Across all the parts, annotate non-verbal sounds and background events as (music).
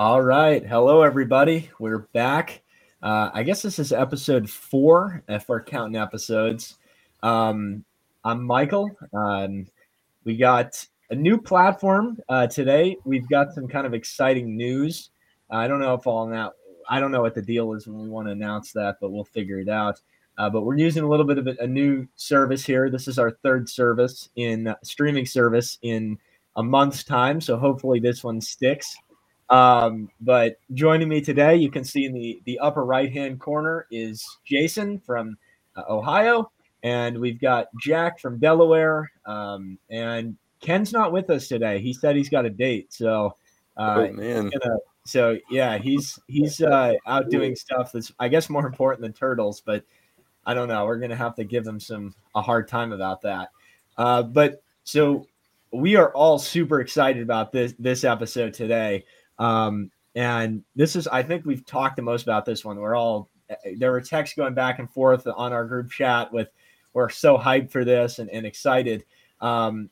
All right. Hello, everybody. We're back. Uh, I guess this is episode four if we're counting episodes. Um, I'm Michael. Um, we got a new platform uh, today. We've got some kind of exciting news. I don't know if all that. I don't know what the deal is when we want to announce that, but we'll figure it out. Uh, but we're using a little bit of a, a, new service here. This is our third service in streaming service in a month's time. So hopefully this one sticks. Um, but joining me today, you can see in the, the upper right hand corner is Jason from uh, Ohio. And we've got Jack from Delaware. Um, and Ken's not with us today. He said he's got a date. So, uh, oh, man. Gonna, so yeah, he's he's uh, out doing stuff that's I guess more important than turtles, but I don't know. We're gonna have to give him some a hard time about that. Uh, but so we are all super excited about this this episode today. Um, and this is, I think we've talked the most about this one. We're all, there were texts going back and forth on our group chat with, we're so hyped for this and, and excited. Um,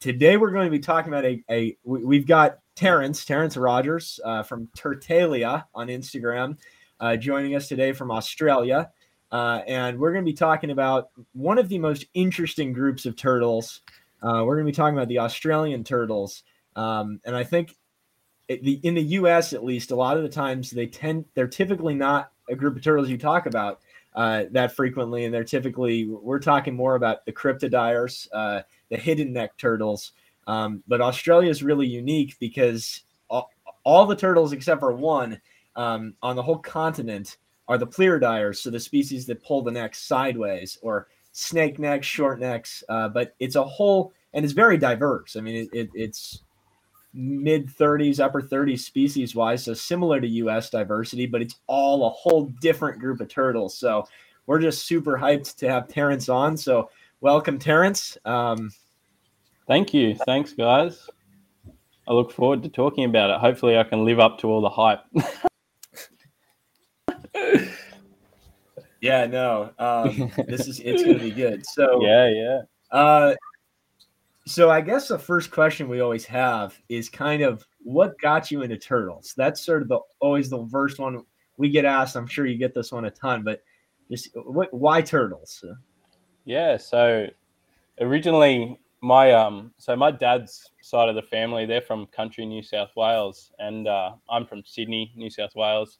today we're going to be talking about a, a we've got Terence, Terence Rogers uh, from Turtalia on Instagram, uh, joining us today from Australia. Uh, and we're going to be talking about one of the most interesting groups of turtles. Uh, we're going to be talking about the Australian turtles. Um, and I think the in the U.S. at least, a lot of the times they tend they're typically not a group of turtles you talk about uh, that frequently, and they're typically we're talking more about the cryptodires, uh, the hidden neck turtles. Um, but Australia is really unique because all, all, the turtles except for one um, on the whole continent are the pleurodires, so the species that pull the neck sideways, or snake necks, short necks. Uh, but it's a whole and it's very diverse. I mean, it, it, it's mid 30s, upper 30s species wise. So similar to US diversity, but it's all a whole different group of turtles. So we're just super hyped to have Terence on. So welcome, Terence. Um, Thank you. Thanks, guys. I look forward to talking about it. Hopefully, I can live up to all the hype. (laughs) yeah, no, um, this is it's gonna be good. So (laughs) yeah, yeah. Uh, so I guess the first question we always have is kind of what got you into turtles? That's sort of the always the first one we get asked. I'm sure you get this one a ton, but just what why turtles? Yeah, so originally my um so my dad's side of the family they're from country New South Wales and uh, I'm from Sydney, New South Wales.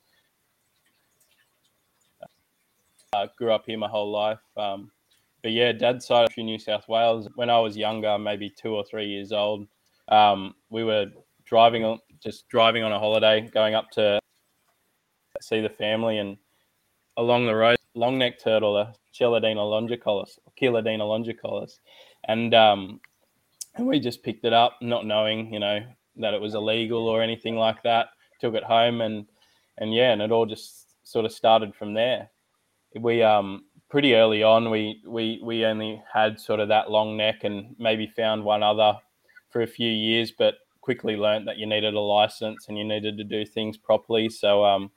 Uh, grew up here my whole life. Um, but yeah, dad's side of New South Wales. When I was younger, maybe two or three years old, um, we were driving on just driving on a holiday, going up to see the family, and along the road, long neck turtle, the Chelodina longicollis, Chelodina longicollis, and um, and we just picked it up, not knowing, you know, that it was illegal or anything like that. Took it home, and and yeah, and it all just sort of started from there. We um pretty early on, we we we only had sort of that long neck and maybe found one other for a few years, but quickly learned that you needed a license and you needed to do things properly. So um,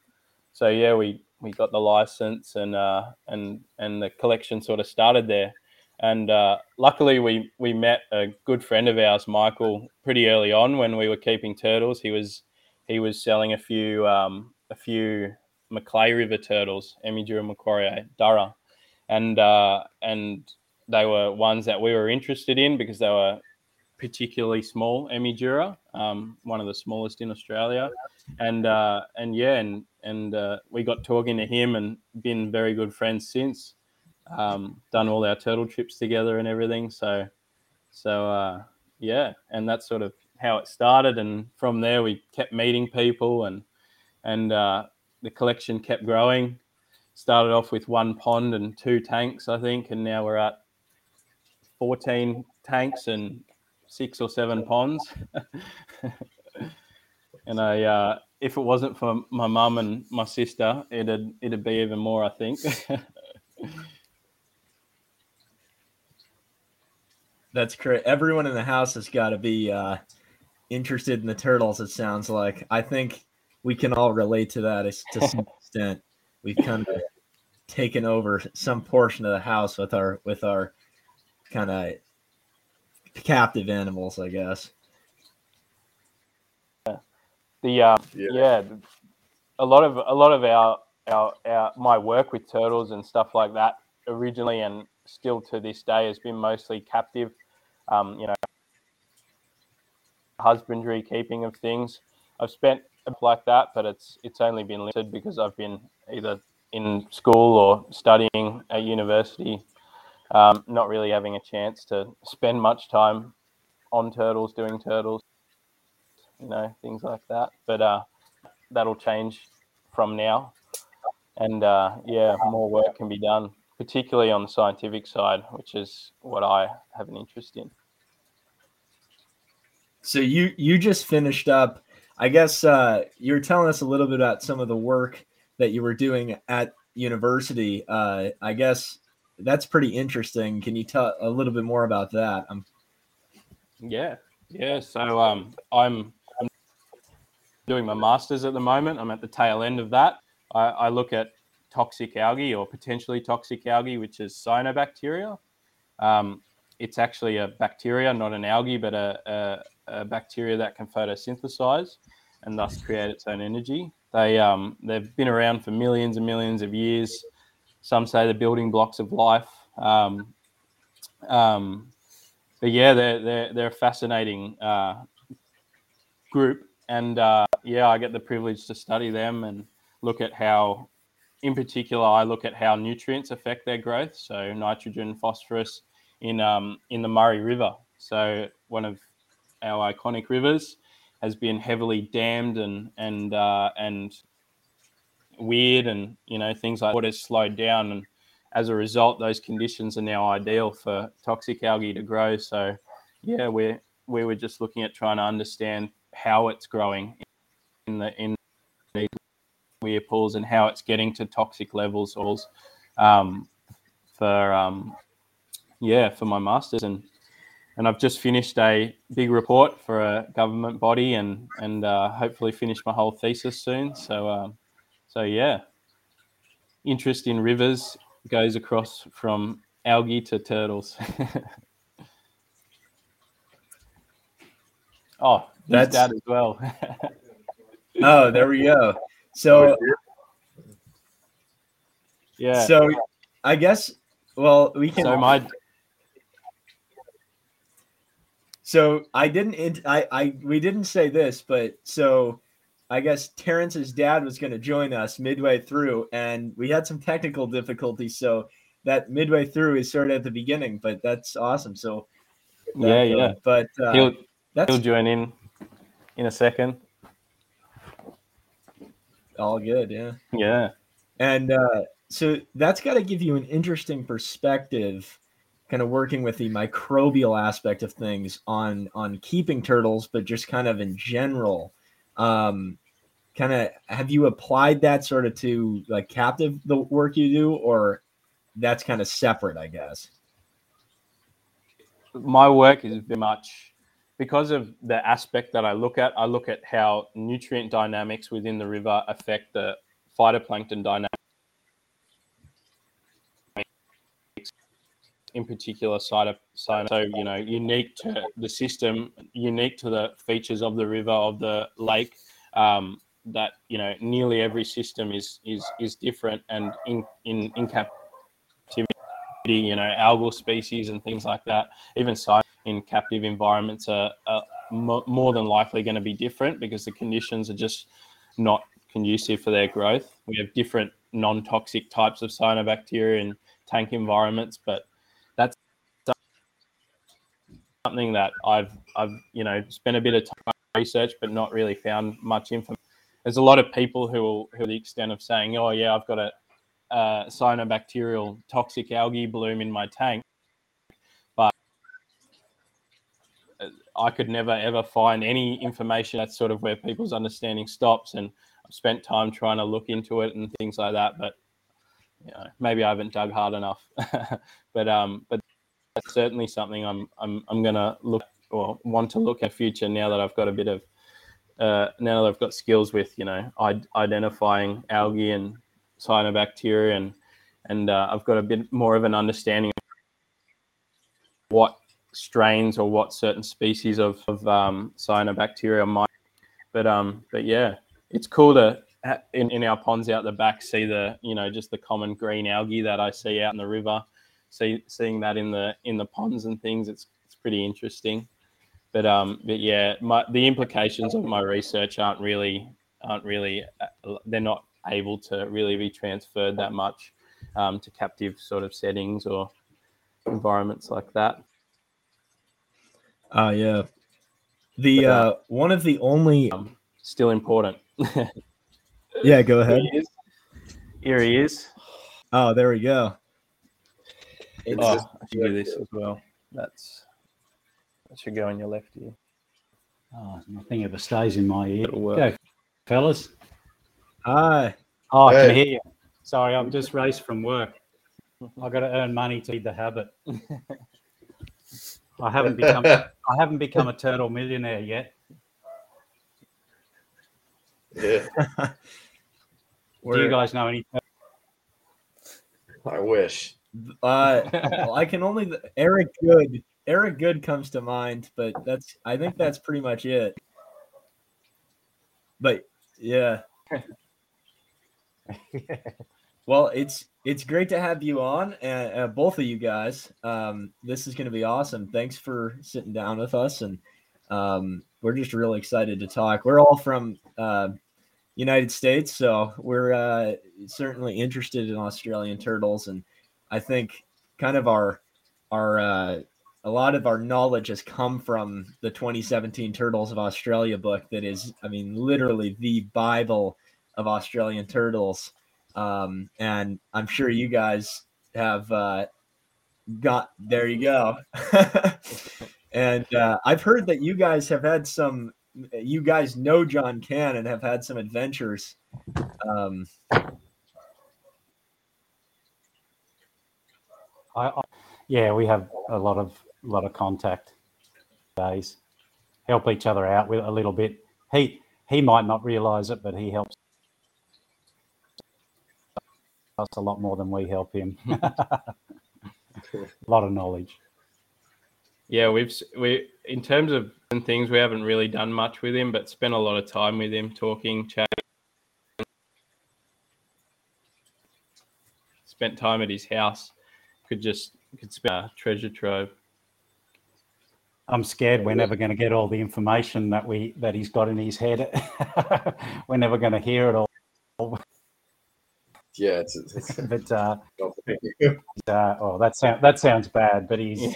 so yeah, we we got the license and uh, and and the collection sort of started there. And uh, luckily, we we met a good friend of ours, Michael, pretty early on when we were keeping turtles. He was he was selling a few um, a few Macleay River turtles, Emydura macquarie, dharra, and uh, and they were ones that we were interested in because they were particularly small Emydura, um, one of the smallest in Australia, and uh, and yeah, and and uh, we got talking to him and been very good friends since. Um, done all our turtle trips together and everything. So so uh, yeah, and that's sort of how it started, and from there we kept meeting people and and uh, the collection kept growing started off with one pond and two tanks, I think, and now we're at 14 tanks and six or seven ponds. (laughs) and I, uh, if it wasn't for my mum and my sister, it'd it'd be even more, I think. (laughs) That's great. Everyone in the house has got to be uh, interested in the turtles. It sounds like. I think we can all relate to that to some (laughs) extent we've kind of taken over some portion of the house with our with our kind of captive animals, I guess. The uh, yeah. yeah, a lot of a lot of our, our our my work with turtles and stuff like that originally and still to this day has been mostly captive. Um, you know, husbandry, keeping of things. I've spent like that, but it's it's only been limited because I've been either in school or studying at university, um, not really having a chance to spend much time on turtles, doing turtles, you know, things like that. But uh, that'll change from now, and uh, yeah, more work can be done, particularly on the scientific side, which is what I have an interest in. So you you just finished up. I guess uh, you were telling us a little bit about some of the work that you were doing at university. Uh, I guess that's pretty interesting. Can you tell a little bit more about that? Yeah, yeah. So um, I'm I'm doing my masters at the moment. I'm at the tail end of that. I, I look at toxic algae or potentially toxic algae, which is cyanobacteria. Um, it's actually a bacteria, not an algae, but a, a, bacteria that can photosynthesize and thus create its own energy. They um, they've been around for millions and millions of years. Some say the building blocks of life. Um, um, but yeah, they're they're, they're a fascinating uh, group, and uh, yeah, I get the privilege to study them and look at how, in particular, I look at how nutrients affect their growth. So nitrogen, phosphorus, in um, in the Murray River. So one of our iconic rivers has been heavily dammed and and uh, and weired, and you know things like water's slowed down, and as a result, those conditions are now ideal for toxic algae to grow. So yeah, we we were just looking at trying to understand how it's growing in the in the weir pools and how it's getting to toxic levels um, for um, yeah, for my masters, and and I've just finished a big report for a government body, and and uh, hopefully finish my whole thesis soon. So um, so yeah, interest in rivers goes across from algae to turtles. (laughs) oh, that's that as well. (laughs) oh, there we go. So yeah. So I guess well we can. So my So I didn't. I I we didn't say this, but so I guess Terence's dad was going to join us midway through, and we had some technical difficulties. So that midway through is sort of at the beginning, but that's awesome. So yeah, yeah. Uh, but uh, he'll he'll join in in a second. All good, yeah. Yeah. And uh, so that's got to give you an interesting perspective kind of working with the microbial aspect of things on on keeping turtles, but just kind of in general. Um, kind of have you applied that sort of to like captive the work you do, or that's kind of separate, I guess. My work is very much because of the aspect that I look at. I look at how nutrient dynamics within the river affect the phytoplankton dynamics in particular side of side so you know unique to the system unique to the features of the river of the lake um, that you know nearly every system is is is different and in in in captivity you know algal species and things like that even side in captive environments are, are more than likely going to be different because the conditions are just not conducive for their growth. We have different non-toxic types of cyanobacteria in tank environments but something that I've I've you know spent a bit of time research, but not really found much information. There's a lot of people who will who the extent of saying, "Oh yeah, I've got a, cyanobacterial toxic algae bloom in my tank," but I could never ever find any information. That's sort of where people's understanding stops, and I've spent time trying to look into it and things like that, but you know, maybe I haven't dug hard enough. (laughs) but um, but that's certainly something I'm I'm I'm gonna look or want to look at future now that I've got a bit of uh, now that I've got skills with you know identifying algae and cyanobacteria and and uh, I've got a bit more of an understanding of what strains or what certain species of, of um, cyanobacteria might but um, but yeah, it's cool to in, in our ponds out the back see the you know just the common green algae that I see out in the river. See seeing that in the in the ponds and things, it's it's pretty interesting. But um, but yeah, my the implications of my research aren't really aren't really uh, they're not able to really be transferred that much um, to captive sort of settings or environments like that. Oh uh, yeah, the uh, uh, one of the only um, still important. yeah, go ahead. (laughs) Here he is. Here he is. Oh, there we go. It's oh, just, I should do this as well. That's that should go in your left ear. Oh, nothing ever stays in my ear. It'll work. Go, fellas. Hi. Oh, I can hear you. Sorry, I'm just raced from work. I got to earn money to feed the habit. I haven't become (laughs) I haven't become a turtle millionaire yet. Yeah. Do you guys know any? I wish. Uh, well, I can only Eric Goode. Eric Goode comes to mind, but that's I think that's pretty much it. But yeah. (laughs) well, it's it's great to have you on, and uh, both of you guys. Um, this is going to be awesome. Thanks for sitting down with us, and um, we're just really excited to talk. We're all from uh, United States, so we're uh, certainly interested in Australian turtles, and I think kind of our our uh, a lot of our knowledge has come from the 2017 Turtles of Australia book. That is, I mean, literally the Bible of Australian turtles. Um, and I'm sure you guys have uh, got there. You go. (laughs) and uh, I've heard that you guys have had some. You guys know John Cann and have had some adventures. Um, I, I, yeah, we have a lot of a lot of contact. Days help each other out with a little bit. He he might not realize it, but he helps us a lot more than we help him. Hmm. a (laughs) lot of knowledge. Yeah, we've we in terms of things we haven't really done much with him, but spent a lot of time with him, talking, chatting. Spent time at his house. Could just could spend a treasure trove. I'm scared we're never going to get all the information that we that he's got in his head. (laughs) we're never going to hear it all. Yeah, it's, it's (laughs) but uh, uh, oh, that sounds that sounds bad, but he's yeah.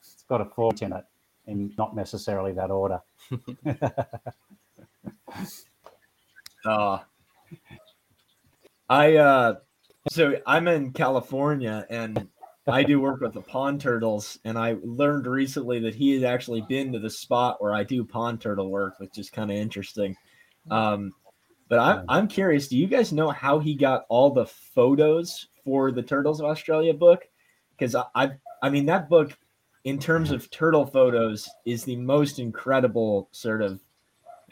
it's got a fork in it, in not necessarily that order. uh, (laughs) I uh, so I'm in California and I do work with the pond turtles, and I learned recently that he had actually been to the spot where I do pond turtle work, which is kind of interesting. Um, but I'm, I'm curious, do you guys know how he got all the photos for the Turtles of Australia book? Because I, I, I mean, that book, in terms of turtle photos, is the most incredible sort of,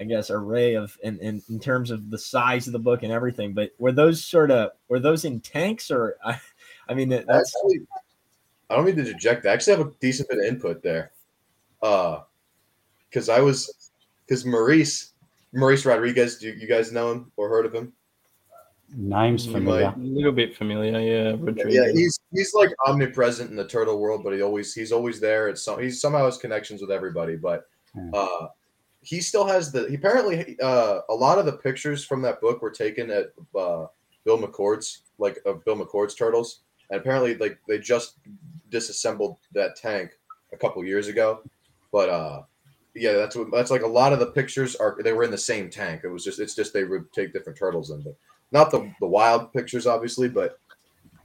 I guess, array of, in, in, in terms of the size of the book and everything. But were those sort of, were those in tanks or, I, I mean, that's. Actually, I don't mean to deject. I actually have a decent bit of input there. Uh, because I was, because Maurice Maurice Rodriguez, do you guys know him or heard of him? Name's familiar. A little bit familiar, yeah. Rodriguez. Yeah, he's he's like omnipresent in the turtle world, but he always he's always there. It's some he's somehow has connections with everybody, but uh he still has the he apparently uh a lot of the pictures from that book were taken at uh Bill McCord's like of Bill McCord's turtles. And apparently like they just disassembled that tank a couple years ago. But uh yeah, that's what that's like a lot of the pictures are they were in the same tank. It was just it's just they would take different turtles in, but not the the wild pictures obviously, but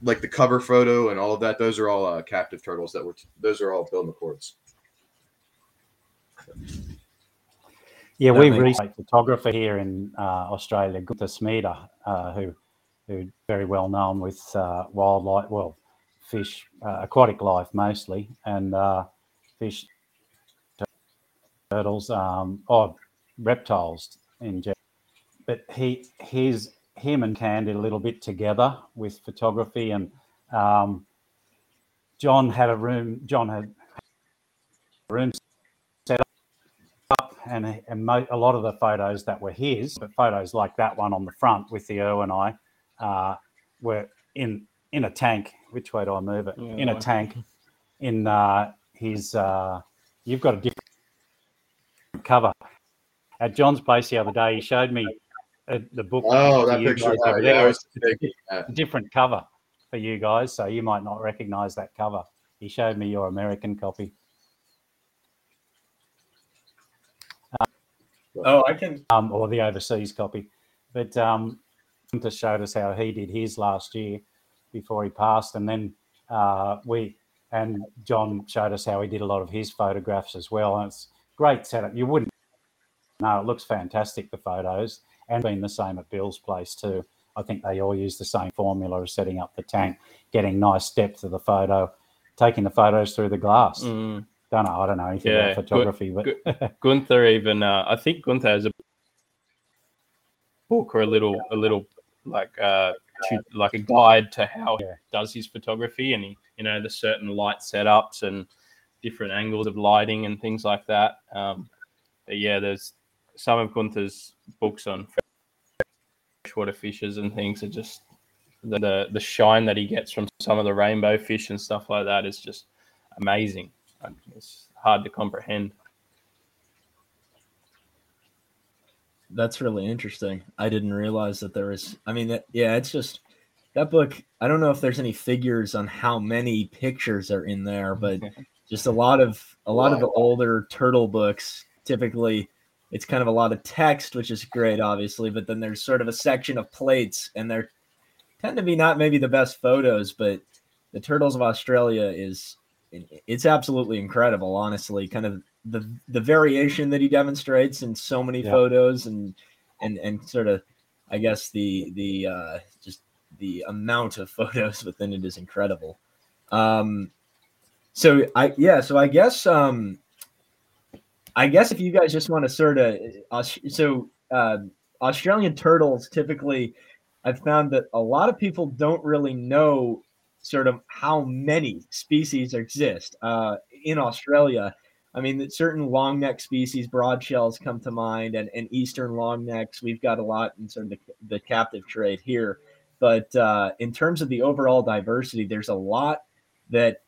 like the cover photo and all of that. Those are all uh, captive turtles that were those are all Bill McCord's. Yeah, we recently photographer here in uh, Australia, Gunther Schmida, uh, who who very well known with uh, wildlife, well, fish, uh, aquatic life mostly, and uh, fish turtles, um, or reptiles in general. But he, he's him and Cann did a little bit together with photography, and um, John had a room. John had a room set up and, and mo- a lot of the photos that were his, but photos like that one on the front with the Irwin uh, were in in a tank. Which way do I move it? Yeah, in a tank. In uh, his, uh, you've got a different cover. At John's place the other day, he showed me uh, the book. Oh, that you picture. guys over yeah, there. was a different cover for you guys, so you might not recognize that cover. He showed me your American copy. Oh, I can. um, or the overseas copy. But um, just showed us how he did his last year before he passed, and then uh, we and John showed us how he did a lot of his photographs as well. And it's great setup. You wouldn't no, it looks fantastic the photos, and been the same at Bill's place too. I think they all use the same formula of setting up the tank, getting nice depth of the photo, taking the photos through the glass. Mm. Don't know. I don't know anything Yeah, about photography, but (laughs) Gunther even uh, I think Gunther has a book or a little a little like uh like a guide to how he does his photography and he you know the certain light setups and different angles of lighting and things like that. Um, but yeah, there's some of Gunther's books on freshwater fishes and things are just the the shine that he gets from some of the rainbow fish and stuff like that is just amazing. Like, It's hard to comprehend. That's really interesting. I didn't realize that there was. I mean, that, yeah, it's just that book. I don't know if there's any figures on how many pictures are in there, but (laughs) just a lot of a lot of the older turtle books. Typically, it's kind of a lot of text, which is great, obviously. But then there's sort of a section of plates, and there tend to be not maybe the best photos, but the Turtles of Australia is it's absolutely incredible. Honestly, kind of the the variation that he demonstrates in so many Yeah. photos and and and sort of I guess the the uh, just the amount of (laughs) photos within it is incredible. Um, so I yeah, so I guess um, I guess if you guys just want to sort of uh, so uh, Australian turtles typically, I've found that a lot of people don't really know sort of how many species exist uh, in Australia. I mean, certain long neck species, broad shells come to mind, and, and eastern long necks. We've got a lot in sort of the, the captive trade here. But uh, in terms of the overall diversity, there's a lot that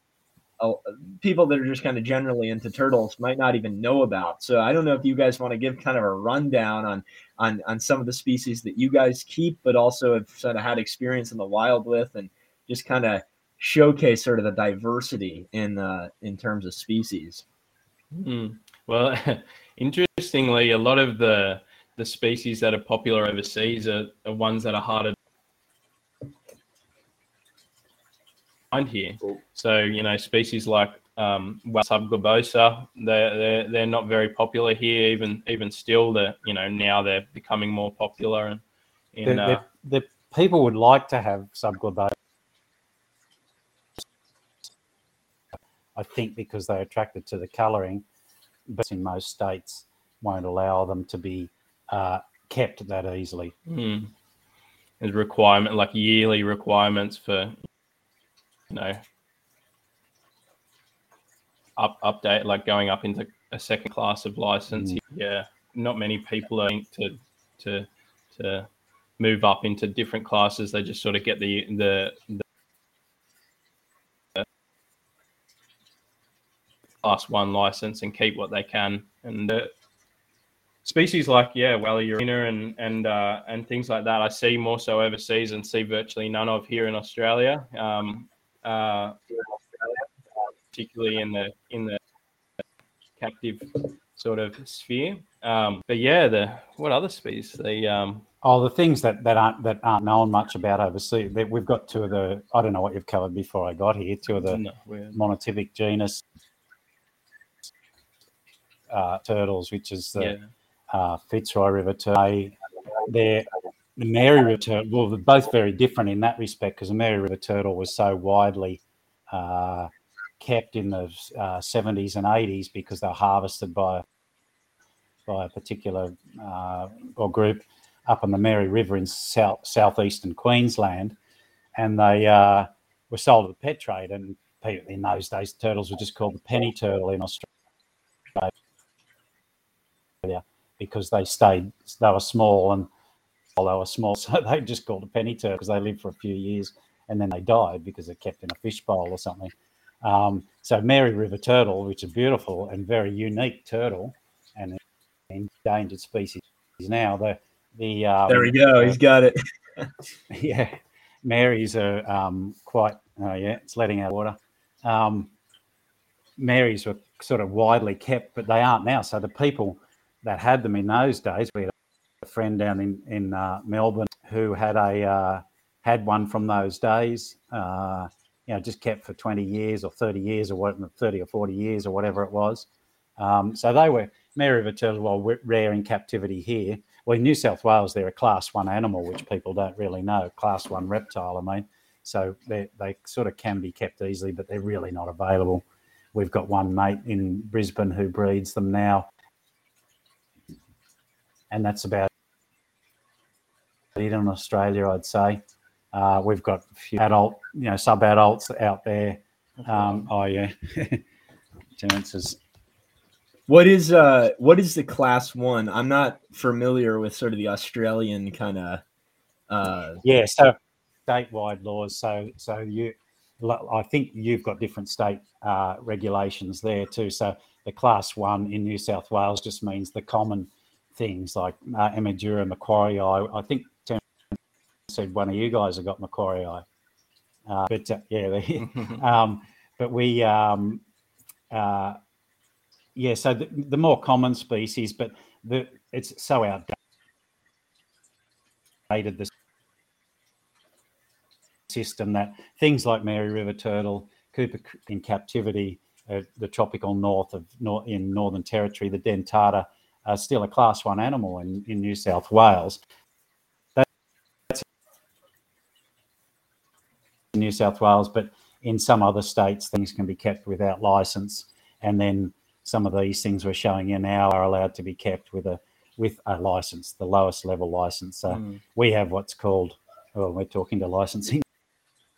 uh, people that are just kind of generally into turtles might not even know about. So I don't know if you guys want to give kind of a rundown on on on some of the species that you guys keep, but also have sort of had experience in the wild with, and just kind of showcase sort of the diversity in uh, in terms of species. Mm. Well, (laughs) interestingly, a lot of the the species that are popular overseas are, are ones that are harder to find here. Cool. So you know, species like um, Whale subglobosa, they're, they're they're not very popular here. Even even still, they're you know now they're becoming more popular. And in the, uh, the, the people would like to have subglobosa. I think because they're attracted to the colouring, but in most states won't allow them to be uh, kept that easily. Mm. There's requirement like yearly requirements for you know up update like going up into a second class of license. Mm. Yeah, not many people are to to to move up into different classes. They just sort of get the the, the class one license and keep what they can. And uh, species like yeah, Walleyurina and and uh, and things like that, I see more so overseas and see virtually none of here in Australia. Um, uh, particularly in the in the captive sort of sphere. Um, but yeah, the what other species? The um, Oh, the things that, that aren't that aren't known much about overseas. That we've got two of the. I don't know what you've covered before I got here. Two of the no, monotypic genus uh, turtles, which is the yeah, uh, Fitzroy River turtle. They're the Mary River turtle. Well, they're both very different in that respect because the Mary River turtle was so widely uh, kept in the uh, 70s and 80s because they're harvested by by a particular uh, or group up on the Mary River in south southeastern Queensland, and they uh, were sold to the pet trade. And in those days, turtles were just called the penny turtle in Australia because they stayed, they were small and well, they were small, (laughs) so they just called a penny turtle because they lived for a few years and then they died because they're kept in a fishbowl or something. Um, so Mary River turtle, which is beautiful and very unique turtle and endangered species now. The the um, there we go. He's got it. (laughs) (laughs) yeah, Marys are um, quite. Oh yeah, it's letting out water. Um, Marys were sort of widely kept, but they aren't now. So the people that had them in those days, we had a friend down in in uh, Melbourne who had a uh, had one from those days. Uh, you know, just kept for 20 years or 30 years or what, 30 or 40 years or whatever it was. Um, so they were Mary River turtles, well, rare in captivity here. Well, in New South Wales, they're a class one animal, which people don't really know. Class one reptile, I mean. So they, they sort of can be kept easily, but they're really not available. We've got one mate in Brisbane who breeds them now. And that's about it in Australia, I'd say. Uh, we've got a few adult, you know, sub-adults out there. Um, oh yeah, (laughs) chances. What is uh what is the class one? I'm not familiar with sort of the Australian kind of uh yeah, so statewide laws. So so you I think you've got different state uh, regulations there too. So the class one in New South Wales just means the common things like uh, Emydura, Macquarie. I, I think said one of you guys have got Macquarie eye. Uh, but uh, yeah, (laughs) they, (laughs) um, but we, um, uh, yeah, so the, the, more common species, but the it's so outdated the system that things like Mary River turtle, Cooper in captivity, uh, the tropical north of in Northern Territory, the dentata, are still a class one animal in, in New South Wales. that's New South Wales, but in some other states, things can be kept without license. And then some of these things we're showing you now are allowed to be kept with a with a license, the lowest level license. So mm. we have what's called, well, we're talking to licensing.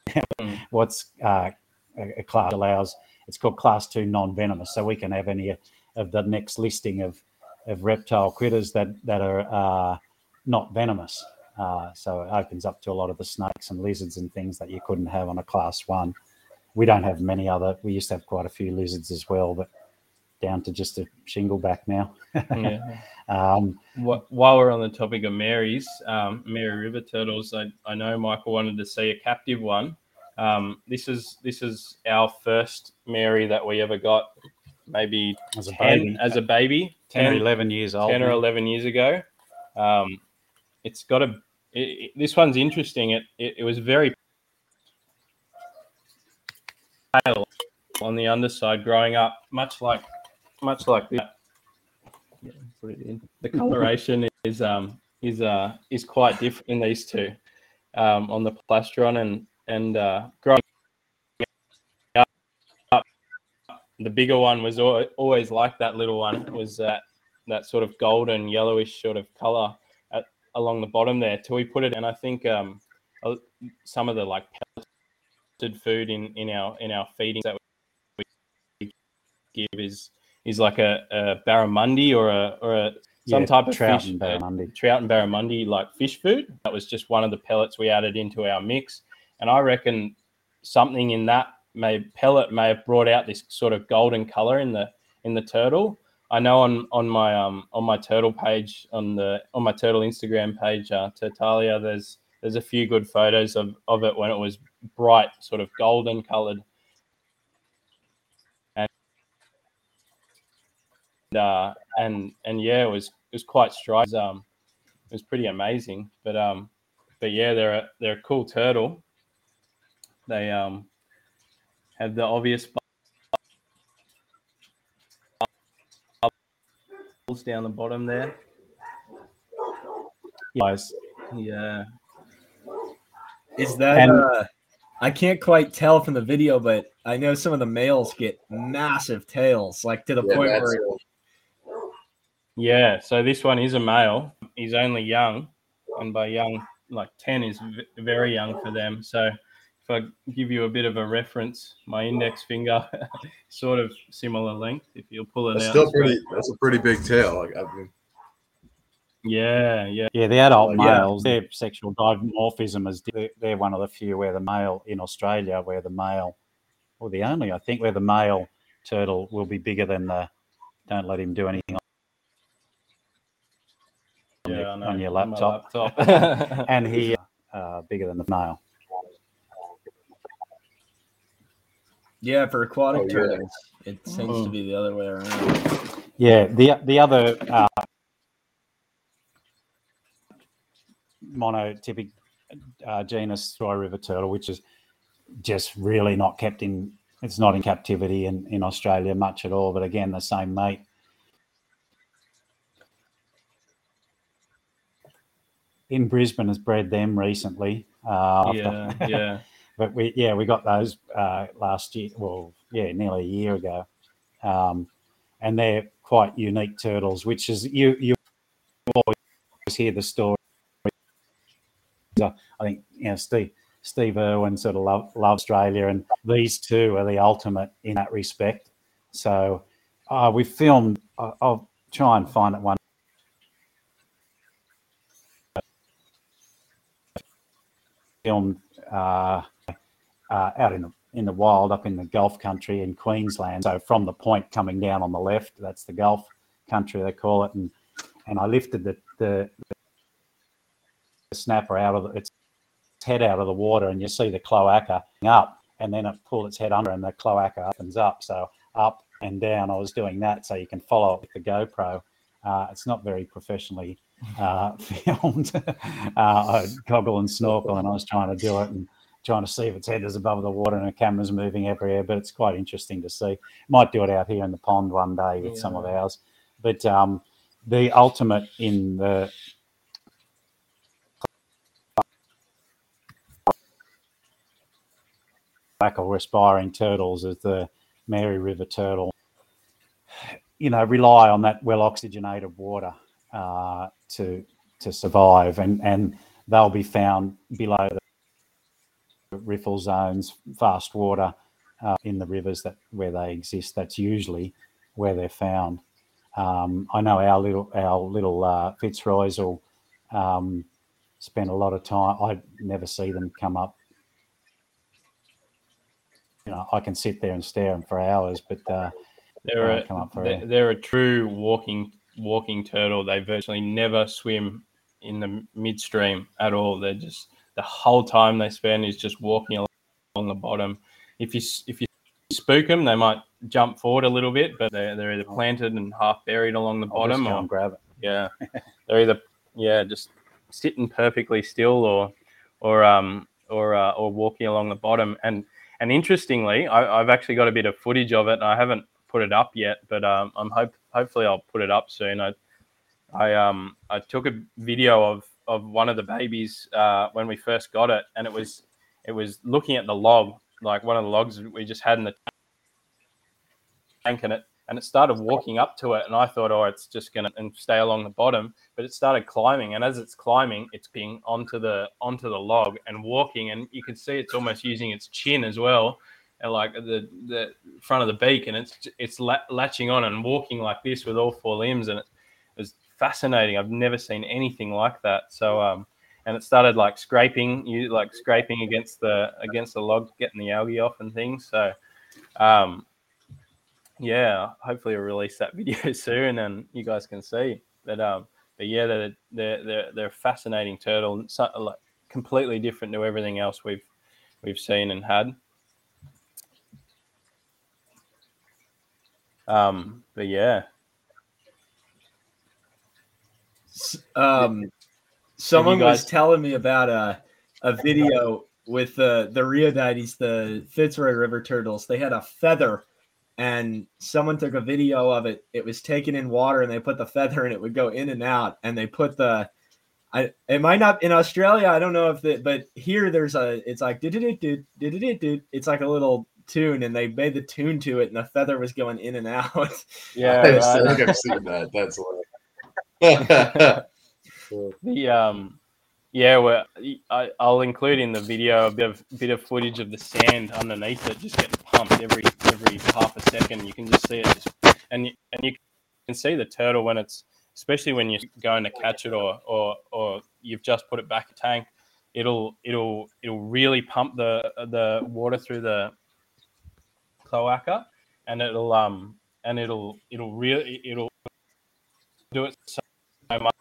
mm. What's uh, a, class allows? It's called Class Two non-venomous. So we can have any of the next listing of of reptile critters that that are uh, not venomous. Uh, so it opens up to a lot of the snakes and lizards and things that you couldn't have on a class one. We don't have many other. We used to have quite a few lizards as well, but down to just a shingleback now. yeah. (laughs) Um, While we're on the topic of Marys, um, Mary River turtles, I, I know Michael wanted to see a captive one. Um, this is this is our first Mary that we ever got, maybe as a 10, baby, as a baby 10, 10 or 11 years old. 10 or 11 years ago. Um, it's got a it, it, this one's interesting. It, it, it was very pale on the underside growing up, much like much like this. Yeah, put it in. The coloration is um is uh is quite different in these two, um, on the plastron and and uh, growing up. The bigger one was always like that little one. It was that that sort of golden yellowish sort of color along the bottom there till we put it. And I think um, some of the like pelleted food in in our in our feeding that we give is is like a, a barramundi or a or a some yeah, type of trout fish, and barramundi. Uh, trout and barramundi like fish food. That was just one of the pellets we added into our mix, and I reckon something in that may pellet may have brought out this sort of golden color in the in the turtle. I know on on my um on my turtle page on the on my turtle Instagram page, uh, there's there's a few good photos of, of it when it was bright, sort of golden colored. And uh, and and yeah, it was it was quite striking. Um, it was pretty amazing. But um, but yeah, they're a they're a cool turtle. They um have the obvious bubbles down the bottom there. Yes. Yeah. Is that and, uh, I can't quite tell from the video, but I know some of the males get massive tails, like to the yeah, point where Yeah, so this one is a male. He's only young, and by young, like 10 is very young for them. So if I give you a bit of a reference, my index finger, (laughs) sort of similar length. If you'll pull it that's out, still pretty. That's a pretty big tail. Like, I mean, Yeah, yeah, yeah. The adult Yeah. males, their sexual dimorphism is they're, they're one of the few where the male in Australia, where the male, or the only I think, where the male turtle will be bigger than the. Don't let him do anything on yeah. your- on your laptop. laptop. (laughs) (laughs) and he uh, bigger than the male. Yeah, for aquatic Oh, yeah. turtles, it seems to be the other way around. Yeah, the the other uh, monotypic uh, genus dry river turtle, which is just really not kept in. It's not in captivity in, in Australia much at all. But again, the same mate. In Brisbane has bred them recently. Uh, yeah, yeah. (laughs) but we yeah we got those uh, last year well yeah nearly a year ago. Um, and they're quite unique turtles which is you you always hear the story. I think you know steve steve irwin sort of love, love australia and these two are the ultimate in that respect. So uh, we filmed i'll try and find it one. Filmed uh, uh, out in the in the wild up in the Gulf country in Queensland. So from the point coming down on the left, that's the Gulf country they call it, and and I lifted the the, the snapper out of the, its head out of the water, and you see the cloaca up, and then it pulled its head under, and the cloaca opens up. So up and down, I was doing that, so you can follow it with the GoPro. Uh, it's not very professionally uh, (laughs) filmed. (laughs) uh, I goggle and snorkel, and I was trying to do it and trying to see if its head is above the water and the camera's moving everywhere. But it's quite interesting to see. Might do it out here in the pond one day with some of ours. But um, the ultimate in the cloacal respiring turtles is the Mary River turtle. You know, rely on that well oxygenated water uh, to to survive, and and they'll be found below the riffle zones, fast water uh, in the rivers that where they exist. That's usually where they're found. Um, I know our little our little uh, Fitzroy's will um, spend a lot of time. I never see them come up. You know, I can sit there and stare them for hours, but uh, They're a, come up for they're, they're a true walking walking turtle. They virtually never swim in the midstream at all. They're just the whole time they spend is just walking along, the bottom. If you if you spook them, they might jump forward a little bit, but they're they're either planted and half buried along the bottom, or grab it. yeah, (laughs) they're either yeah just sitting perfectly still or or um or uh, or walking along the bottom. And and interestingly, I, I've actually got a bit of footage of it. And I haven't put it up yet, but um, I'm hope hopefully I'll put it up soon. I I um I took a video of of one of the babies uh, when we first got it, and it was it was looking at the log, like one of the logs we just had in the tank, and it and it started walking up to it, and I thought, oh, it's just gonna and stay along the bottom, but it started climbing, and as it's climbing, it's being onto the onto the log and walking, and you can see it's almost using its chin as well, and like the the front of the beak, and it's it's latching on and walking like this with all four limbs, and it was fascinating. I've never seen anything like that. So um, and it started like scraping you like scraping against the against the log, getting the algae off and things. So um, yeah, hopefully I'll release that (laughs) video soon and you guys can see. But um, but yeah, they're they're they're, they're a fascinating turtle, so, like completely different to everything else we've we've seen and had. Um, but yeah, S- Um, someone was telling me about a a video with the the Rheodytes, the Fitzroy River turtles. They had a feather, and someone took a video of it. It was taken in water, and they put the feather, and it would go in and out. And they put the, I it might not in Australia. I don't know if it, but here there's a. It's like did it did did it did. It's like a little tune, and they made the tune to it, and the feather was going in and (laughs) out. yeah, I think I've seen that. That's (laughs) (laughs) The um, yeah, well, I, I'll include in the video a bit of bit of footage of the sand underneath it just getting pumped every every half a second. You can just see it, just, and and you can see the turtle when it's especially when you're going to catch it or or or you've just put it back a tank. It'll it'll it'll really pump the the water through the cloaca, and it'll um and it'll it'll really it'll do it so much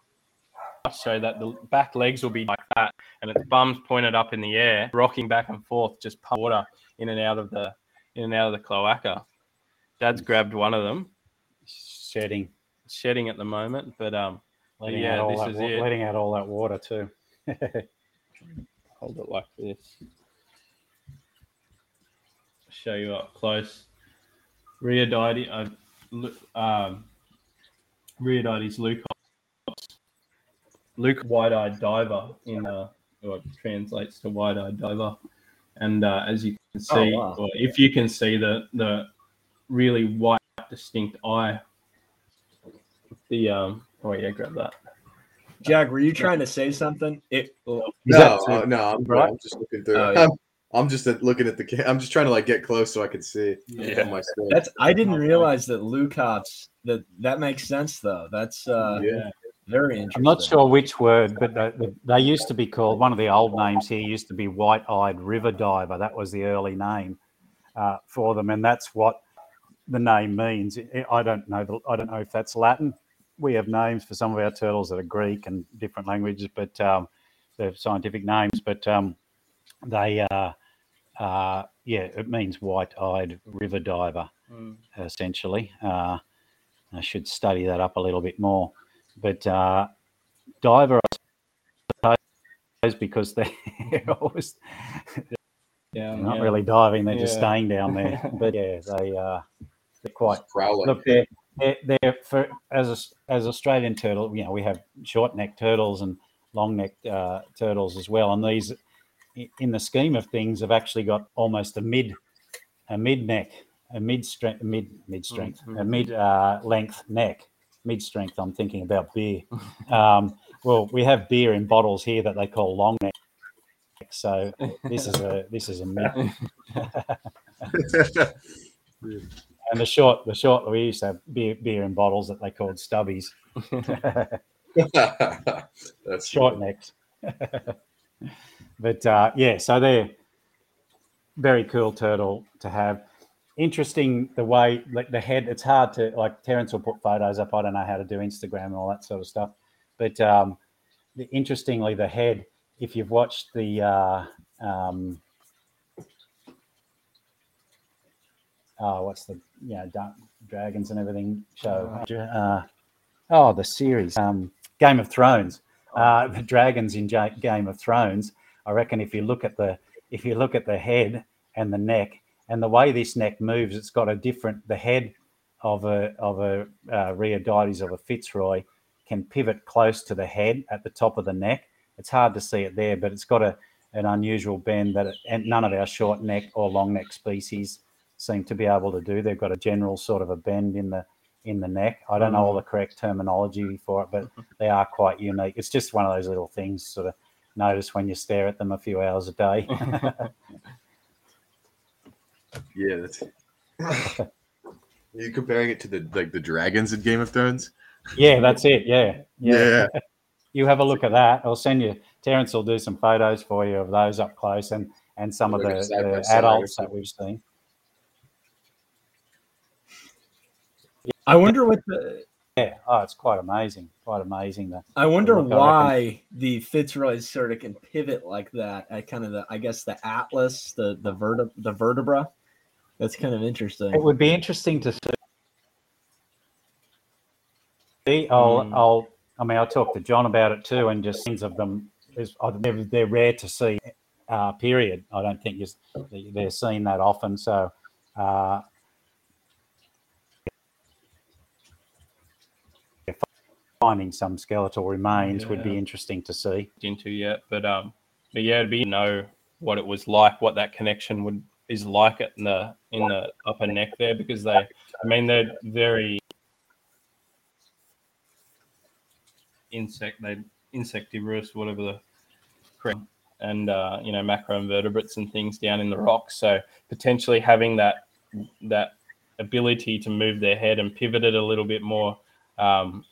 so that the back legs will be like that, and its bum's pointed up in the air, rocking back and forth, just pump water in and out of the in and out of the cloaca. Dad's grabbed one of them, shedding, shedding at the moment, but um, letting yeah, out all this that, is it. letting out all that water too. hold it like this. Show you up close. Rheodytes, uh, um, Rheodytes leucops. Luke wide-eyed diver in uh, or translates to wide-eyed diver, and uh, as you can Oh, see, wow. or if you can see the the really white distinct eye. The um, oh yeah, grab that. Jack, were you trying to say something? It oh, No, uh, no, I'm, right? I'm just looking through. Oh, yeah. I'm, I'm just looking at the. ca- I'm just trying to like get close so I can see. Yeah. on my screen. that's I didn't realize that leucops that that makes sense though. That's uh yeah. Very interesting. I'm not sure which word, but they, they- they used to be called. One of the old names here used to be white-eyed river diver. That was the early name uh, for them, and that's what the name means. I- I don't know. the- I don't know if that's Latin. We have names for some of our turtles that are Greek and different languages, but um, they're scientific names. But um, they, uh, uh, yeah, it means white-eyed river diver Mm. essentially. Uh, I should study that up a little bit more. But uh, diver, I suppose, because they're (laughs) always Yeah, not yeah. really diving; they're just staying down there. (laughs) but yeah, they uh, they're quite. Prowling. Look, they're, they're, they're for as as Australian turtle. You know, we have short necked turtles and long necked uh, turtles as well, and these, in the scheme of things, have actually got almost a mid a mid neck, a mid strength, mid mid strength, a Mhm. mid uh, length neck, mid strength. I'm thinking about beer. um, well, we have beer in bottles here that they call long neck. So this is a this is a (laughs) and the short the short we used to have beer beer in bottles that they called stubbies, (laughs) That's short necks. (laughs) but uh, yeah, so they're very cool turtle to have. Interesting the way like the head. It's hard to like Terence will put photos up. I don't know how to do Instagram and all that sort of stuff. But um, the, interestingly, the head. If you've watched the uh, um, oh, what's the you know Dark dragons and everything show? Uh, oh, the series um, Game of Thrones. Uh, the dragons in Ja- Game of Thrones. I reckon if you look at the if you look at the head and the neck and the way this neck moves, it's got a different. The head of a of a uh, Rheodytes of a Fitzroy can pivot close to the head at the top of the neck. It's hard to see it there, but it's got a an unusual bend that it, and none of our short neck or long neck species seem to be able to do. They've got a general sort of a bend in the in the neck. I don't know all the correct terminology for it, but they are quite unique. It's just one of those little things sort of notice when you stare at them a few hours a day. (laughs) (laughs) Yeah, (laughs) that's. Are you comparing it to the like the dragons in Game of Thrones? yeah, that's it. Yeah, Yeah. (laughs) You have a look at that. I'll send you. Terence will do some photos for you of those up close and and some of the, at side by the adults that we've seen. I wonder what the Yeah. Oh, it's quite amazing. Quite amazing. That I wonder Look, I why the Fitzroys sort of can pivot like that at kind of the I guess the atlas, the the vertebra the vertebra. That's kind of interesting. it would be interesting to see. I'll, Mm. I'll, I mean, I'll talk to John about it too, and just scenes of them is uh, they're, they're rare to see. Uh, period. I don't think you're, they're seen that often. So, uh, finding some skeletal remains would be interesting to see. into yet, but um, but yeah, it'd be to know what it was like, what that connection would is like it in the in the upper neck there, because they, I mean, they're very insect, they insectivorous, whatever the and uh, you know macroinvertebrates and things down in the rocks. So potentially having that that ability to move their head and pivot it a little bit more. Um,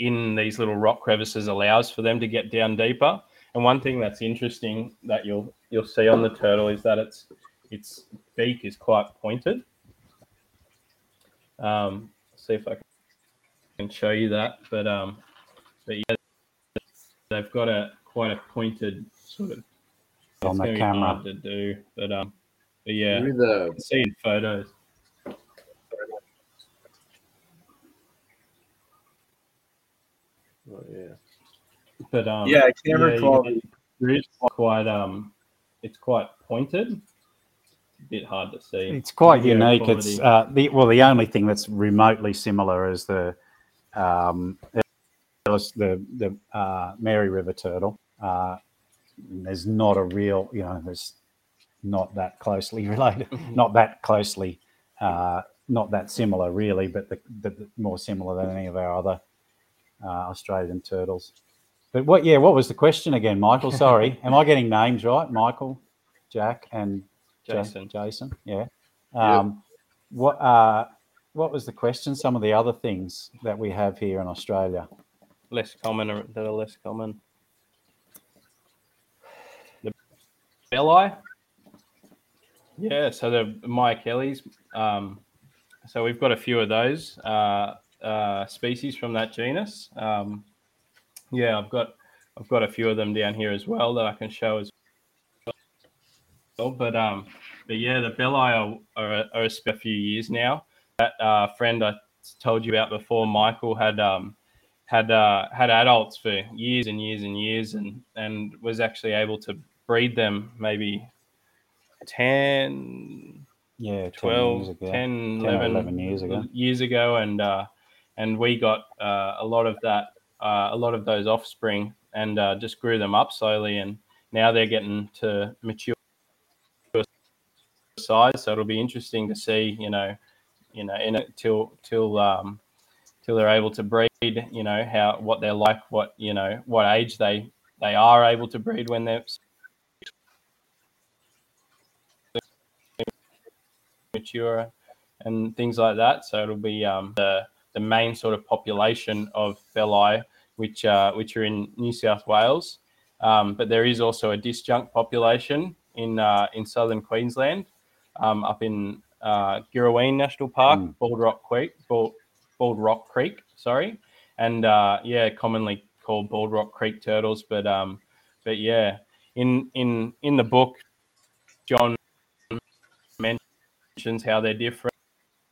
in these little rock crevices allows for them to get down deeper. And one thing that's interesting that you'll you'll see on the turtle is that its its beak is quite pointed. Um, see if I can show you that, but um, but yeah, they've got a quite a pointed sort of on the camera to do, but um, but yeah, Maybe the see in photos. oh, yeah. But um, yeah, camera yeah, you quality. it's quite um, it's quite pointed. Bit hard to see. It's quite unique. It's uh, the well, the only thing that's remotely similar is the um, the the uh, Mary River turtle. Uh, there's not a real, you know, there's not that closely (laughs) related, not that closely, uh, not that similar really, but the, the, the more similar than any of our other uh, Australian turtles. But what, yeah, what was the question again, Michael? Sorry, (laughs) am I getting names right? Michael, Jack, and Jason. Jason, yeah. Um, What uh, what was the question? Some of the other things that we have here in Australia. less common that are less common. The belli. Yeah, so the Myuchelys. Um, so we've got a few of those uh, uh, species from that genus. Um, yeah, I've got I've got a few of them down here as well that I can show as well. But um, but yeah, the belli are, are, are a few years now. That uh, friend I told you about before, Michael had um, had uh, had adults for years and years and years, and and was actually able to breed them maybe 10, Yeah, 12, years ago. 10, 10 11, 11 years ago. years ago, and uh, and we got uh, a lot of that, uh, a lot of those offspring, and uh, just grew them up slowly, and now they're getting to mature size. So it'll be interesting to see, you know, you know, in it till till um, till they're able to breed. You know how what they're like, what you know, what age they they are able to breed when they're mature and things like that. So it'll be um, the the main sort of population of belli, which uh, which are in New South Wales. Um, but there is also a disjunct population in uh, in southern Queensland, um, up in uh, Girraween National Park, Mm. Bald Rock Creek, Bald, Bald Rock Creek, sorry, and uh, yeah, commonly called Bald Rock Creek turtles. But um, but yeah, in in in the book, John mentions how they're different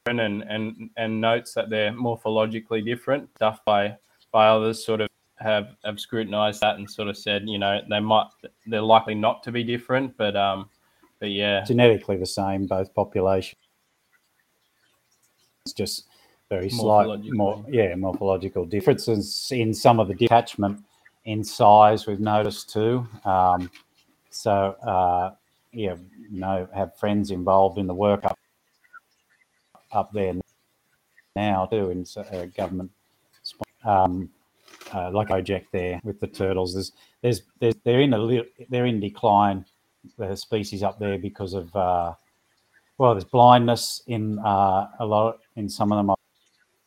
and and and notes that they're morphologically different. Stuff by by others sort of have have scrutinized that and sort of said, you know, they might they're likely not to be different, but um, but yeah, Genetically the same, both populations. It's just very slight, more yeah, morphological differences in some of the detachment in size. We've noticed too. Um, so uh, yeah, you know, have friends involved in the work up up there now too in uh, government um, uh, like project there with the turtles. There's there's, there's they're in a little, they're in decline the species up there because of uh, well there's blindness in uh, a lot in some of them. I'll,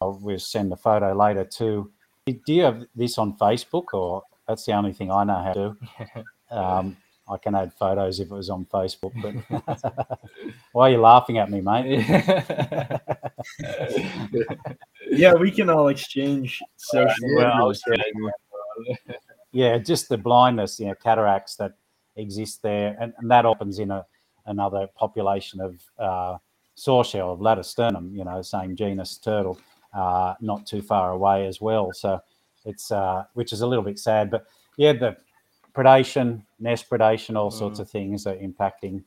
I'll we'll send a photo later too. Do you have this on Facebook or that's the only thing I know how to do? (laughs) Um, I can add photos if it was on Facebook, but (laughs) why are you laughing at me, mate? (laughs) Yeah, we can all exchange social Well, I media. was stuff. yeah, just the blindness, you know, cataracts that exist there, and, and that opens in a another population of uh, sawshell of latisternum, you know, same genus turtle, uh, not too far away as well. So it's uh, which is a little bit sad, but yeah, the predation, nest predation, all sorts Mm. of things are impacting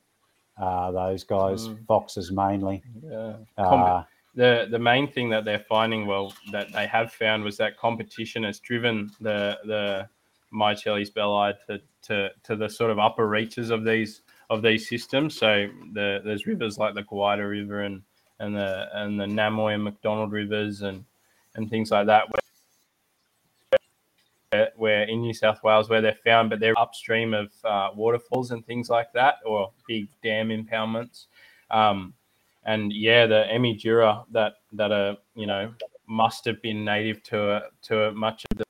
uh, those guys, Mm. foxes mainly. yeah. Uh, the the main thing that they're finding, well, that they have found was that competition has driven the the Myuchelys belli to, to to the sort of upper reaches of these of these systems. So the there's rivers like the Gwydir River and and the and the Namoi and McDonald rivers and and things like that where, where in New South Wales where they're found, but they're upstream of uh, waterfalls and things like that, or big dam impoundments. Um, and yeah, the Emydura that that are you know must have been native to to much of the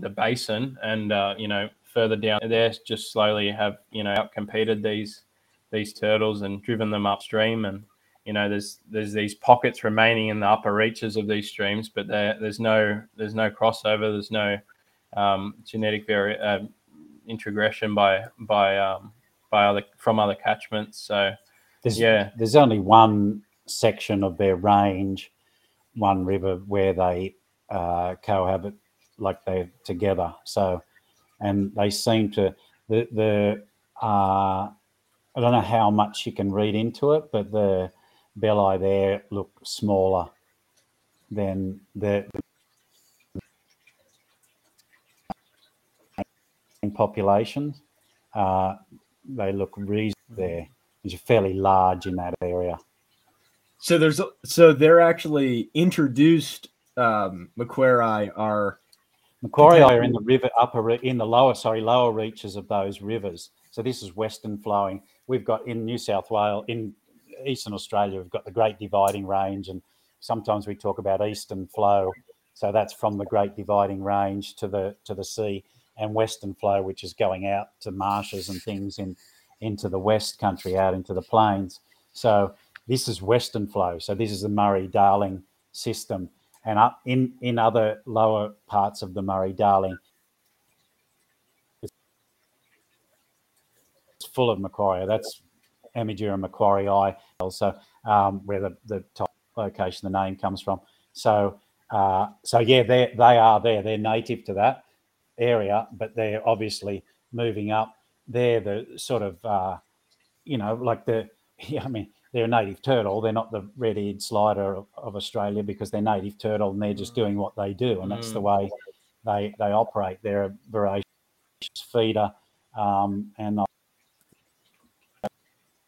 the, basin, and uh, you know further down there, just slowly have you know outcompeted these these turtles and driven them upstream. And you know there's there's these pockets remaining in the upper reaches of these streams but there, there's no there's no crossover. There's no um, genetic vari- uh, introgression by by um, by other from other catchments. So there's, yeah. there's only one section of their range one river where they uh, cohabit like they're together so and they seem to the the uh, I don't know how much you can read into it, but the belli there look smaller than the populations. Uh, they look reasonable there. It's fairly large in that area. So there's so they're actually introduced um, Macquarie are Macquarie are in the river upper in the lower sorry lower reaches of those rivers. So this is western flowing. We've got in New South Wales in eastern Australia we've got the Great Dividing Range, and sometimes we talk about eastern flow. So that's from the Great Dividing Range to the to the sea, and western flow, which is going out to marshes and things in into the west country, out into the plains. So this is western flow. So this is the Murray Darling system and up in in other lower parts of the Murray Darling, it's full of Macquarie. That's Emydura macquarii, also um, where the, the top location the name comes from. So uh, so yeah, they they are there. They're native to that area, but they're obviously moving up. They're the sort of uh, you know like the (laughs) yeah, I mean they're a native turtle. They're not the red-eared slider of, of, Australia because they're native turtle and they're just doing what they do, and that's mm. the way they they operate. They're a voracious feeder, um, and they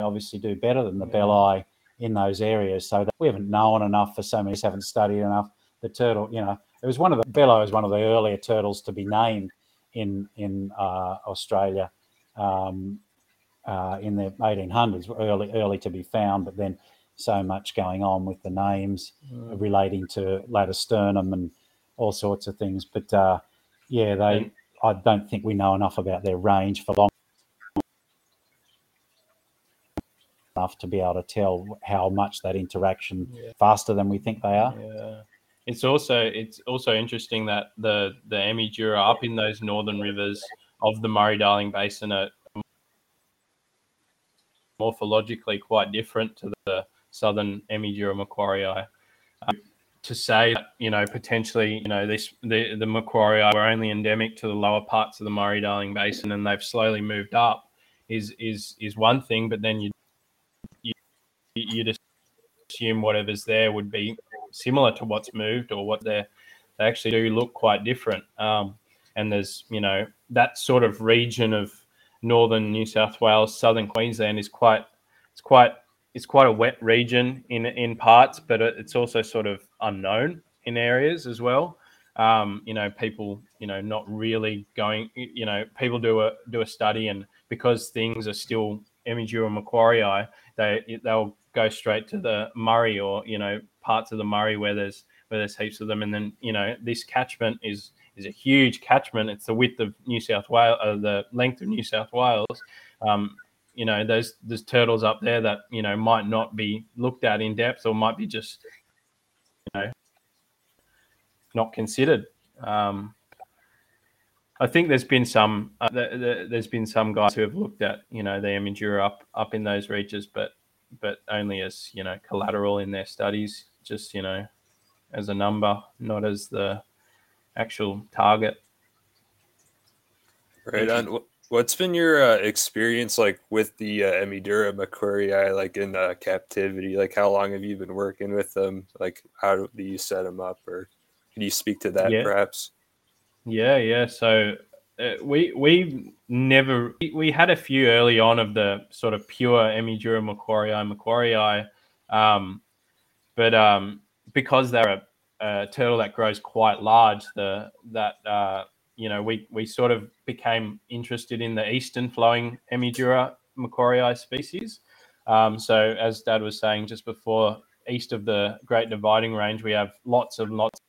obviously do better than the belli in those areas. So we haven't known enough for so many, haven't studied enough. The turtle, you know, it was one of the belli was one of the earlier turtles to be named in in uh, Australia. Um, uh, in the 1800s, early early to be found, but then so much going on with the names mm. relating to latisternum and all sorts of things. But uh, yeah, they I don't think we know enough about their range for long enough to be able to tell how much that interaction yeah. faster than we think they are. Yeah. It's also it's also interesting that the the Emydura up in those northern rivers of the Murray Darling Basin are morphologically quite different to the southern Emydura macquarii. Um, to say that, you know, potentially, you know, this the, the macquarii were only endemic to the lower parts of the Murray-Darling Basin and they've slowly moved up is is is one thing, but then you you you'd assume whatever's there would be similar to what's moved or what they're they actually do look quite different. Um, and there's you know that sort of region of northern New South Wales, southern Queensland is quite it's quite it's quite a wet region in in parts, but it's also sort of unknown in areas as well. Um, you know, people you know not really going. You know, people do a do a study, and because things are still Emydura macquarii, they they'll go straight to the Murray or you know parts of the Murray where there's where there's heaps of them, and then you know this catchment is is a huge catchment. It's the width of New South Wales, uh, the length of New South Wales. Um, you know, there's there's turtles up there that you know might not be looked at in depth, or might be just you know not considered. Um, I think there's been some uh, the, the, there's been some guys who have looked at you know the Emydura up up in those reaches, but but only as you know collateral in their studies, just you know as a number, not as the actual target. Right on. What's been your uh, experience like with the uh, Emydura macquarii, like in uh, captivity? Like, how long have you been working with them? Like, how do you set them up, or can you speak to that, yeah. perhaps? Yeah, yeah. So uh, we we never we had a few early on of the sort of pure Emydura macquarii macquarii, um, but um, because they're a a turtle that grows quite large, the that uh, you know we we sort of became interested in the eastern flowing Emydura macquarii species. Um, so as Dad was saying just before, east of the Great Dividing Range, we have lots of lots of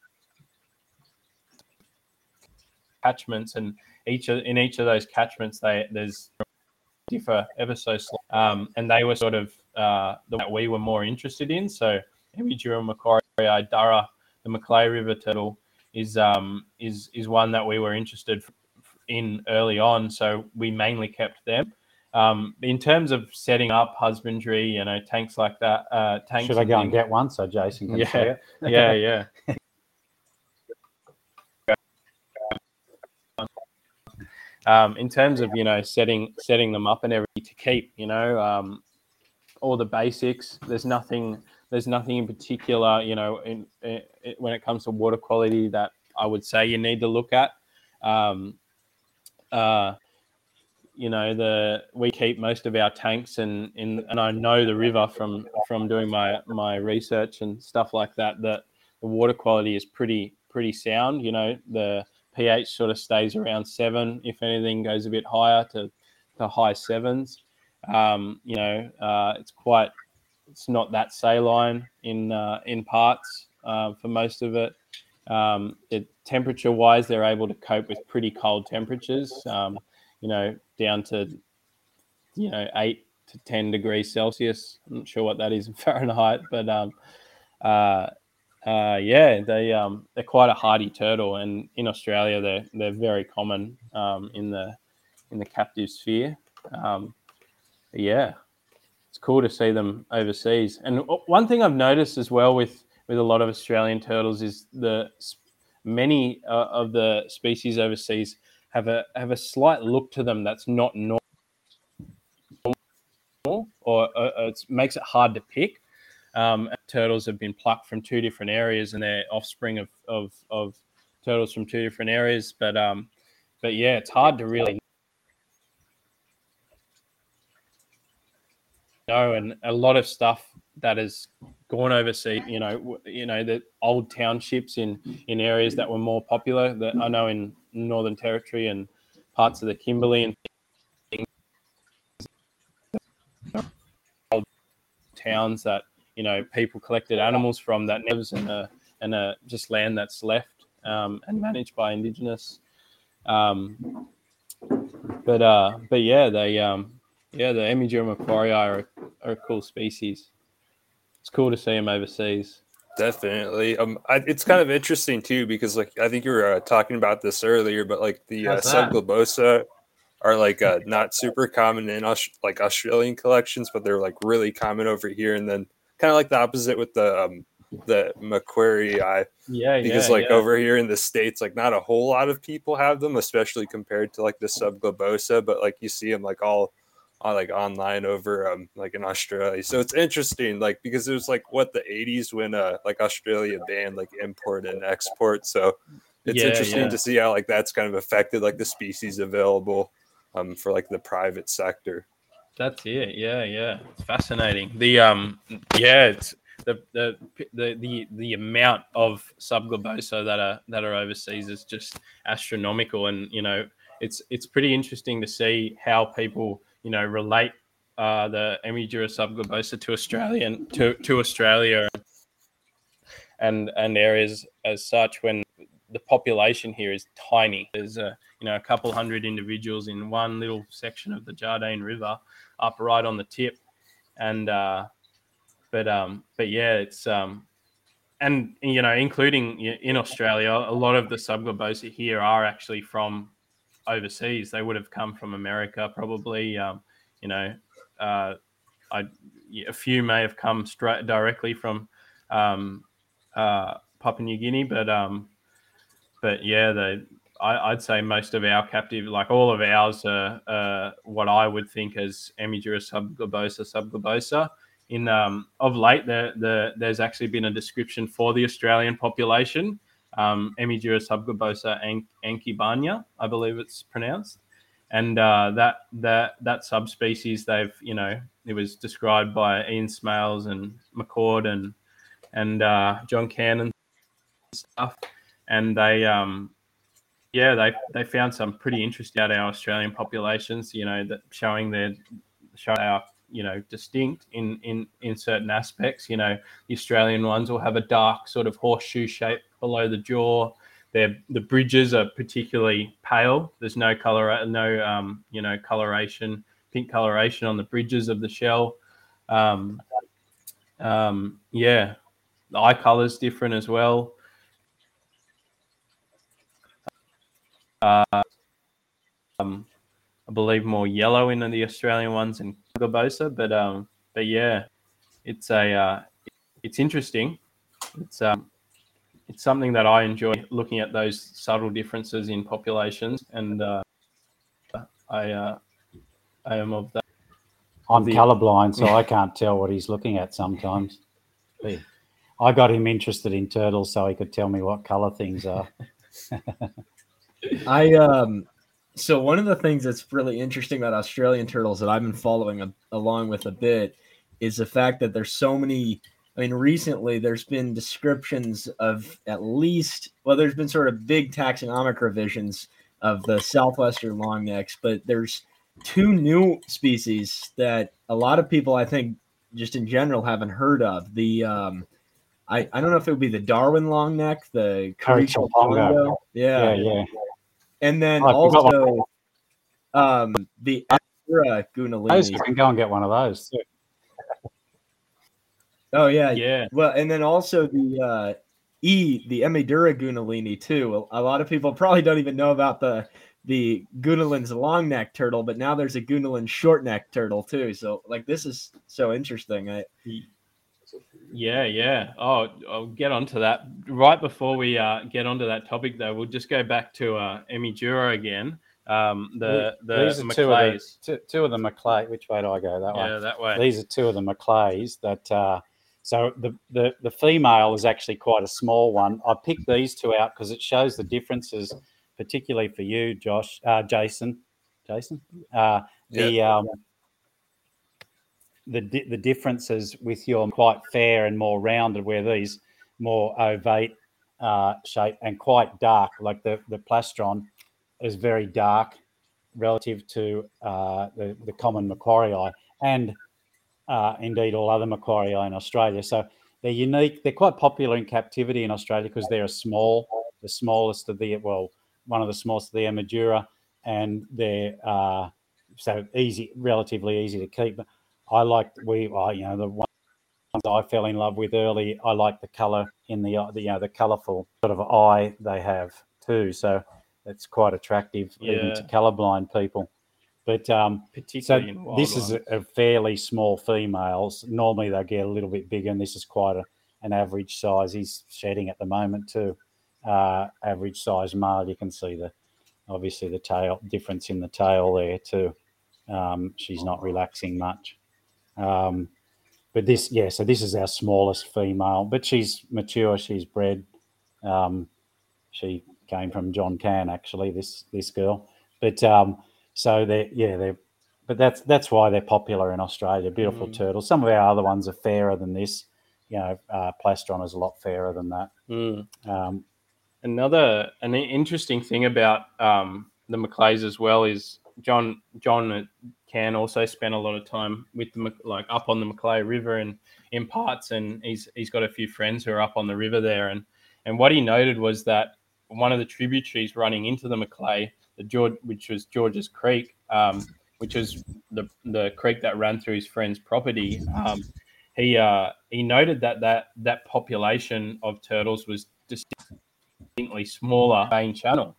catchments, and each of, in each of those catchments, they there's differ ever so slightly, um, and they were sort of uh, the that we were more interested in. So Emydura, Macquarie, dharra, the Macleay River turtle is um, is is one that we were interested in early on. So we mainly kept them. Um, in terms of setting up husbandry, you know, tanks like that. Uh, tanks Should I go and get one so Jason can yeah, see it? (laughs) yeah, yeah. um, in terms of you know setting setting them up and everything to keep, you know, um, all the basics. There's nothing there's nothing in particular, you know, in, in, when it comes to water quality that I would say you need to look at. Um, uh, you know, the we keep most of our tanks and in and I know the river from from doing my my research and stuff like that that the water quality is pretty pretty sound. You know, the pH sort of stays around seven. If anything, goes a bit higher to to high sevens. Um, you know, uh, it's quite. It's not that saline in uh, in parts uh, for most of it. Um, it temperature wise, they're able to cope with pretty cold temperatures. Um, you know, down to you know eight to ten degrees Celsius. I'm not sure what that is in (laughs) Fahrenheit, but um, uh, uh, yeah, they um, they're quite a hardy turtle, and in Australia they're they're very common um, in the in the captive sphere. Um, yeah, it's cool to see them overseas. And one thing I've noticed as well with with a lot of Australian turtles is the many uh, of the species overseas have a have a slight look to them that's not normal, or uh, it makes it hard to pick um, turtles have been plucked from two different areas, and they're offspring of, of, of turtles from two different areas. But um, but yeah, it's hard to really know, and a lot of stuff that has gone overseas. You know, you know the old townships in in areas that were more popular. That I know in Northern Territory and parts of the Kimberley and towns that you know people collected animals from that lives in a and a just land that's left um, and managed by indigenous. Um, but uh, but yeah, they um, yeah the Emydura macquarii are, are a cool species. It's cool to see them overseas. Definitely. Um, I, it's kind of interesting too because like I think you were uh, talking about this earlier, but like the uh, subglobosa are like uh, not super common in Aus- like Australian collections, but they're like really common over here. And then kind of like the opposite with the um, the Macquarie eye. Yeah, because yeah, like yeah. over here in the states, like not a whole lot of people have them, especially compared to like the subglobosa. But like you see them like all on like online over um like in Australia. So it's interesting, like because it was like what the 80s when uh like Australia banned like import and export. So it's Yeah, interesting yeah. to see how like that's kind of affected like the species available um for like the private sector. That's it. Yeah, yeah. It's fascinating. The um, yeah, it's the the the the, the amount of subglobosa that are that are overseas is just astronomical, and you know, it's it's pretty interesting to see how people you know relate uh, the Emydura subglobosa to Australian to to Australia and and areas as such when the population here is tiny. There's a you know a couple hundred individuals in one little section of the Jardine River up right on the tip, and uh, but um but yeah, it's um and you know including in Australia, a lot of the subglobosa here are actually from overseas. They would have come from America probably. Um, you know, uh, I a few may have come straight directly from um, uh, Papua New Guinea, but um, but yeah, the I, I'd say most of our captive, like all of ours, are what I would think as Emydura subglobosa subglobosa. In um, of late, the, the there's actually been a description for the Australian population, um, Emydura subglobosa an- I believe it's pronounced, and uh, that that that subspecies they've you know it was described by Ian Smales and McCord and and uh, John Cannon stuff, and they um yeah they they found some pretty interesting about our Australian populations, you know, that showing their show our you know distinct in in in certain aspects. You know, the Australian ones will have a dark sort of horseshoe shape below the jaw. They're, the bridges are particularly pale. There's no color, no um, you know coloration, pink coloration on the bridges of the shell. Um, um, yeah, the eye color is different as well. Uh, um, I believe more yellow in the Australian ones and Barbosa, but um, but yeah, it's a uh, it's interesting. It's um, it's something that I enjoy looking at those subtle differences in populations, and uh, I uh, I am of that. I'm the, colorblind, so (laughs) I can't tell what he's looking at sometimes. I got him interested in turtles so he could tell me what color things are. (laughs) I um so one of the things that's really interesting about Australian turtles that I've been following a, along with a bit is the fact that there's so many. I mean, recently there's been descriptions of at least well, there's been sort of big taxonomic revisions of the southwestern longnecks, but there's two new species that a lot of people I think just in general haven't heard of. The um, I, I don't know if it would be the Darwin longneck, the Carico Yeah, yeah, yeah. And then oh, also um, the Emydura gunaleni. I can go and get one of those too. (laughs) oh yeah, yeah. Well, and then also the uh, E, the Emydura gunaleni too. A lot of people probably don't even know about the the Gunalen's long neck turtle, but now there's a Gunalin short neck turtle too. So like this is so interesting. I, yeah, yeah. Oh, I'll get onto that right before we uh, get onto that topic, though. We'll just go back to uh, Emydura again. Um, the the These are two of the, two, two of the Macleay. Which way do I go? That way. Yeah, that way. These are two of the Macleays that. Uh, so the, the the female is actually quite a small one. I picked these two out because it shows the differences, particularly for you, Josh, uh, Jason, Jason. Uh, the yeah. um, the the differences with your quite fair and more rounded, where these more ovate uh, shape and quite dark, like the the plastron is very dark relative to uh, the the common Macquarie eye and uh, indeed all other Macquarie eye in Australia. So they're unique. They're quite popular in captivity in Australia because they're a small, the smallest of the well, one of the smallest of the Emydura, and they're uh, so easy, relatively easy to keep. I like we, well, you know, the ones I fell in love with early. I like the color in the, the you know, the colorful sort of eye they have too. So it's quite attractive yeah. even to colorblind people. But um, particularly so this is a, a, fairly small females. Normally they get a little bit bigger, and this is quite a, an average size. He's shedding at the moment too. Uh, average size male. You can see the obviously the tail difference in the tail there too. Um, she's not relaxing much. Um, but this, yeah, so this is our smallest female, but she's mature. She's bred. Um, she came from John Cann actually. This this girl, but um, so they yeah they're but that's that's why they're popular in Australia. Beautiful mm. turtles. Some of our other ones are fairer than this. You know, uh, plastron is a lot fairer than that. Mm. Um, Another an interesting thing about um, the Macleays as well is John John can also spend a lot of time with the like up on the Macleay River and in parts, and he's he's got a few friends who are up on the river there, and and what he noted was that one of the tributaries running into the Macleay, the George, which was George's Creek, um, which was the the creek that ran through his friend's property. Um, he uh, he noted that that that population of turtles was distinctly smaller main channel.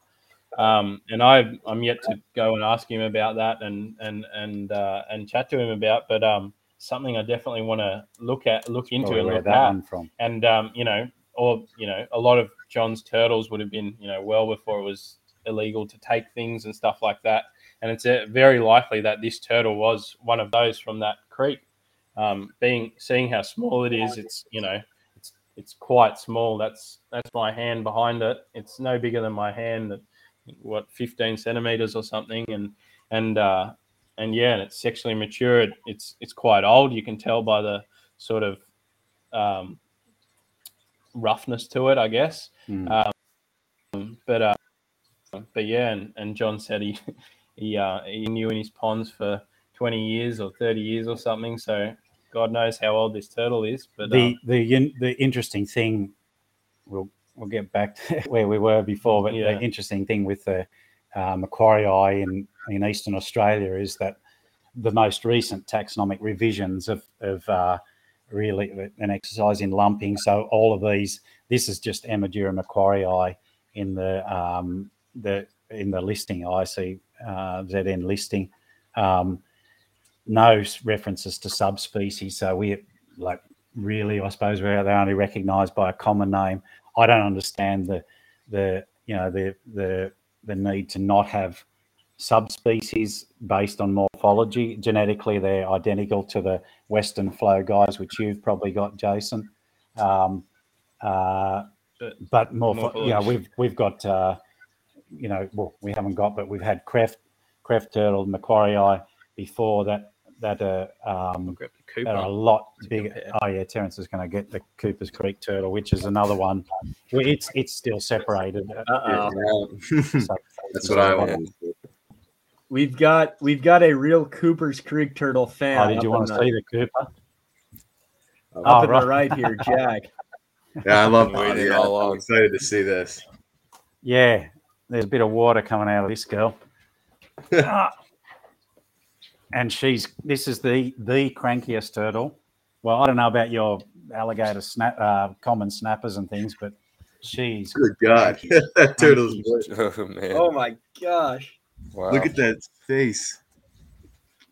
Um, and I, I'm yet to go and ask him about that and and and uh, and chat to him about. But um, something I definitely want to look at, look into, and look at. From. And um, you know, or you know, a lot of John's turtles would have been, you know, well before it was illegal to take things and stuff like that. And it's uh, very likely that this turtle was one of those from that creek. Um, being seeing how small it is, it's you know, it's it's quite small. That's that's my hand behind it. It's no bigger than my hand what 15 centimeters or something, and and uh, and yeah, and it's sexually matured. It's it's quite old. You can tell by the sort of um, roughness to it, I guess. Mm. Um, but uh, but yeah, and, and John said he (laughs) he uh, he knew in his ponds for 20 years or 30 years or something. So God knows how old this turtle is. But the um, the the interesting thing, we'll we'll get back (laughs) to where we were before, but Yeah. the interesting thing with the uh, Macquarie Eye in in Eastern Australia is that the most recent taxonomic revisions of of uh, really an exercise in lumping. So all of these, this is just Emydura Macquarie Eye in the um, the in the listing IC uh, ZN listing. Um, no references to subspecies. So we like really, I suppose we're they're only recognised by a common name. I don't understand the the you know the the the need to not have subspecies based on morphology. Genetically, they're identical to the Western flow guys, which you've probably got, Jason. Um, uh, But more, you know, we've we've got, uh, you know, well, we haven't got, but we've had Krefft, Krefft turtle, Macquarie eye before that that uh, um, grab that are a lot bigger. compare. Oh yeah, Terence is going to get the Cooper's Creek turtle, which is another one. It's it's still separated. (laughs) Uh-oh. (laughs) So- That's what I wanted. We've got we've got a real Cooper's Creek turtle fan. Oh, did you want to the- see the Cooper? up Oh, in right. the right here, Jack? (laughs) Yeah, I love Been waiting yeah, all I'm along. excited to see this. Yeah, there's a bit of water coming out of this girl. Ah. And she's this is the the crankiest turtle. Well, I don't know about your alligator snap, uh, common snappers and things, but she's Good God, (laughs) that turtle's. Oh man! Oh my gosh! wow. Look at that face.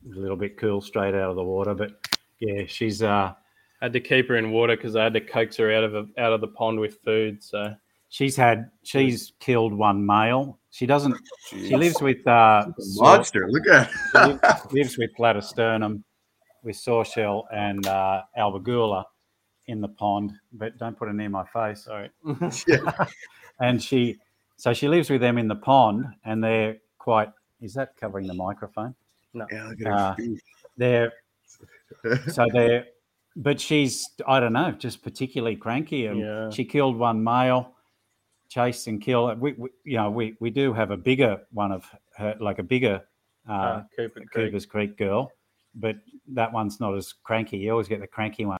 a little bit cool straight out of the water. But yeah, she's uh I had to keep her in water because I had to coax her out of a, out of the pond with food. So she's had she's killed one male. She doesn't. She lives with uh Monster. Look at. she lives, (laughs) lives with latisternum, with sawshell and uh, albagula in the pond. But don't put it near my face. sorry. yeah. (laughs) (laughs) and she so she lives with them in the pond and they're quite is that covering the microphone Yeah, Uh, they're so they're but she's i don't know just particularly cranky and Yeah. she killed one male chased and kill. we, we you know we we do have a bigger one of her like a bigger uh, Uh, Cooper Creek. Cooper's Creek girl, but that one's not as cranky. You always get the cranky one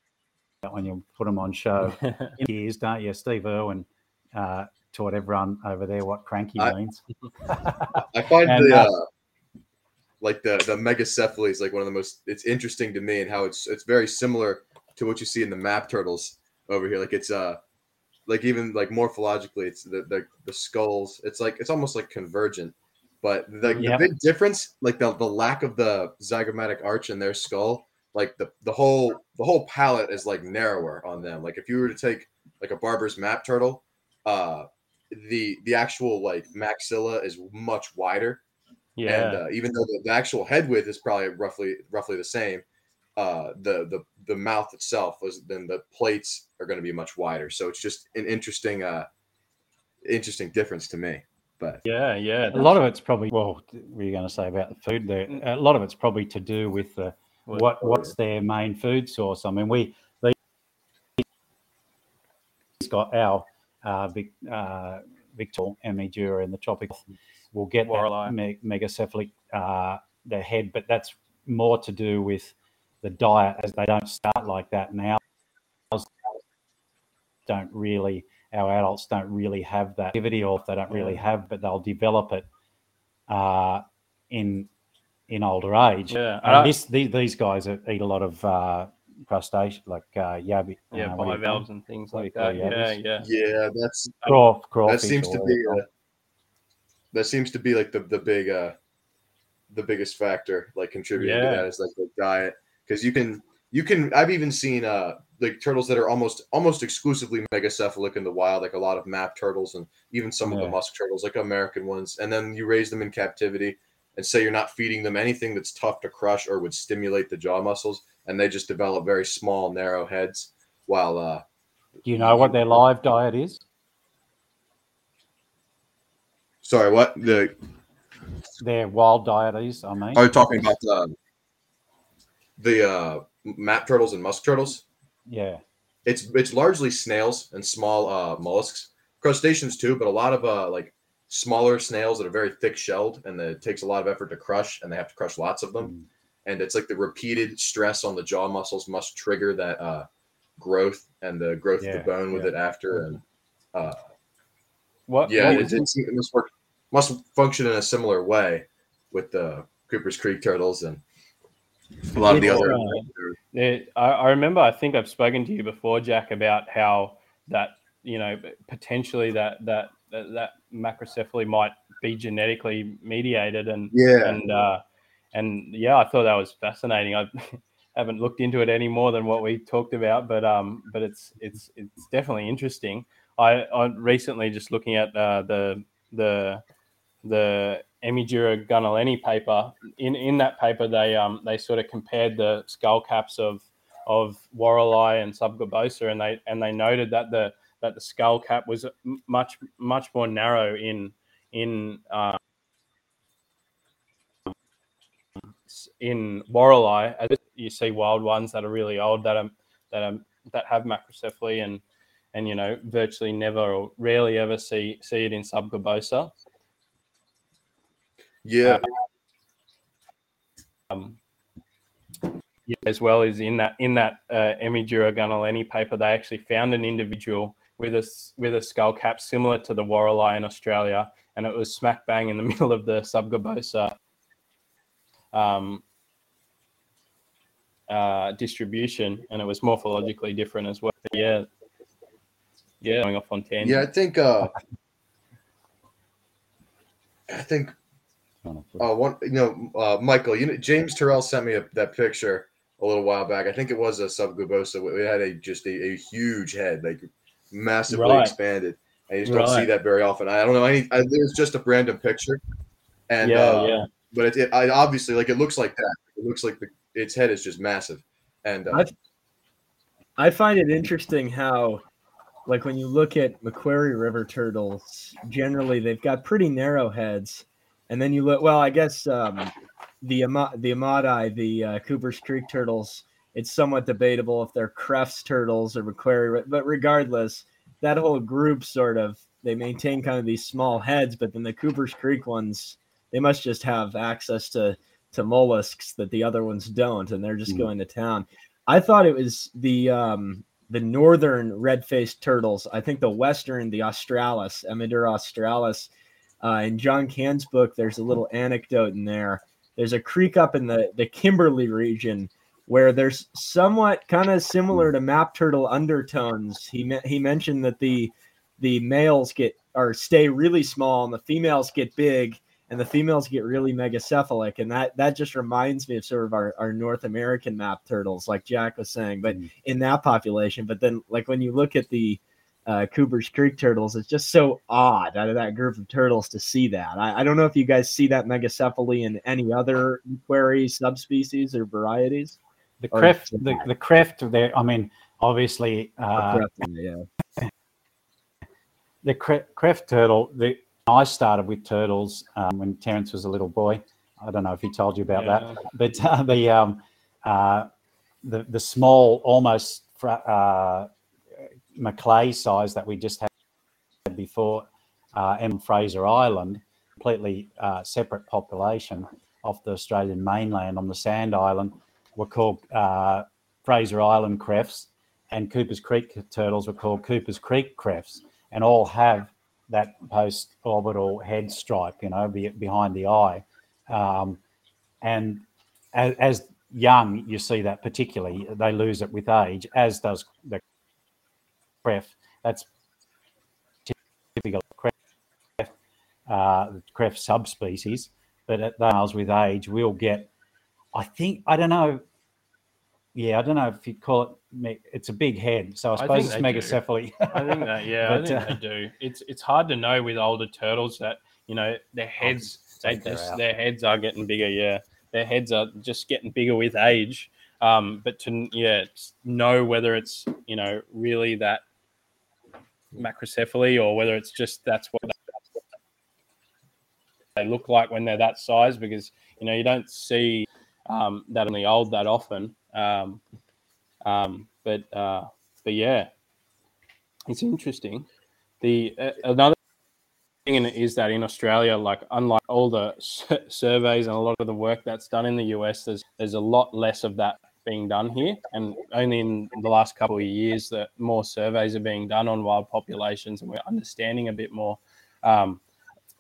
when you put them on show. (laughs) Years, don't you? Steve Irwin uh, taught everyone over there what cranky I- means. (laughs) I find And, the uh, uh, like the the megacephaly is like one of the most. It's interesting to me and how it's it's very similar to what you see in the map turtles over here. Like it's uh like even like morphologically, it's the the, the skulls. It's like it's almost like convergent. But the, Yep. the big difference, like the, the lack of the zygomatic arch in their skull, like the, the whole the whole palate is like narrower on them. Like if you were to take like a Barbour's map turtle, uh the the actual like maxilla is much wider yeah. and uh, even though the, the actual head width is probably roughly roughly the same uh the the the mouth itself was then the plates are going to be much wider so it's just an interesting uh interesting difference to me but yeah. Yeah. A lot of it's probably well, were you going to say about the food there? A lot of it's probably to do with the What- what what's their main food source. I mean, we these got our uh, Vic, uh, Victor Emydura in the tropical will get Walleye. that me- megacephalic uh, the head, but that's more to do with the diet as they don't start like that now. Don't really our adults don't really have that activity, or if they don't really have, but they'll develop it uh, in in older age. Yeah. And this, these, these guys eat a lot of uh, crustacean, like uh, yabby. yeah. uh, what do you call bivalves and things like that. Yeah. Yeah. yeah that's Craw, that seems to be they're uh, that seems to be like the the big uh the biggest factor like contributing to that is like the diet because you can you can i've even seen uh like turtles that are almost almost exclusively megacephalic in the wild like a lot of map turtles and even some of the musk turtles like american ones and then you raise them in captivity and say you're not feeding them anything that's tough to crush or would stimulate the jaw muscles and they just develop very small narrow heads while uh Do you know what their live diet is? sorry what the Their wild diet is, I mean. Are you talking about the the uh, map turtles and musk turtles? Yeah. It's it's largely snails and small uh, mollusks, crustaceans too, but a lot of uh, like smaller snails that are very thick shelled and that it takes a lot of effort to crush, and they have to crush lots of them. Mm. and it's like the repeated stress on the jaw muscles must trigger that uh, growth and the growth Yeah, of the bone with yeah. it after. And uh, What? yeah, what it, it, it must work, must function in a similar way with the Cooper's Creek turtles and a lot of the other. uh, It, I, I remember. I think I've spoken to you before, Jack, about how that you know potentially that that that, that macrocephaly might be genetically mediated, and yeah, and uh, and yeah, I thought that was fascinating. I (laughs) haven't looked into it any more than what we talked about, but um, but it's it's it's definitely interesting. I I recently just looking at uh, the the the Emydura gunaleni paper. In in that paper, they um they sort of compared the skull caps of of Worrelli and Subglobosa, and they and they noted that the that the skull cap was much much more narrow in in uh, in Worrelli. As you see wild ones that are really old that are that are that have macrocephaly and and you know virtually never or rarely ever see see it in Subglobosa. Yeah, um, yeah, as well as in that in that uh, Emydura gunaleni paper, they actually found an individual with a with a skull cap similar to the Worrelli in Australia, and it was smack bang in the (laughs) middle of the Subglobosa um, uh, distribution, and it was morphologically different as well. Yeah, yeah, going off on tangent. yeah. I think. Uh, I think Uh, one, you know, uh, Michael, you know, James Terrell sent me a, that picture a little while back. I think it was a subglobosa. It had a just a, a huge head, like massively Right. expanded. I you just don't see that very often. I don't know any. I, it's just a random picture, and yeah, uh, yeah. but it, it I, obviously like it looks like that. It looks like the, its head is just massive, and uh, I've- I find it interesting how, like, when you look at Macquarie River turtles, generally they've got pretty narrow heads, and then you look. Well, I guess um, the Ama- the Amadai, the uh, Cooper's Creek turtles, it's somewhat debatable if they're Krefft's turtles or Macquarie, but regardless, that whole group sort of they maintain kind of these small heads, but then the Cooper's Creek ones, they must just have access to to mollusks that the other ones don't, and they're just Mhm. going to town. I thought it was the um, the northern red-faced turtles. I think the western, the Australis, Emydura australis. Uh, in John Cann's book, there's a little anecdote in there. There's a creek up in the the Kimberley region where there's somewhat kind of similar to map turtle undertones. He me- he mentioned that the the males get or stay really small and the females get big and the females get really megacephalic and that that just reminds me of sort of our, our north american map turtles like jack was saying but Mm. in that population but then like when you look at the uh, cooper's creek turtles it's just so odd out of that group of turtles to see that i, I don't know if you guys see that megacephaly in any other query subspecies or varieties The Or Krefft, the, that. the Krefft of there. I mean, obviously, uh, yeah the cre- Krefft turtle. The I started with turtles um, when Terence was a little boy. I don't know if he told you about that, but (laughs) uh, the um, uh, the the small, almost fra- uh, Macleay size that we just had before, uh, M Fraser Island, completely uh, separate population off the Australian mainland on the Sand Island, were called uh, Fraser Island Kreffts, and Cooper's Creek turtles were called Cooper's Creek Kreffts, and all have that post-orbital head stripe, you know, be, behind the eye. Um, and as, as young, you see that particularly, they lose it with age, as does the Krefft. That's typical Krefft, uh, Krefft subspecies. But at those with age, we'll get, I think, I don't know. Yeah, I don't know if you call it. me- It's a big head, so I I suppose think it's megacephaly. I think that yeah, (laughs) But, I think uh, they do. It's it's hard to know with older turtles that you know their heads they just their heads are getting bigger. Yeah, their heads are just getting bigger with age. Um, but to yeah know whether it's you know really that macrocephaly or whether it's just that's what they look like when they're that size because you know you don't see um, that in the old that often. Um, um, but uh, but yeah, it's interesting. The uh, another thing is that in Australia, like unlike all the surveys and a lot of the work that's done in the US, there's there's a lot less of that being done here, and only in the last couple of years that more surveys are being done on wild populations, and we're understanding a bit more. Um,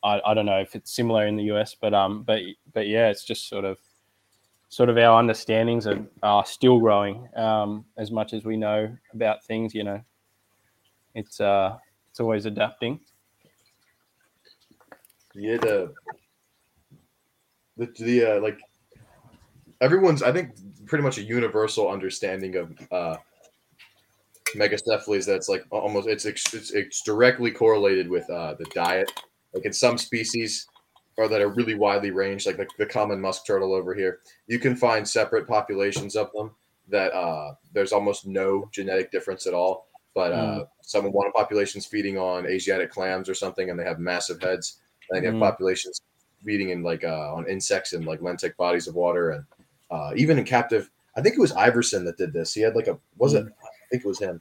I, I don't know if it's similar in the US, but um, but but yeah, it's just sort of sort of our understandings are, are still growing um, as much as we know about things. You know, it's uh, it's always adapting. Yeah, the the, the uh, like everyone's I think pretty much a universal understanding of uh megacephalies that's like almost it's it's, it's directly correlated with uh the diet like in some species or that are really widely ranged like the, the common musk turtle over here you can find separate populations of them that uh there's almost no genetic difference at all but uh mm. some one populations feeding on asiatic clams or something and they have massive heads and you have mm. populations feeding in like uh on insects and like lentic bodies of water and uh, even in captive. I think it was Iverson that did this. He had like a was it? I think it was him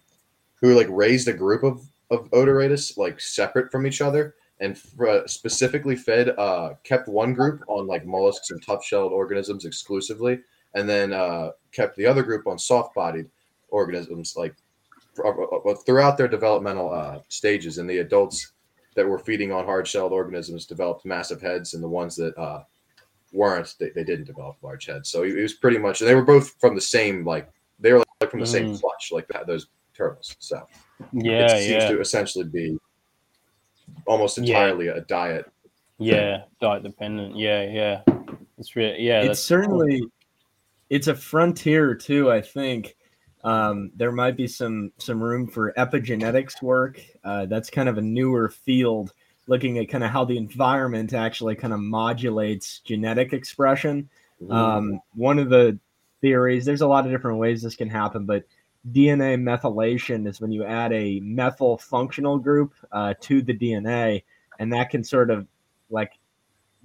who like raised a group of of Odoratus like separate from each other and uh, specifically fed uh, kept one group on like mollusks and tough shelled organisms exclusively, and then uh, kept the other group on soft bodied organisms like uh, uh, throughout their developmental uh, stages. And the adults that were feeding on hard shelled organisms developed massive heads, and the ones that uh, weren't they, they didn't develop large heads. So it was pretty much they were both from the same like they were like from the mm. same clutch like that, those turtles. So yeah, it seems yeah. to essentially be almost entirely yeah. a diet. Yeah, diet dependent. Yeah, yeah. It's really yeah. It's certainly cool. it's a frontier too. I think um, there might be some some room for epigenetics work. Uh, that's kind of a newer field looking at kind of how the environment actually kind of modulates genetic expression. Um, one of the theories, there's a lot of different ways this can happen, but DNA methylation is when you add a methyl functional group uh, to the DNA, and that can sort of like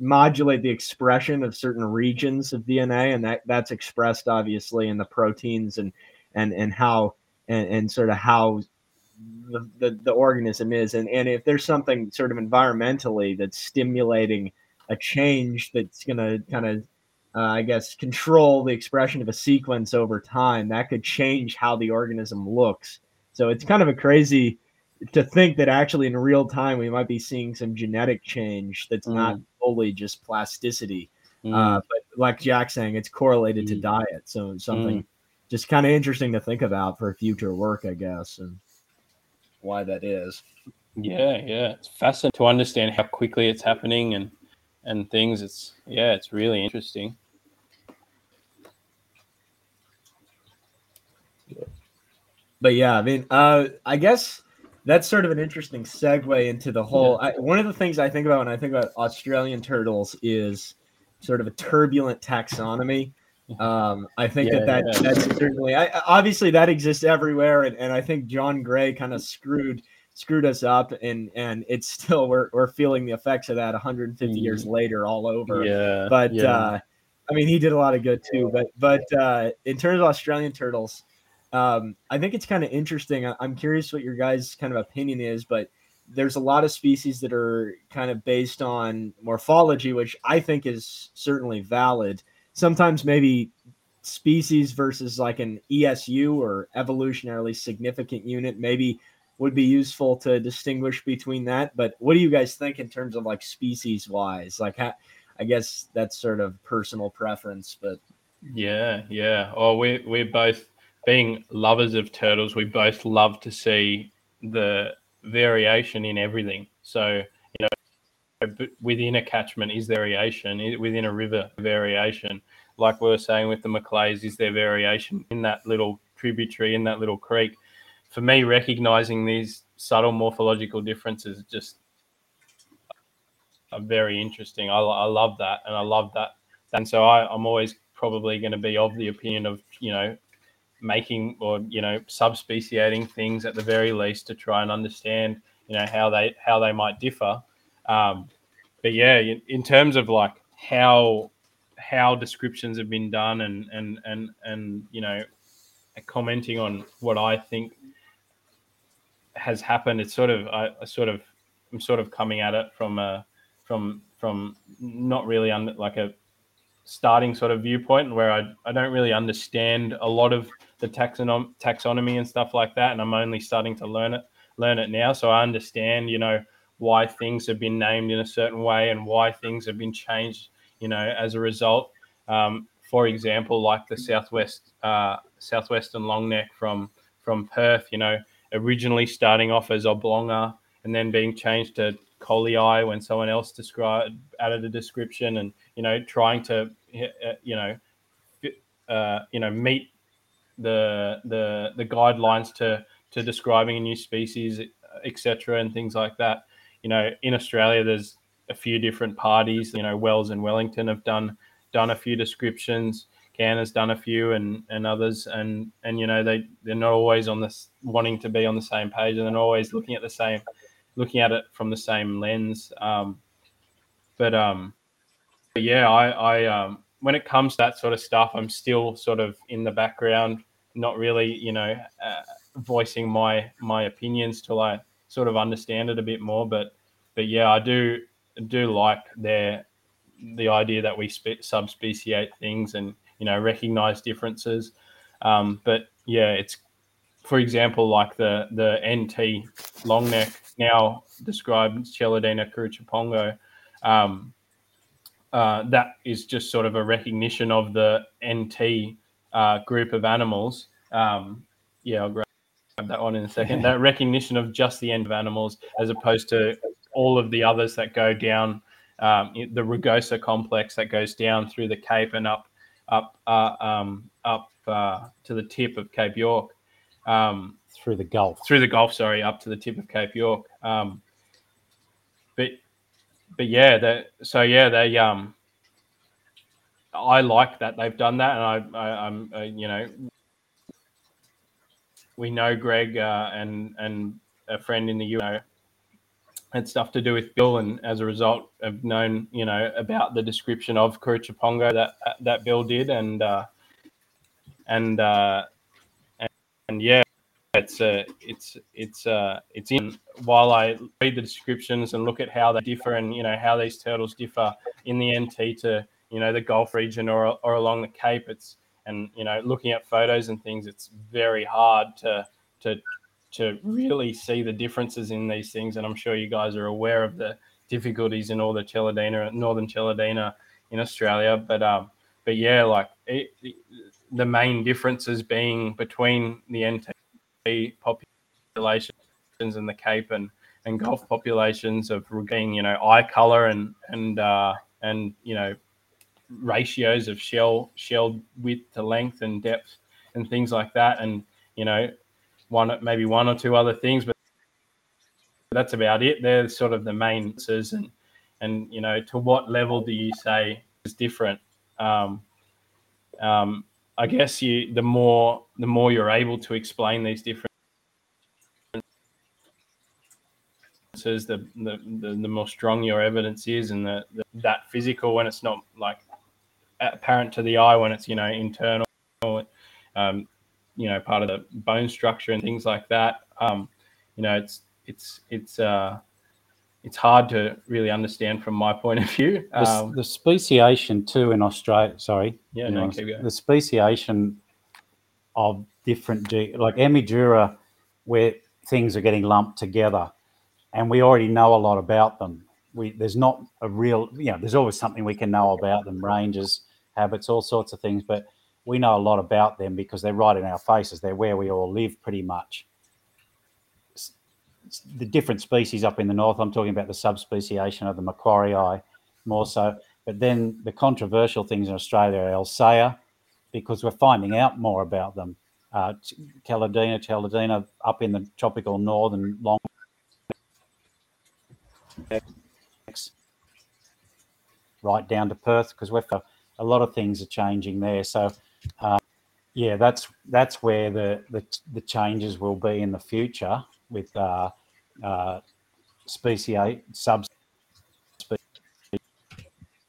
modulate the expression of certain regions of DNA, and that that's expressed obviously in the proteins and and and how and, and sort of how the, the, the organism is and, and if there's something sort of environmentally that's stimulating a change that's going to kind of uh, i guess control the expression of a sequence over time that could change how the organism looks so it's kind of a crazy to think that actually in real time we might be seeing some genetic change that's mm. not fully just plasticity mm. uh, but like jack saying it's correlated mm. to diet so something mm. just kind of interesting to think about for future work i guess and why that is. Yeah, yeah, it's fascinating to understand how quickly it's happening and and things. It's yeah, it's really interesting. But yeah, I mean, uh, I guess that's sort of an interesting segue into the whole. Yeah. I, one of the things I think about when I think about Australian turtles is sort of a turbulent taxonomy. Um, I think yeah, that, that yeah. that's certainly I, obviously that exists everywhere, and, and I think John Gray kind of screwed screwed us up, and and it's still we're we're feeling the effects of that 150 mm. years later all over. Yeah, but yeah. Uh, I mean he did a lot of good too. But but uh, in terms of Australian turtles, um, I think it's kind of interesting. I, I'm curious what your guys' kind of opinion is, but there's a lot of species that are kind of based on morphology, which I think is certainly valid sometimes maybe species versus like an ESU or evolutionarily significant unit maybe would be useful to distinguish between that. But what do you guys think in terms of like species wise? Like, I guess that's sort of personal preference, but yeah, yeah. Oh, we we're both being lovers of turtles. We both love to see the variation in everything. So within a catchment is variation? Within a river variation. Like we were saying with the macleays is there variation in that little tributary in that little creek? For me recognizing these subtle morphological differences just are very interesting. I, I love that and i love that. And so I, i'm always probably going to be of the opinion of you know making or you know subspeciating things at the very least to try and understand you know how they how they might differ. Um, but yeah, in, terms of like how how descriptions have been done and and and and you know commenting on what I think has happened, it's sort of I, I sort of I'm sort of coming at it from a from from not really under like a starting sort of viewpoint where I, I don't really understand a lot of the taxonom- taxonomy and stuff like that and I'm only starting to learn it learn it now. So I understand you know why things have been named in a certain way and why things have been changed you know as a result. Um, for example like the southwest uh, southwestern longneck from from Perth you know originally starting off as oblonga and then being changed to colliei when someone else described added a description and you know trying to uh, you know uh, you know meet the the the guidelines to to describing a new species etc and things like that you know in australia there's a few different parties. You know wells and wellington have done done a few descriptions. Cann has done a few and and others. And and you know they they're not always on this wanting to be on the same page. And they're always looking at the same looking at it from the same lens. Um but um but yeah i i um when it comes to that sort of stuff i'm still sort of in the background not really you know uh, voicing my my opinions till i sort of understand it a bit more but but yeah i do do like their the idea that we spe- subspeciate things and you know recognize differences. Um, but yeah it's for example like the the nt long neck now described Chelodina kurrichalpongo um, uh, that is just sort of a recognition of the nt uh, group of animals. Um, yeah i'll grab that one in a second that recognition of just the end of animals as opposed to all of the others that go down um, the rugosa complex that goes down through the cape and up up uh, um, up uh, to the tip of Cape York. Um, through the Gulf. Through the Gulf, sorry, up to the tip of Cape York. Um, but but yeah, that so yeah they um I like that they've done that, and I, I am uh, you know we know Greg uh, and and a friend in the US had stuff to do with Bill, and as a result, have known you know about the description of Kurrichalpongo that that Bill did, and uh, and, uh, and and yeah, it's uh, it's it's uh, it's in. While I read the descriptions and look at how they differ, and you know how these turtles differ in the NT to you know the Gulf region or or along the Cape, it's and you know looking at photos and things, it's very hard to to to really see the differences in these things. And I'm sure you guys are aware of the difficulties in all the Northern Chelodina in Australia. But um, but yeah, like it, the main differences being between the NT populations and the Cape and, and Gulf populations of being, you know, eye color and and uh, and you know ratios of shell shell width to length and depth and things like that. And you know, one maybe one or two other things, but that's about it. They're sort of the main answers, and and you know to what level do you say is different? Um, um, I guess you the more the more you're able to explain these different the, the, the, more strong your evidence is and the, the, that physical when it's not like apparent to the eye when it's you know internal um, you know part of the bone structure and things like that. Um, you know, it's it's it's uh, it's hard to really understand from my point of view. Um, the, the, speciation too in Australia. Sorry, yeah, no, the speciation of different like Emydura, where things are getting lumped together, and we already know a lot about them. We there's not a real you know there's always something we can know about them, ranges, habits, all sorts of things, but we know a lot about them because they're right in our faces. They're where we all live pretty much. The different species up in the north, I'm talking about the subspeciation of the macquarii more so. But then the controversial things in Australia are Elseya, because we're finding out more about them. Uh, Chelodina, Chelodina up in the tropical northern long right down to Perth because we're a lot of things are changing there. So uh, yeah, that's that's where the, the, the changes will be in the future with uh, uh, speciation,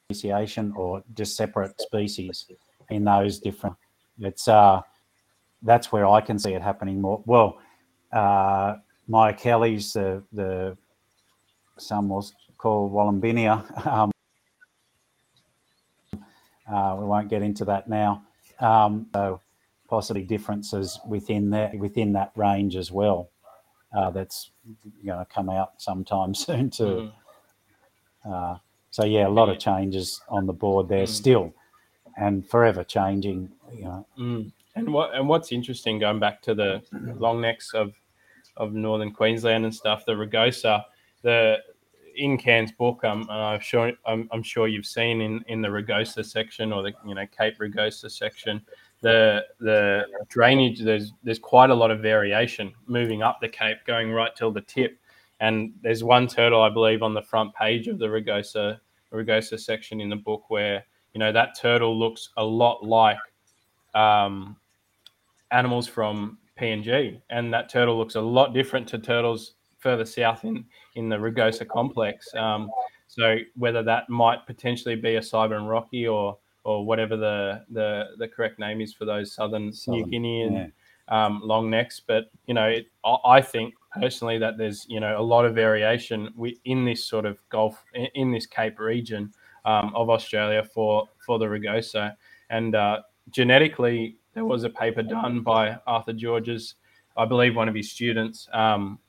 subspeciation, or just separate species in those different. It's uh, that's where I can see it happening more. Well, uh, Myuchelys the the some was called Wollumbinia. (laughs) Um, uh, we won't get into that now. Um, so possibly differences within that within that range as well. Uh, that's going to come out sometime (laughs) soon too. Mm. Uh, so yeah, a lot of changes on the board there mm. still, and forever changing. You know. Mm. And what and what's interesting, going back to the long necks of of northern Queensland and stuff, the Rugosa, the in Cann's book, um, I'm sure I'm, I'm, sure you've seen in, in the Rugosa section or the you know Cape Rugosa section, the the drainage there's there's quite a lot of variation moving up the cape, going right till the tip. And there's one turtle I believe on the front page of the Rugosa section in the book where you know that turtle looks a lot like um, animals from PNG, and that turtle looks a lot different to turtles further south in in the Rugosa complex. Um, so whether that might potentially be a siebenrocki or or whatever the, the the correct name is for those southern, southern New Guinea and yeah. um, long necks, but you know, it, I think personally that there's you know a lot of variation in this sort of Gulf in this Cape region um, of Australia for for the Rugosa, and uh, genetically there was a paper done by Arthur Georges, I believe one of his students, um,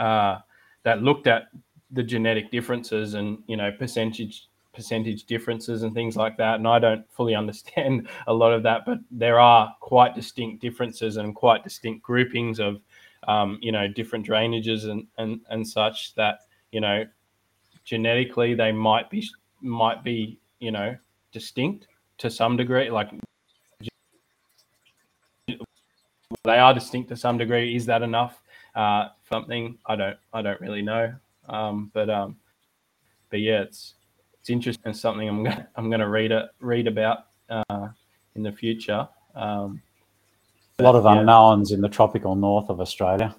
uh, that looked at the genetic differences and you know percentage percentage differences and things like that. And I don't fully (laughs) understand a lot of that, but there are quite distinct differences and quite distinct groupings of um, you know different drainages and, and and such that you know genetically they might be might be you know distinct to some degree like they are distinct to some degree. Is that enough? Uh, something I don't I don't really know. Um, but um, but yeah, it's it's interesting something I'm gonna I'm gonna read it read about uh, in the future. Um, a lot of yeah. unknowns in the tropical north of Australia.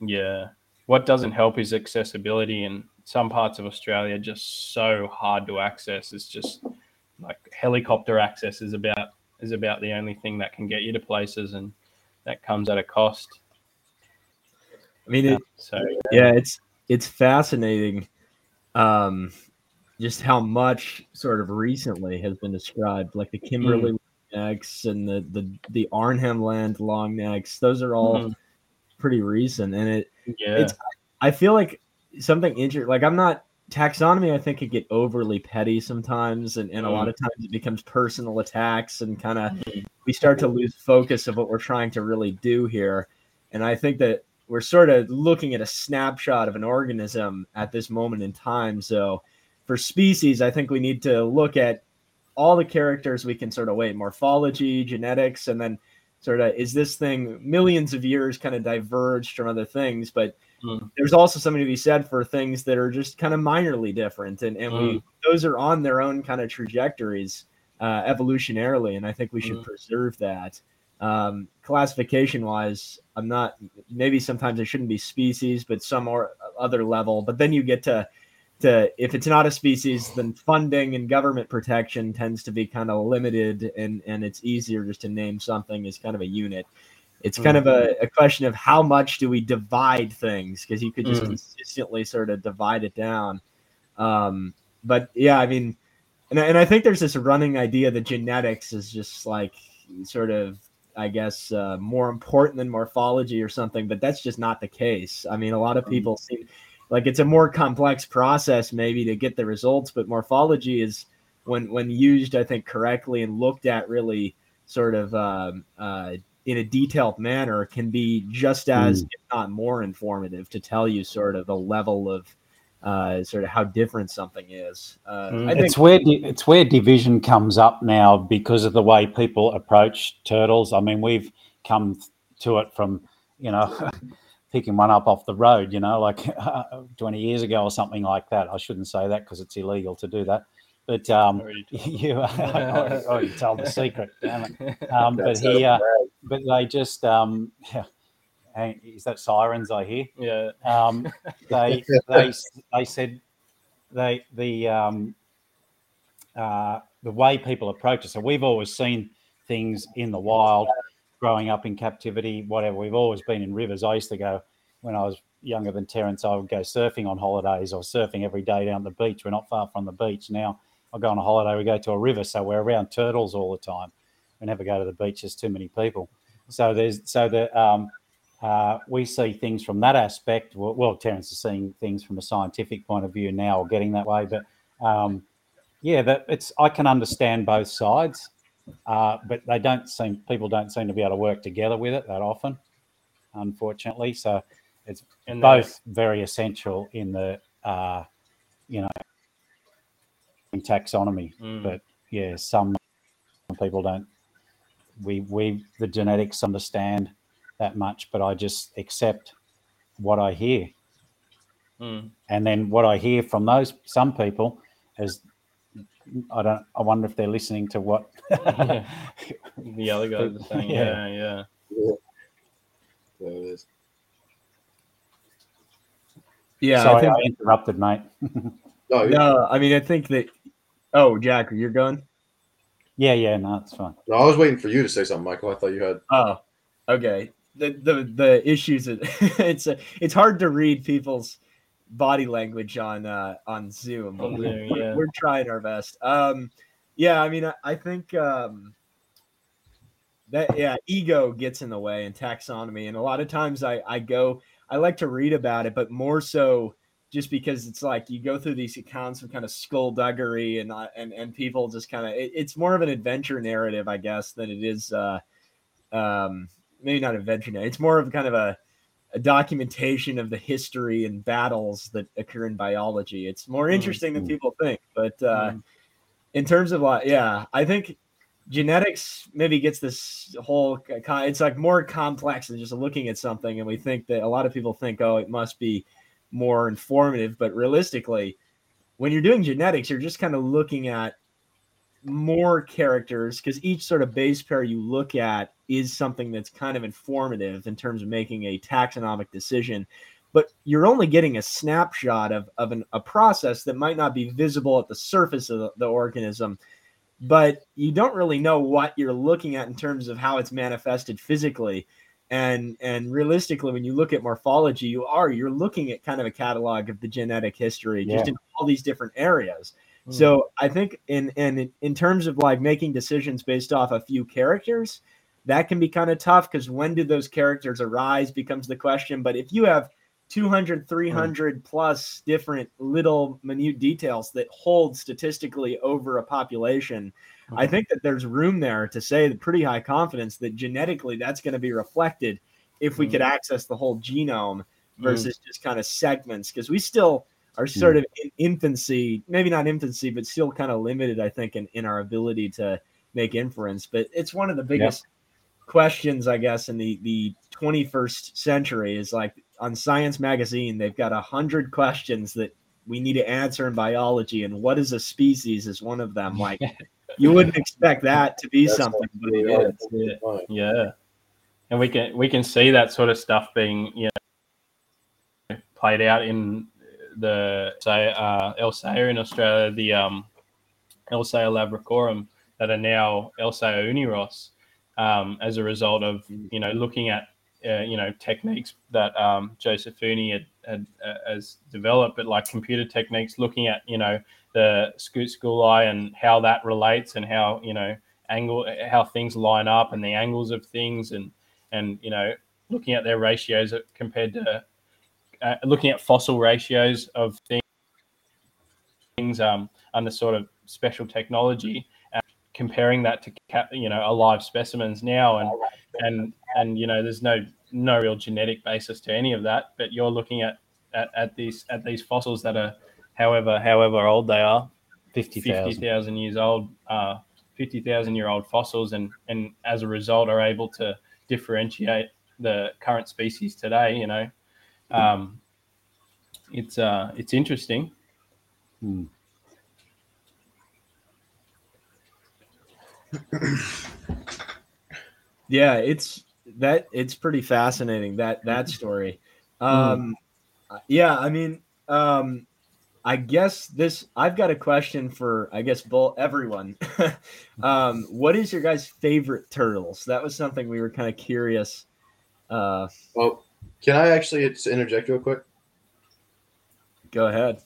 Yeah, what doesn't help is accessibility, and some parts of Australia just so hard to access. It's just like helicopter access is about is about the only thing that can get you to places, and that comes at a cost. I mean, it, so yeah, it's it's fascinating, um, just how much sort of recently has been described, like the Kimberley mm. necks and the the the Arnhem Land long necks. Those are all mm. pretty recent, and it yeah. it's I feel like something interesting. Like I'm not taxonomy i think could get overly petty sometimes and, and mm. a lot mm. of times it becomes personal attacks and kind of mm. we start to lose focus of what we're trying to really do here and i think that we're sort of looking at a snapshot of an organism at this moment in time so for species i think we need to look at all the characters we can sort of wait morphology genetics and then sort of is this thing millions of years kind of diverged from other things but Mm. There's also something to be said for things that are just kind of minorly different, and and mm. we those are on their own kind of trajectories uh, evolutionarily, and I think we should mm. preserve that. Um, classification wise, I'm not maybe sometimes it shouldn't be species, but some or other level. But then you get to to if it's not a species, then funding and government protection tends to be kind of limited, and and it's easier just to name something as kind of a unit. It's kind of a, mm-hmm. a, question of how much do we divide things because you could just mm. consistently sort of divide it down. Um, but yeah, I mean, and, and I think there's this running idea that genetics is just like sort of, I guess, uh, more important than morphology or something, but that's just not the case. I mean, a lot of mm. people seem like it's a more complex process maybe to get the results, but morphology is when when used, I think, correctly and looked at really sort of um, uh, in a detailed manner can be just as, mm. if not more, informative to tell you sort of the level of uh, sort of how different something is. Uh, mm. I think it's where it's where division comes up now because of the way people approach turtles. I mean, we've come to it from you know. (laughs) picking one up off the road, you know, like uh, (laughs) 20 years ago or something like that. I shouldn't say that because it's illegal to do that. But um, (laughs) you, oh, you told the secret, damn it. Um, but he, uh, but they just, um, yeah, is that sirens I hear? Yeah. Um, (laughs) they, they, they said they, the, um, uh, the way people approach it. So we've always seen things in the wild, growing up in captivity, whatever. We've always been in rivers. I used to go when I was younger than Terence, I would go surfing on holidays or surfing every day down the beach. We're not far from the beach now. I go on a holiday, we go to a river, so we're around turtles all the time. We never go to the beach. There's too many people. So there's so that um, uh, we see things from that aspect. Well, well, Terence is seeing things from a scientific point of view now, or getting that way. But um, yeah, that it's I can understand both sides, uh, but they don't seem people don't seem to be able to work together with it that often, unfortunately. So it's And both very essential in the uh, you know taxonomy. Mm. But yeah, some people don't. We we the genetics understand that much, but I just accept what I hear, Mm. and then what I hear from those some people is I don't. I wonder if they're listening to what. Yeah. (laughs) the other guys are saying, (laughs) Yeah. yeah, yeah. There it is. Yeah, I think, I interrupted, mate. (laughs) No, no, I mean, I think that. Oh, Jack, you're going. yeah, yeah, no, it's fine. no, I was waiting for you to say something, Michael. I thought you had. Oh, okay. The the the issues that (laughs) it's a, it's hard to read people's body language on uh on Zoom. On (laughs) we're, yeah. we're trying our best. Um, yeah, I mean, I, I think um that yeah, ego gets in the way and taxonomy, and a lot of times I I go I like to read about it, but more so just because it's like you go through these accounts of kind of skullduggery and uh, and and people just kind of it, it's more of an adventure narrative, I guess, than it is uh um maybe not adventure narrative. It's more of kind of a a documentation of the history and battles that occur in biology. It's more interesting than Mhm. people think, but uh Mm. in terms of like yeah, I think genetics maybe gets this whole it's like more complex than just looking at something and we think that a lot of people think oh it must be more informative but realistically when you're doing genetics you're just kind of looking at more characters because each sort of base pair you look at is something that's kind of informative in terms of making a taxonomic decision. But you're only getting a snapshot of, of an, a process that might not be visible at the surface of the, the organism but you don't really know what you're looking at in terms of how it's manifested physically. And and realistically when you look at morphology you are you're looking at kind of a catalog of the genetic history just in all these different areas Mm. so i think in in in terms of like making decisions based off a few characters that can be kind of tough because when do those characters arise becomes the question but if you have 200 300 plus different little minute details that hold statistically over a population i think that there's room there to say with pretty high confidence that genetically that's going to be reflected if we Mm. could access the whole genome Mm. versus just kind of segments because we still are hmm. sort of in infancy maybe not infancy but still kind of limited i think in, in our ability to make inference. But it's one of the biggest questions i guess in the the 21st century is like on science magazine they've got a hundred questions that we need to answer in biology and what is a species is one of them. (laughs) Like you wouldn't expect that to be That's something but really it hard is. To Yeah. Yeah, and we can we can see that sort of stuff being you know played out in the say uh, Elseya in Australia, the um, Elseya lavarackorum that are now Elseya uniros, um, as a result of you know looking at uh, you know techniques that um, Josephini had, had uh, has developed, but like computer techniques, looking at you know the scoot school eye and how that relates and how you know angle how things line up and the angles of things and and you know looking at their ratios compared to uh, looking at fossil ratios of things um, under sort of special technology and comparing that to you know alive specimens now and and and you know there's no no real genetic basis to any of that but you're looking at at, at these at these fossils that are however however old they are 50,000. 50,000 years old, uh, 50,000 year old fossils, and, and as a result are able to differentiate the current species today. You know, um, it's uh, it's interesting. Hmm. Yeah, it's that it's pretty fascinating that that story. Um yeah, I mean, um I guess this I've got a question for I guess both everyone. (laughs) um what is your guys' favorite turtles? That was something we were kind of curious. Uh Well, Can I actually interject real quick? Go ahead.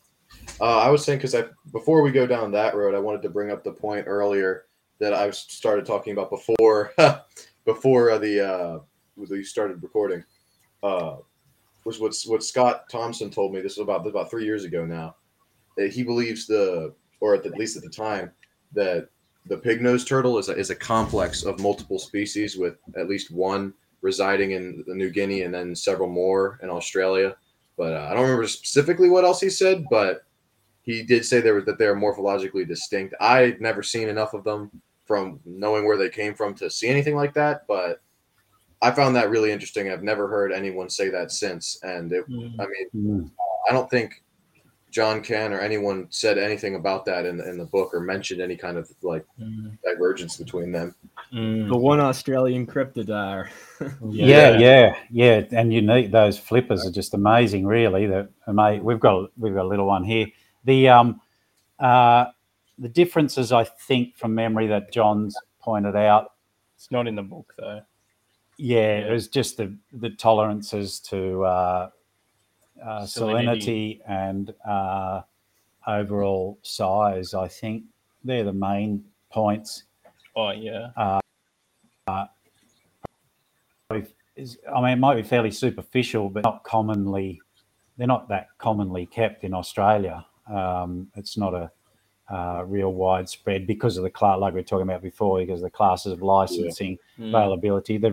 Uh, I was saying because I before we go down that road, I wanted to bring up the point earlier that I started talking about before (laughs) before uh, the uh, we started recording. Uh, was what what Scott Thomson told me. This was about about three years ago now. That he believes the or at, the, at least at the time that the pig nosed turtle is a, is a complex of multiple species with at least one residing in the New Guinea and then several more in Australia. But uh, I don't remember specifically what else he said, but he did say there was that they're morphologically distinct. I'd never seen enough of them from knowing where they came from to see anything like that, but I found that really interesting. I've never heard anyone say that since, and it, mm. I mean, mm. I don't think John Cann or anyone said anything about that in the, in the book or mentioned any kind of like mm. divergence between them. Mm. The one Australian cryptodire. (laughs) yeah, yeah, yeah, and unique. Those flippers are just amazing. Really, that we've got we've got a little one here. The um, uh, the differences, I think, from memory that John's pointed out. It's not in the book though. Yeah, it was just the the tolerances to uh, uh, salinity. salinity and uh, overall size. I think they're the main points. Oh yeah. Uh, uh is, I mean, it might be fairly superficial, but not commonly. They're not that commonly kept in Australia. Um, it's not a uh, real widespread because of the class, like we were talking about before, because of the classes of licensing yeah. mm. availability. They're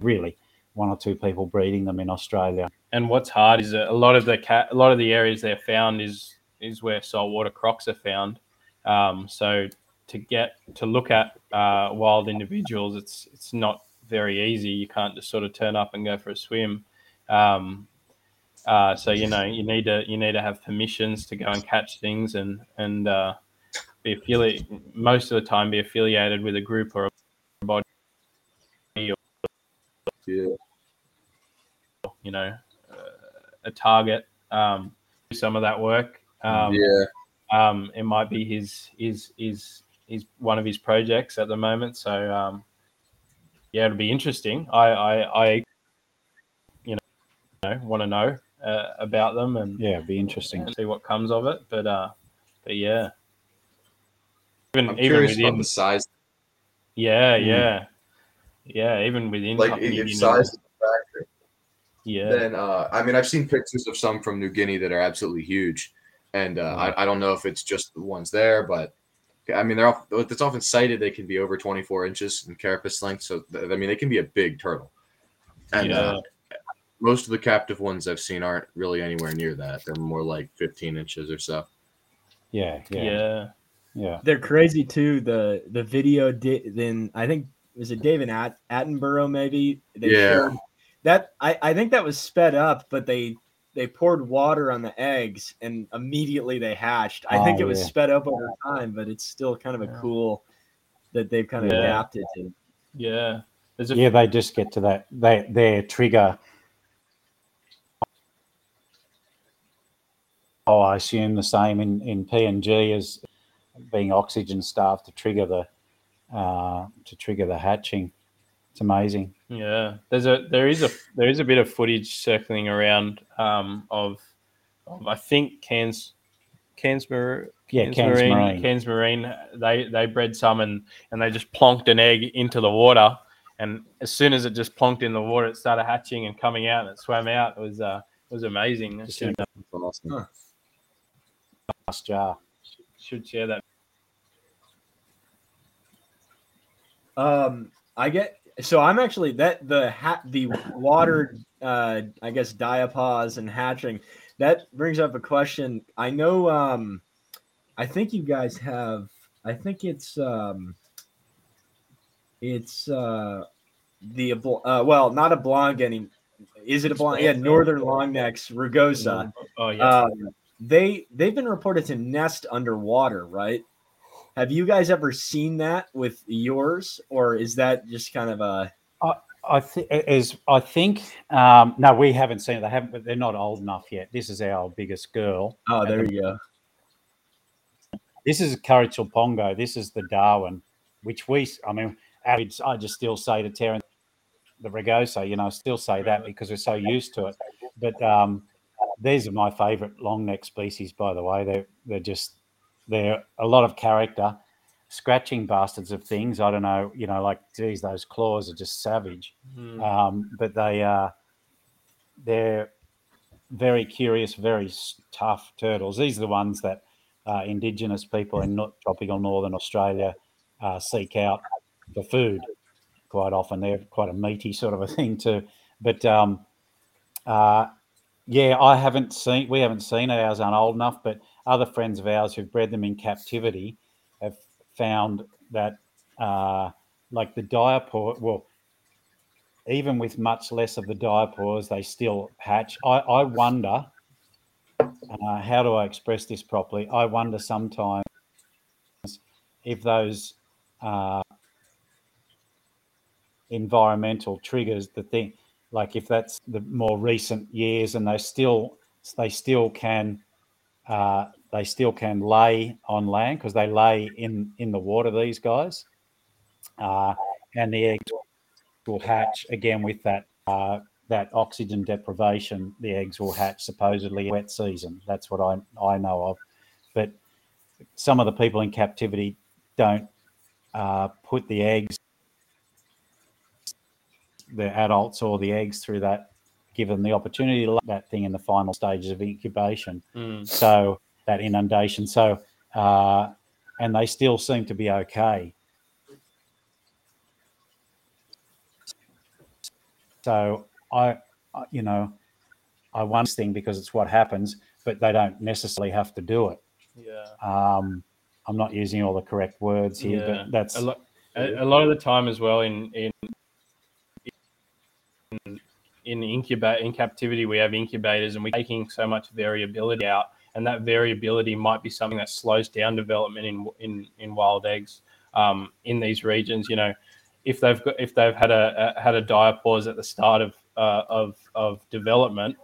really one or two people breeding them in Australia. And what's hard is a lot of the cat, a lot of the areas they're found is is where saltwater crocs are found. Um, so to get to look at uh, wild individuals, it's it's not very easy. You can't just sort of turn up and go for a swim. Um, uh, so you know you need to you need to have permissions to go and catch things and and uh, be affiliated most of the time be affiliated with a group or a body. yeah. You know, uh, a target. Um, do some of that work. Um, yeah. Um, it might be his his his his one of his projects at the moment. So um, yeah, it'll be interesting. I I, I you know want to know uh, about them and yeah, it'd be interesting to see what comes of it. But uh, but yeah, even I'm even within the size. Yeah, mm. yeah, yeah. Even within like if size is factor. Yeah. Then uh, I mean, I've seen pictures of some from New Guinea that are absolutely huge, and uh, I, I don't know if it's just the ones there, but I mean, they're off, it's often cited they can be over 24 inches in carapace length. So, I mean, they can be a big turtle. And yeah. uh, most of the captive ones I've seen aren't really anywhere near that. They're more like 15 inches or so. Yeah, yeah, yeah, yeah. They're crazy too. The the video did then I think was it David At- Attenborough maybe. They yeah. That I I think that was sped up, but they they poured water on the eggs and immediately they hatched. I oh, think it was yeah. sped up over time, but it's still kind of a cool that they've kind of yeah. adapted to. Yeah. yeah, they just get to that. They their trigger Oh, I assume the same in, in PNG as being oxygen staff to trigger the uh, to trigger the hatching. It's amazing. Yeah, there's a there is a there is a bit of footage circling around um, of, of I think Cairns Cairns, Mar- yeah, Cairns Marine, Marine. Cairns Marine. They they bred some and and they just plonked an egg into the water, and as soon as it just plonked in the water, it started hatching and coming out, and it swam out. It was uh it was amazing. Just awesome. Huh last jar. Should share that. Um, I get so I'm actually that the hat the water uh I guess diapause and hatching that brings up a question. I know um I think you guys have I think it's um it's uh the uh well not a blonde any is it a blonde yeah northern long necks rugosa oh yeah um, they they've been reported to nest underwater, right? Have you guys ever seen that with yours, or is that just kind of a? I, I think is I think um, no, we haven't seen it. They haven't, but they're not old enough yet. This is our biggest girl. Oh, there the, you go. This is Kurrichalpongo. This is the Darwin, which we, I mean, I just still say to Terence, the rugosa. You know, I still say that because we're so used to it. But um, these are my favourite long neck species, by the way. They're they're just they're a lot of character, scratching bastards of things. I don't know, you know, like geez, those claws are just savage. Mm. Um, but they are they're very curious, very tough turtles. These are the ones that uh, Indigenous people in not tropical northern Australia uh, seek out for food. Quite often, they're quite a meaty sort of a thing too. But um, uh, yeah, I haven't seen. We haven't seen ours aren't old enough, but other friends of ours who've bred them in captivity have found that, uh, like the diapause, well, even with much less of the diapause, they still hatch. I, I wonder, uh, how do I express this properly? I wonder sometimes if those uh, environmental triggers, the thing, like if that's the more recent years, and they still they still can uh, they still can lay on land because they lay in in the water. These guys, uh, and the eggs will hatch again with that uh, that oxygen deprivation. The eggs will hatch supposedly wet season. That's what I I know of, but some of the people in captivity don't uh, put the eggs, the adults or the eggs through that, give them the opportunity to that thing in the final stages of incubation. Mm. So that inundation. So, uh, and they still seem to be okay. So I, you know, I one thing because it's what happens, but they don't necessarily have to do it. Yeah. Um, I'm not using all the correct words here, Yeah. but that's a lot, a, a lot of the time as well in in in, in incubate in captivity we have incubators and we're taking so much variability out and that variability might be something that slows down development in in, in wild eggs um, in these regions you know. If they've got if they've had a, a had a diapause at the start of uh, of of development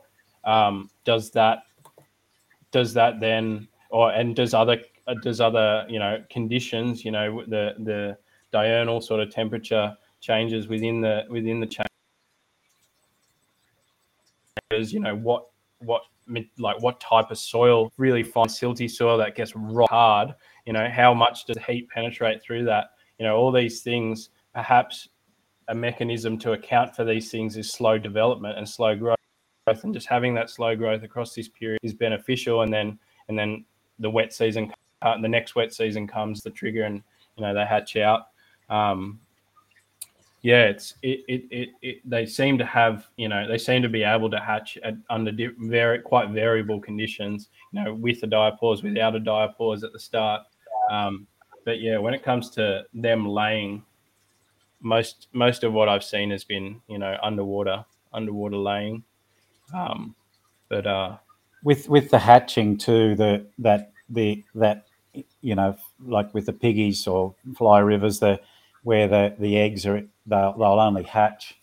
um, does that does that then or and does other does other you know conditions you know the the diurnal sort of temperature changes within the within the changes you know what what like what type of soil really fine silty soil that gets rock hard you know how much does heat penetrate through that? You know all these things perhaps a mechanism to account for these things is slow development and slow growth. And just having that slow growth across this period is beneficial and then and then the wet season uh, the next wet season comes the trigger and you know they hatch out. Um, yeah it's it, it, it, it they seem to have you know they seem to be able to hatch at, under di- very quite variable conditions you know with a diapause without a diapause at the start um, but yeah when it comes to them laying most most of what i've seen has been you know underwater underwater laying um, but uh with with the hatching too. The that the that you know like with the piggies or fly rivers, the where the the eggs are they'll, they'll only hatch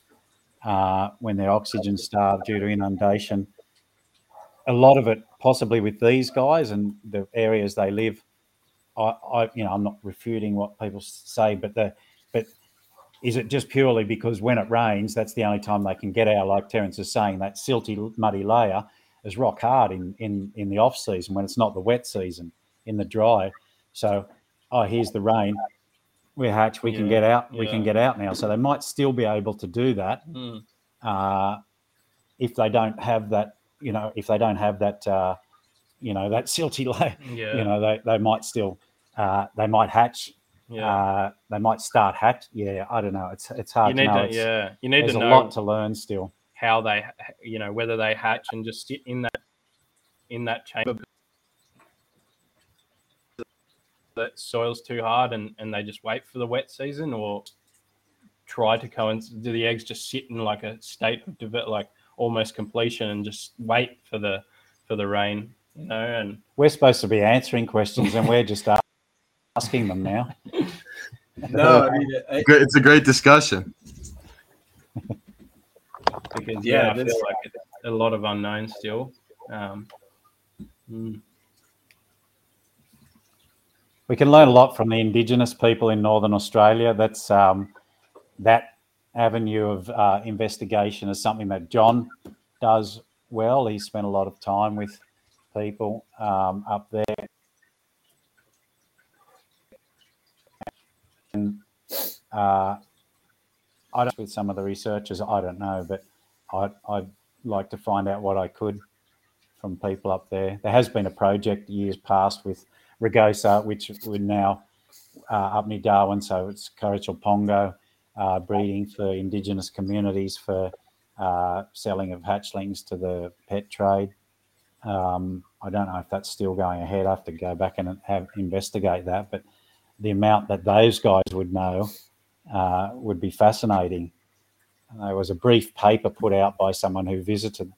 uh, when they're oxygen starved due to inundation. A lot of it, possibly with these guys and the areas they live, I, I you know I'm not refuting what people say, but the but is it just purely because when it rains, that's the only time they can get out? Like Terence is saying, that silty, muddy layer is rock hard in in in the off season when it's not the wet season in the dry. So, oh, here's the rain. We hatch. We can get out. We can get out now. So they might still be able to do that mm, uh, if they don't have that. You know, if they don't have that. Uh, you know that silty (laughs) layer. yeah You know, they they might still. Uh, they might hatch. yeah Uh, they might start hatch. Yeah, I don't know. It's it's hard you need to know. to yeah you need to a lot to learn still. how they you know whether they hatch and just sit in that in that chamber that soil's too hard and and they just wait for the wet season or try to coincide do the eggs just sit in like a state of develop like almost completion and just wait for the for the rain you know and We're supposed to be answering questions, and we're just asking them now. (laughs) No, I mean, I, It's a great discussion. because Yeah, yeah, I feel like a lot of unknowns still um mm, We can learn a lot from the Indigenous people in Northern Australia. That's um, that avenue of uh, investigation is something that John does well. He spent a lot of time with people um, up there. And uh, I don't with some of the researchers. I don't know, but I, I'd like to find out what I could from people up there. There has been a project years past with Rugosa, which we're now uh, up near Darwin, so it's Kurrichalpongo uh, breeding for indigenous communities for uh, selling of hatchlings to the pet trade. Um, I don't know if that's still going ahead. I have to go back and have investigate that, but the amount that those guys would know uh, would be fascinating. There was a brief paper put out by someone who visited,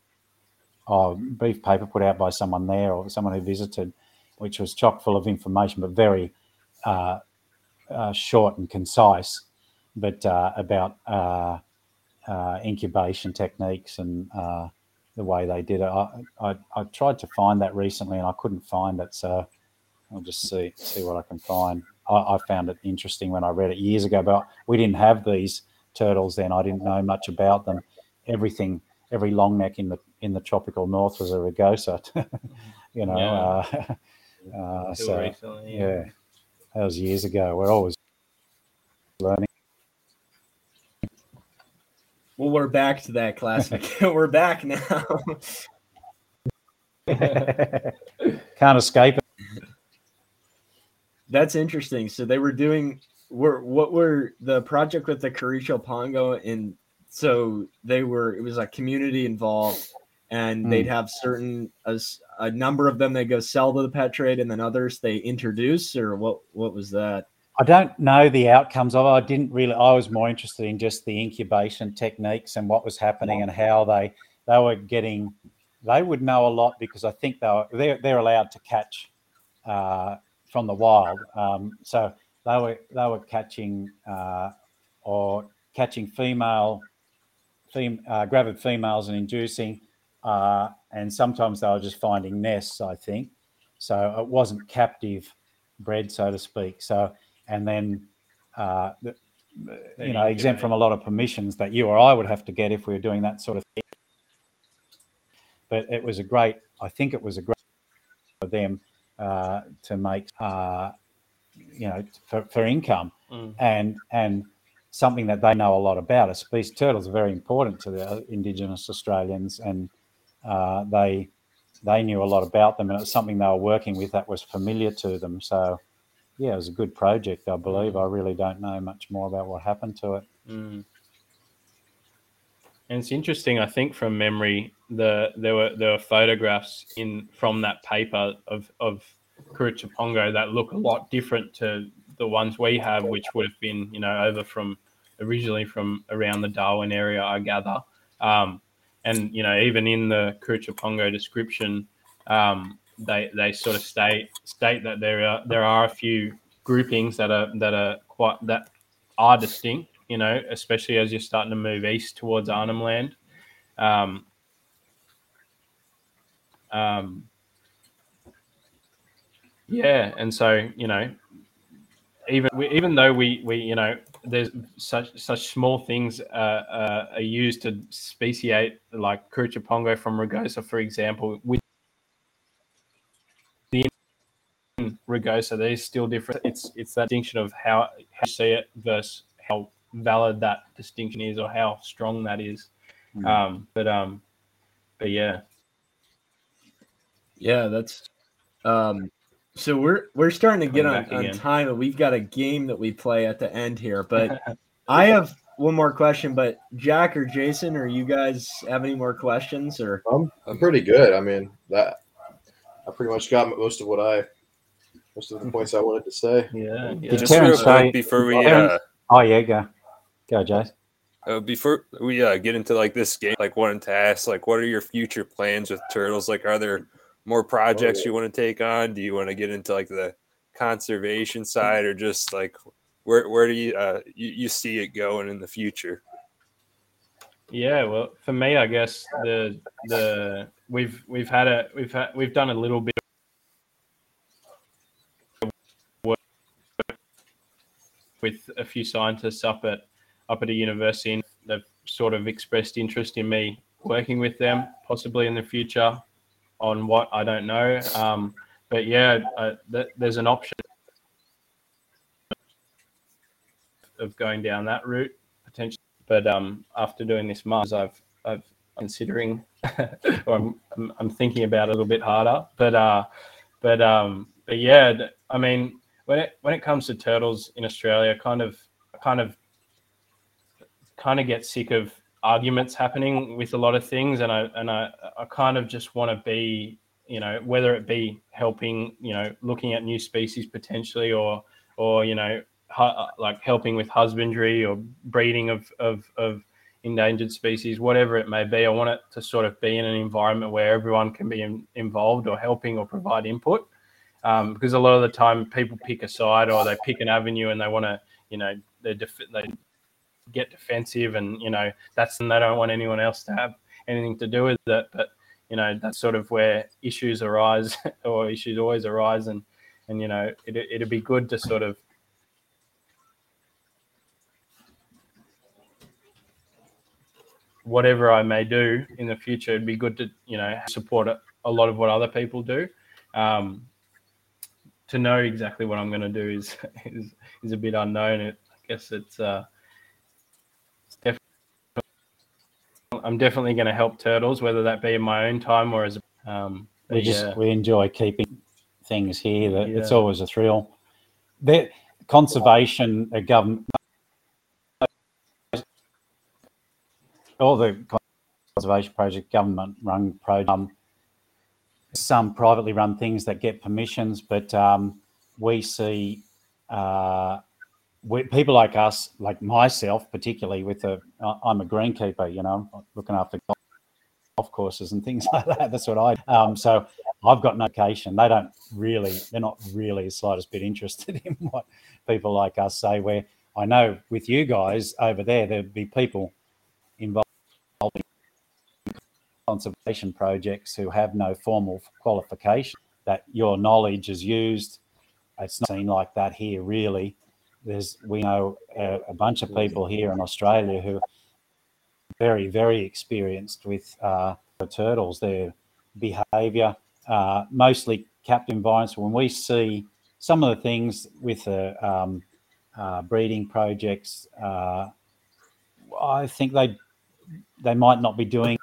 oh, brief paper put out by someone there or someone who visited, which was chock full of information, but very uh, uh, short and concise, but uh, about uh, uh, incubation techniques and the way they did it. I, I, I, tried to find that recently and I couldn't find it, so I'll just see see what I can find. I, I found it interesting when I read it years ago, but we didn't have these turtles then. I didn't know much about them. Everything, every long neck in the in the tropical north was a rugosa. (laughs) you know, yeah. uh, (laughs) uh, so recently, yeah. yeah, that was years ago. We're always learning. Well, we're back to that classic. (laughs) we're back now. (laughs) Can't escape it. That's interesting. So they were doing were what were the project with the Kurrichalpongo and so they were it was like community involved and mm. they'd have certain a, a number of them they go sell to the pet trade and then others they introduce or what what was that I don't know the outcomes of it. I didn't really. I was more interested in just the incubation techniques and what was happening and how they they were getting. They would know a lot because I think they were they're, they're allowed to catch uh, from the wild. Um, so they were they were catching uh, or catching female, fem, uh, gravid females and inducing, uh, and sometimes they were just finding nests. I think so. It wasn't captive bred, so to speak. So and then uh, you know exempt from a lot of permissions that you or I would have to get if we were doing that sort of thing. But it was a great. I think it was a great for them uh, to make. Uh, you know, for, for income mm. and and something that they know a lot about. A species turtles are very important to the Indigenous Australians, and uh, they they knew a lot about them, and it was something they were working with that was familiar to them. So, yeah, it was a good project, I believe. I really don't know much more about what happened to it. Mm. And it's interesting. I think from memory, the there were there were photographs in from that paper of of Pongo that look a lot different to the ones we have, which would have been, you know, over from originally from around the Darwin area, I gather. Um, and you know, even in the Kurrichalpongo description, um, they they sort of state state that there are there are a few groupings that are that are quite that are distinct. You know, especially as you're starting to move east towards Arnhem Land. Um, um, yeah, and so you know, even even though we we you know there's such such small things uh, uh, are used to speciate like Curaçao from Rugosa, for example, with the Rugosa, they're still different. It's it's that distinction of how, how you see it versus how valid that distinction is or how strong that is. Mm-hmm. Um, but um, but yeah, yeah, that's um so we're we're starting to get on, on time, and we've got a game that we play at the end here. But (laughs) I have one more question. But Jack or Jason, or you guys have any more questions? Or I'm, I'm pretty good. I mean that I pretty much got most of what I most of the (laughs) points I wanted to say. Yeah, yeah. Just real quick before we uh, oh yeah go go Jason. Uh, before we uh, get into like this game, like wanted to ask, like, what are your future plans with turtles? Like, are there more projects oh, yeah. you want to take on? Do you want to get into like the conservation side, or just like where where do you uh, you, you see it going in the future? Yeah, well, for me, I guess the the we've we've had a we've had we've done a little bit with a few scientists up at up at a university and they've sort of expressed interest in me working with them possibly in the future on what I don't know. Um, but yeah, uh, th- there's an option of going down that route potentially. But um, after doing this masters, I've I've considering (laughs) or I'm, I'm, I'm thinking about a little bit harder. But uh, but um, but yeah, I mean, when it when it comes to turtles in Australia, kind of kind of kind of get sick of arguments happening with a lot of things, and I and I I kind of just want to be you know whether it be helping you know looking at new species potentially or or you know hu- like helping with husbandry or breeding of of of endangered species, whatever it may be. I want it to sort of be in an environment where everyone can be in, involved or helping or provide input. Um, because a lot of the time people pick a side or they pick an avenue and they want to, you know, they def- they get defensive and you know that's and they don't want anyone else to have anything to do with it. But you know that's sort of where issues arise (laughs) or issues always arise and and you know it, it'd be good to sort of whatever I may do in the future, it'd be good to you know support a, lot of what other people do. Um, to know exactly what I'm going to do is, (laughs) is is a bit unknown. It, I guess it's uh, it's definitely I'm definitely going to help turtles, whether that be in my own time or as um, we just yeah. we enjoy keeping things here. That it's always a thrill. The conservation, a government, all the conservation project, government run project. Um, some privately run things that get permissions, but um, we see uh, we, people like us, like myself, particularly with a, I'm a greenkeeper, you know, looking after golf courses and things (laughs) like that. That's what I. Um, so I've got no occasion. They don't really. They're not really the slightest bit interested (laughs) in what people like us say. Where I know with you guys over there, there'd be people involved in conservation projects who have no formal qualification. That your knowledge is used. It's not seen like that here, really. There's we know a, a bunch of people here in Australia who are very, very experienced with uh, the turtles, their behaviour, uh, mostly captive environments. When we see some of the things with the um, uh, breeding projects, uh, I think they they might not be doing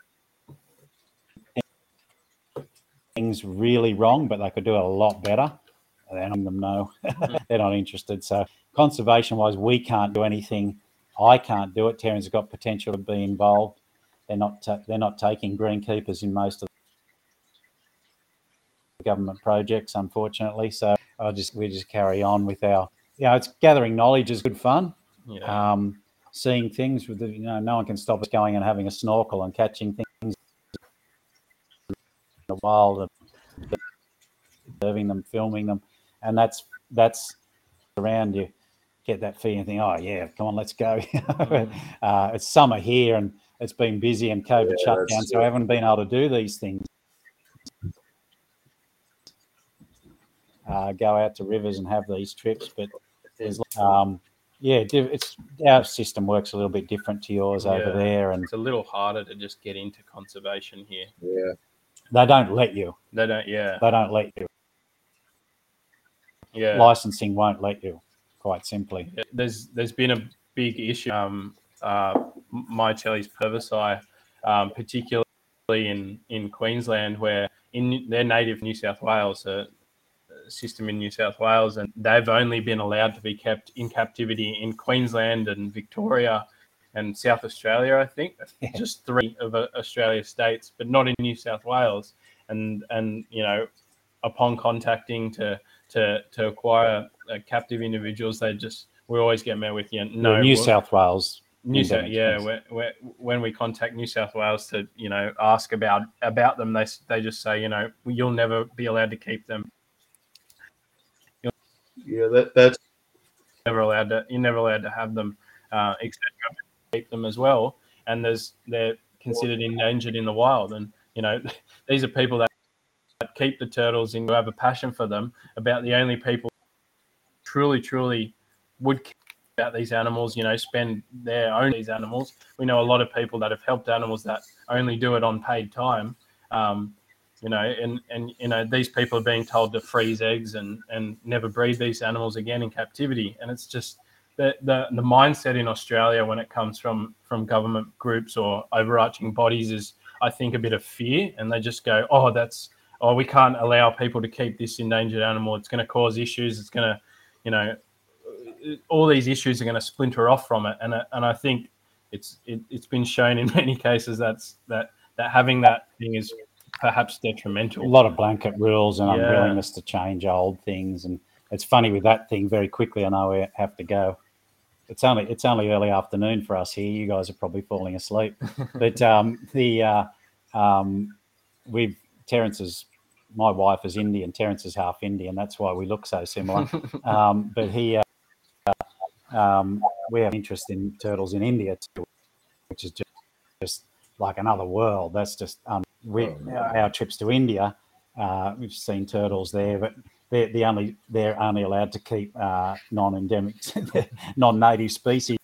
things really wrong, but they could do it a lot better. And letting them know (laughs) they're not interested. So conservation wise, we can't do anything. I can't do it. Terran's got potential to be involved. They're not. ta- they're not taking greenkeepers in most of the government projects, unfortunately. So I just we just carry on with our. You know, it's gathering knowledge is good fun. yeah. Um, seeing things with the, you know, no one can stop us going and having a snorkel and catching things in the wild and observing them, filming them, and that's that's around you. Get that feeling, think, oh yeah, come on, let's go. (laughs) uh, it's summer here, and it's been busy and COVID Yeah, shut down, so. I haven't been able to do these things. Uh, go out to rivers and have these trips, but there's um, yeah, it's our system works a little bit different to yours over there, and it's a little harder to just get into conservation here. Yeah. they don't let you. They don't. Yeah. They don't let you. Yeah. Licensing won't let you. Quite simply. There's there's been a big issue. Um, uh, purvisi, um, particularly in in Queensland, where in their native New South Wales, a system in New South Wales, and they've only been allowed to be kept in captivity in Queensland and Victoria and South Australia. I think Yeah. just three of uh, Australia states, but not in New South Wales. And and you know, upon contacting to to to acquire uh, captive individuals, they just we always get met with yeah, no New South Wales. New South, endemic yeah. species. When, when we contact New South Wales to you know ask about about them, they they just say you know you'll never be allowed to keep them. Yeah, that that's Never allowed to. You're never allowed to have them, uh, etc. Keep them as well, and there's they're considered endangered in the wild. And you know (laughs) these are people that keep the turtles and who have a passion for them. About the only people truly, truly would care about these animals, you know, spend their own these animals. We know a lot of people that have helped animals that only do it on paid time. Um, you know, and and you know these people are being told to freeze eggs and and never breed these animals again in captivity, and it's just the the, the mindset in Australia when it comes from from government groups or overarching bodies is, I think, a bit of fear, and they just go, oh, that's oh, we can't allow people to keep this endangered animal. It's going to cause issues. It's going to, you know, all these issues are going to splinter off from it, and and I think it's it, it's been shown in (laughs) many cases that's that that having that thing is perhaps detrimental. A lot of blanket rules and yeah. unwillingness to change old things, and it's funny with that thing. Very quickly, I know we have to go. It's only it's only early afternoon for us here. You guys are probably falling asleep, (laughs) but um, the uh, um, we've Terence's my wife is Indian. Terence is half Indian. That's why we look so similar. (laughs) um, but he, uh, um, we have interest in turtles in India too, which is just, just like another world. That's just um, we, oh, our trips to India. Uh, we've seen turtles there, but they're the only they're only allowed to keep uh, non-endemic, (laughs) non-native species.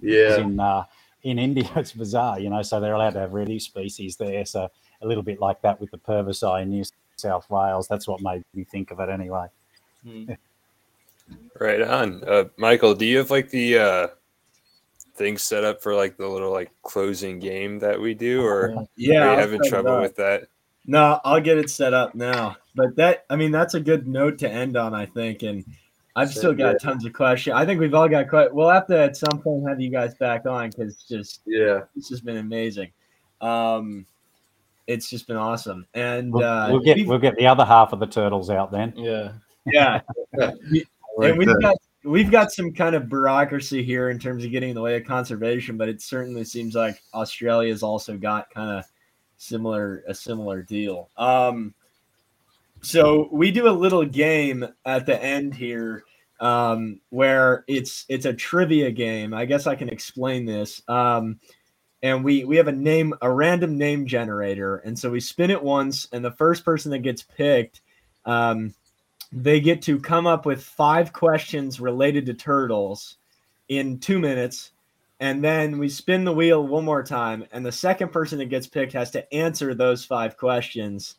Yeah. In uh, in India, (laughs) it's bizarre, you know. So they're allowed to have rare species there. So a little bit like that with the purvisi in New South Wales. That's what made me think of it anyway. Mm. right on, uh, Michael. Do you have like the uh, things set up for like the little like closing game that we do, or yeah, are you having trouble with that? No, I'll get it set up now. But that, I mean, that's a good note to end on, I think. And I've still got tons of questions. I think we've all got questions. We'll have to at some point have you guys back on because just yeah, it's just been amazing. Um, it's just been awesome. And we'll, uh, we'll get we'll get the other half of the turtles out then. Yeah, yeah. and we've got we've got some kind of bureaucracy here in terms of getting in the way of conservation, but it certainly seems like Australia's also got kind of similar a similar deal. Um, so we do a little game at the end here um, where it's it's a trivia game. I guess I can explain this. Um, and we we have a name a random name generator and so we spin it once and the first person that gets picked um, they get to come up with five questions related to turtles in two minutes and then we spin the wheel one more time and the second person that gets picked has to answer those five questions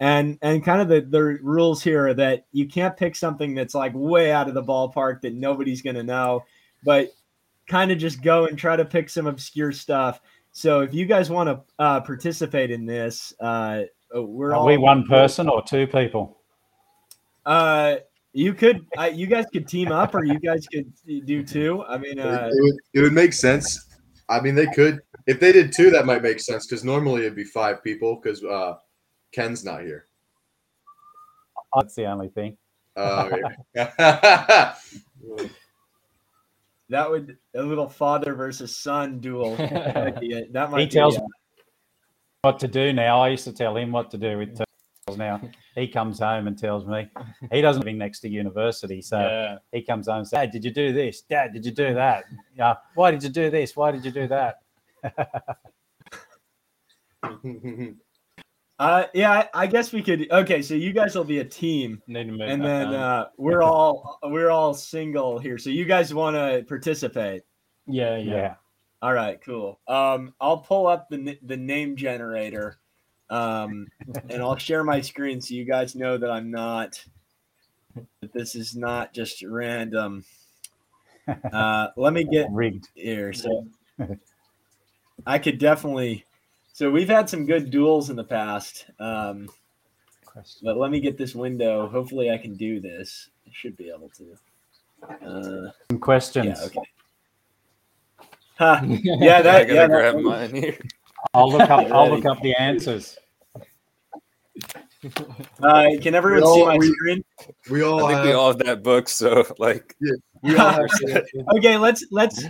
and and kind of the, the rules here are that you can't pick something that's like way out of the ballpark that nobody's going to know but kind of just go and try to pick some obscure stuff. So if you guys want to uh, participate in this, uh, we're Are all we one person or two people. Uh, you could, uh, you guys could team up, or you guys could do two. I mean, uh, it, would, it would make sense. I mean, they could if they did two. That might make sense because normally it'd be five people because uh, Ken's not here. That's the only thing. Uh, (laughs) (laughs) That would a little father versus son duel. (laughs) that might he tells me what to do now. I used to tell him what to do with turtles. Now he comes home and tells me he doesn't live next to university, so yeah. he comes home and says, "Dad, did you do this? Dad, did you do that? Yeah, why did you do this? Why did you do that?" Uh, yeah, I, guess we could. Okay, so you guys will be a team, and then uh, we're all we're all single here. So you guys want to participate? Yeah, yeah, yeah. All right, cool. Um, I'll pull up the the name generator, um, and I'll share my screen so you guys know that I'm not. That this is not just random. (laughs) Uh, let me get rigged here. So (laughs) I could definitely so we've had some good duels in the past. Um, but let me get this window. Hopefully, I can do this. I should be able to. Uh, some questions. Yeah. Okay. Huh. (laughs) Yeah, that. I gotta yeah, grab that, mine here. I'll look up. I'll look up the answers. Uh, can everyone all, see my we, screen? We all. I think have, we all have that book. So like. Yeah, we all have (laughs) okay, let's let's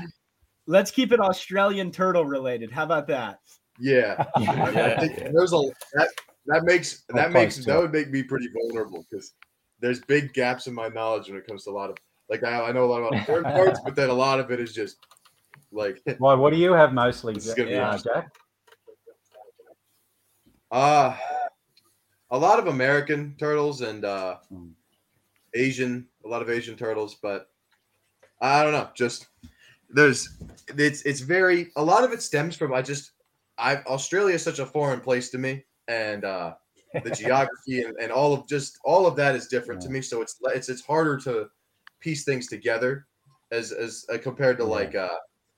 let's keep it Australian turtle related. How about that? Yeah, (laughs) yeah, there's a that that makes that makes that would make me pretty vulnerable because there's big gaps in my knowledge when it comes to a lot of like I, I know a lot about third parts, but then a lot of it is just like. (laughs) Why? What do you have mostly, yeah, Jack? Uh a lot of American turtles and uh Asian, a lot of Asian turtles, but I don't know. Just there's it's it's very a lot of it stems from I just I Australia is such a foreign place to me, and uh, the (laughs) geography and, and all of just all of that is different to me. So it's it's it's harder to piece things together as as uh, compared to Yeah. like uh,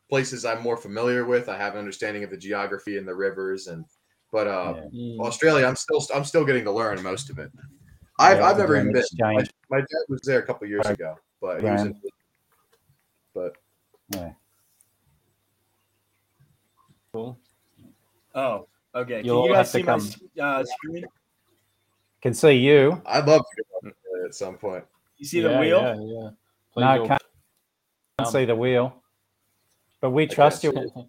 places I'm more familiar with. I have an understanding of the geography and the rivers and but uh, Yeah. Mm. Australia, I'm still I'm still getting to learn most of it. I've, Yeah, I've never even in been. My, my dad was there a couple years ago, but he was in, but Yeah. Cool. Oh, okay. Can You'll you guys have see to my come. s- uh, screen? Can see you. I'd love to at some point. You see the wheel? Yeah, yeah. Please No, all- can't, can't Um, see the wheel. But we I trust guess. you.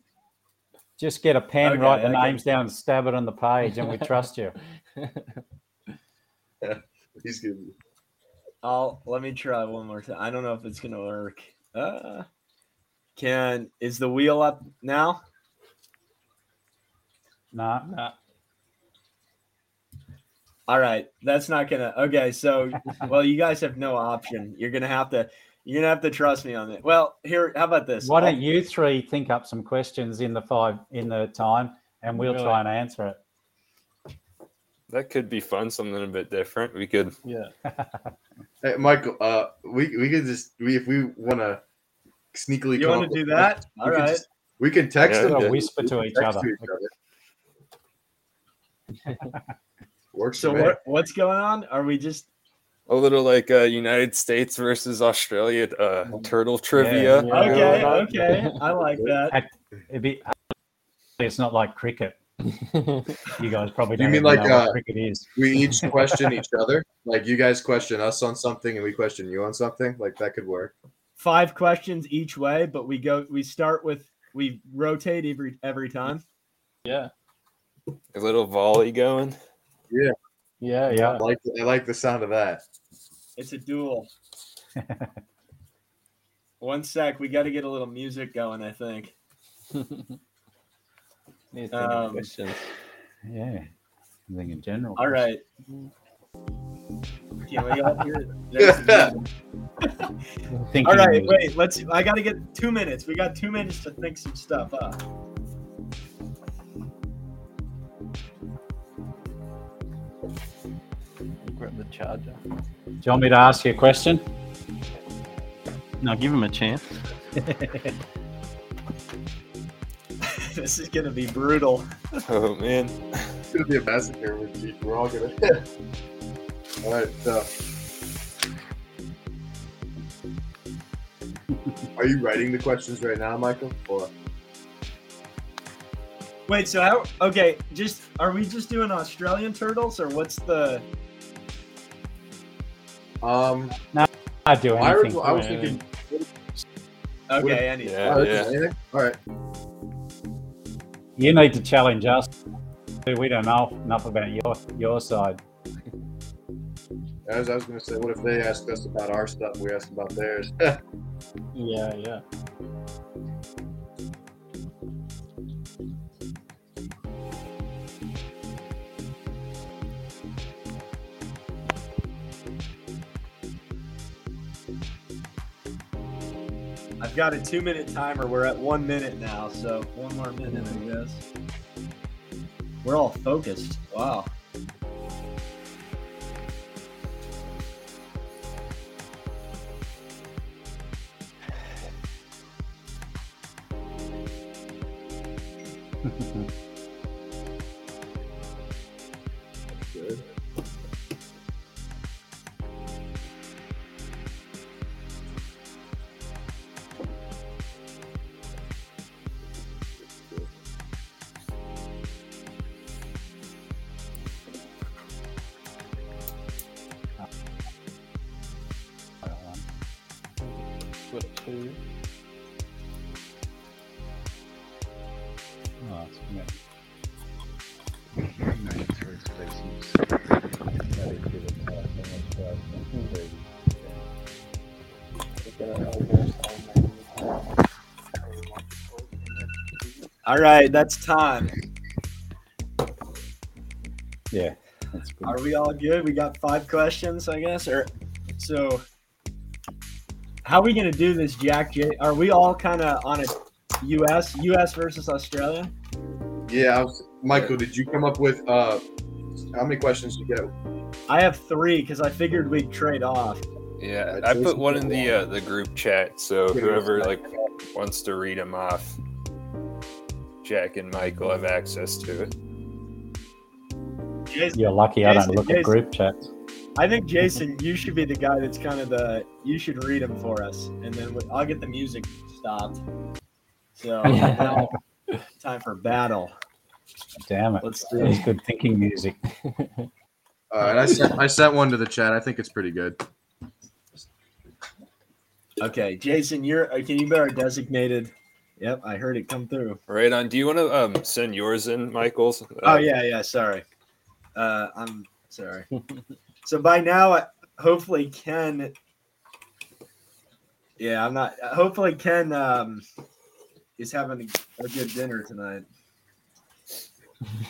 (laughs) Just get a pen, Okay, write the okay. names down, and stab it on the page, and we trust you. (laughs) (laughs) He's good. I'll let me try one more time. I don't know if it's gonna work. Uh, can is the wheel up now? No, Nah. All right, that's not gonna. Okay, so well, you guys have no option. You're gonna have to. You're gonna have to trust me on it. Well, here, how about this? why don't you three think up some questions in the five in the time, and we'll Really? try and answer it. That could be fun, something a bit different. We could Yeah. (laughs) Hey, Michael, uh, we we could just we if we want to sneakily. You want to do that? questions, All we can just- we can text Yeah, them. We'll good. whisper We to can each text other. (laughs) Works So what, what's going on? Are we just a little like uh, United States versus Australia uh, turtle trivia. Yeah. okay? Yeah. Okay, I like that. It'd be. It's not like cricket. (laughs) You guys probably You don't mean like, know what uh, cricket is. We each (laughs) question each other. Like you guys question us on something, and we question you on something. Like that could work. Five questions each way, but we go. We start with we rotate every every time. yeah. A little volley going. Yeah. Yeah. Yeah. I like I like the sound of that. It's a duel. (laughs) One sec, we got to get a little music going. I think. (laughs) Need to think of Um, questions. Yeah. I think in general. All right. Can we all hear it? (laughs) There's the music. Thinking All right, wait. Let's. I got to get two minutes. We got two minutes to think some stuff up. The charger. Do you want me to ask you a question? No, give him a chance. (laughs) this is gonna be brutal. (laughs) Oh man. It's gonna be a massacre with Chief. We're all gonna. (laughs) all right. So, are you writing the questions right now, Michael? Or Wait. So how? Okay. Just are we just doing Australian turtles or what's the? Um, I'd do I anything. was, I was Yeah, thinking. Okay. Any. Yeah, oh, yeah. anything? All right. You need to challenge us. We don't know enough about your your side. As I was gonna say, what if they asked us about our stuff? We asked about theirs. (laughs) Yeah, yeah. I've got a two minute timer. We're at one minute now, so one more minute, I guess. We're all focused. Wow. All right, that's time. Yeah, that's good. Are we all good? We got five questions, I guess, or So, how are we gonna do this, Jack? J? Are we all kind of on a U.S. U.S. versus Australia? Yeah, was, Michael, did you come up with uh how many questions did you get? I have three because I figured we'd trade off. Yeah, I put one in the uh, the group chat, so whoever like wants to read them off, Jack and Michael have access to it. Jason, You're lucky I don't look Jason. at group chats. I think Jason, you should be the guy that's kind of the. You should read them for us, and then we, I'll get the music stopped. So (laughs) now, time for battle. Damn it. Let's do it. good thinking music. (laughs) All right, I sent I sent one to the chat. I think it's pretty good. Okay, Jason, you're. uh, Can you be our designated? Yep, I heard it come through. Right on. Do you want to um, send yours in, Michael's? Oh Uh, yeah, yeah. Sorry, uh, I'm sorry. so by now, I- hopefully Ken. Yeah, I'm not. Hopefully Ken um, is having a, good dinner tonight.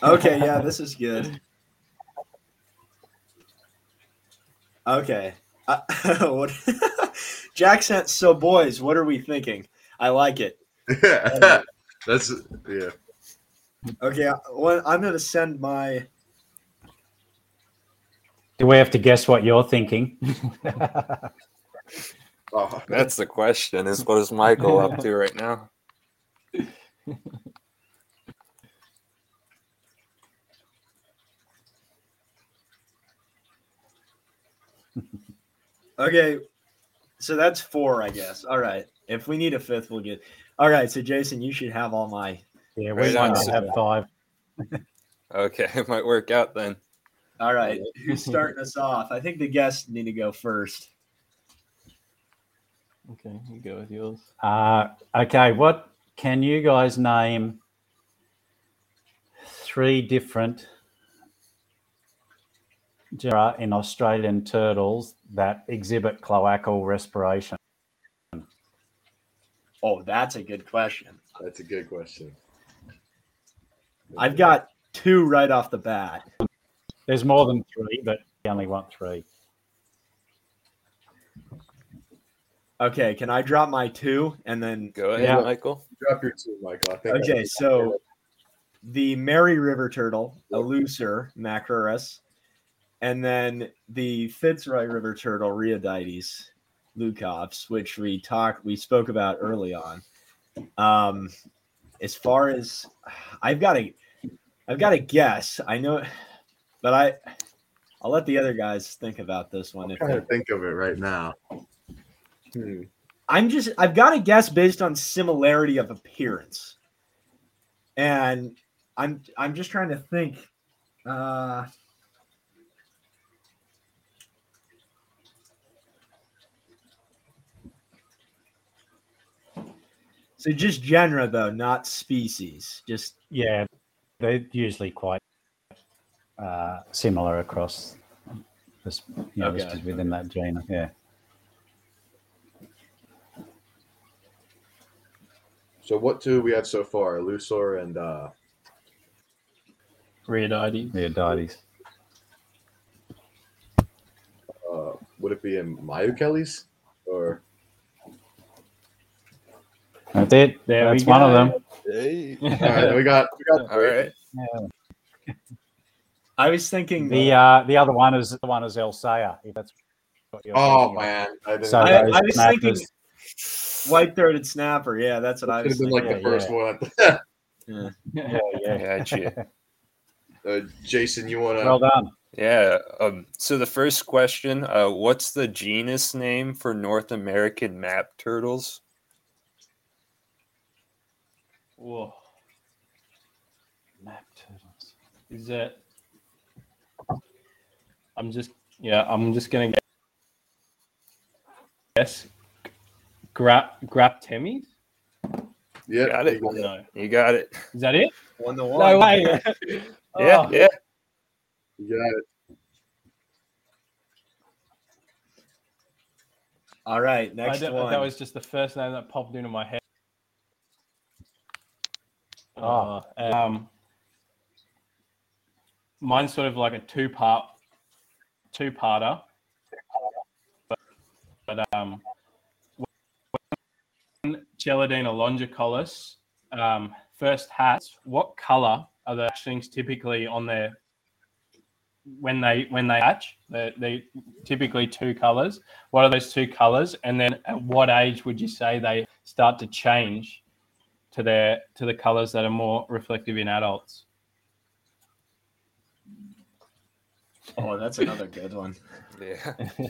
Okay, yeah, (laughs) this is good. Okay. Uh, (laughs) what? (laughs) Jack sent. So boys, what are we thinking? I like it. (laughs) That's yeah. Okay, well, I'm gonna send my. Do we have to guess what you're thinking? (laughs) Oh, That's the question. Is what is Michael up to right now? Okay, so that's four, I guess. All right. If we need a fifth, we'll get. All right. So Jason, you should have all my. yeah, Right we on. might have five. (laughs) Okay, it might work out then. All right. Who's starting us off? I think the guests need to go first. Okay, you go with yours. Uh, okay, what can you guys name three different genera in Australian turtles that exhibit cloacal respiration? Oh, that's a good question. that's a good question. I've got two right off the bat. There's more than three, but we only want three. Okay, can I drop my two and then? Go ahead, Yeah. Michael. Drop your two, Michael. I think. Okay, so the Mary River turtle, Elusor macrurus, and then the Fitzroy River turtle, Rheodytes leukops, which we talked, we spoke about early on. Um, as far as I've got to, I've got a guess. I know, but I, I'll let the other guys think about this one. If I'm trying to think of it right now. Hmm. I'm just I've got a guess based on similarity of appearance. And I'm I'm just trying to think uh So just genera though, not species. Just Yeah, they're usually quite uh, similar across this, you know, Okay. listed within that genus. Yeah. So what two we had so far? Lusor and uh Rheodytes. Leodites. uh would it be in Myuchelys or That's it. There That's one of them. Hey. all right, we got we got All right. I was thinking The uh, the other one is the one is Elseya. If that's what you're Oh man, I So I- I was thinking- white-throated snapper. Yeah, that's what I was been thinking. like the Yeah, first yeah. one. (laughs) Yeah. yeah, yeah. Gotcha. (laughs) uh, Jason, you want to? Well done. Yeah. Um, so the first question, uh, what's the genus name for North American map turtles? Whoa. Map turtles. Is that? I'm just yeah. I'm just gonna guess. Grap Graptemys? yeah, Got it. you got it. No. You got it. Is that it? One to one. No way. (laughs) Yeah. Oh. Yeah. You got it. All right, next one. That was just the first name that popped into my head. Oh. Uh, um, mine's sort of like a two-part, two-parter. But but um, when Chelodina longicollis um, first hats, what color are the hatchlings typically on their when they when they hatch? They they typically two colors. What are those two colors? And then at what age would you say they start to change to their to the colors that are more reflective in adults? Oh, that's another good one. (laughs) Yeah. (laughs)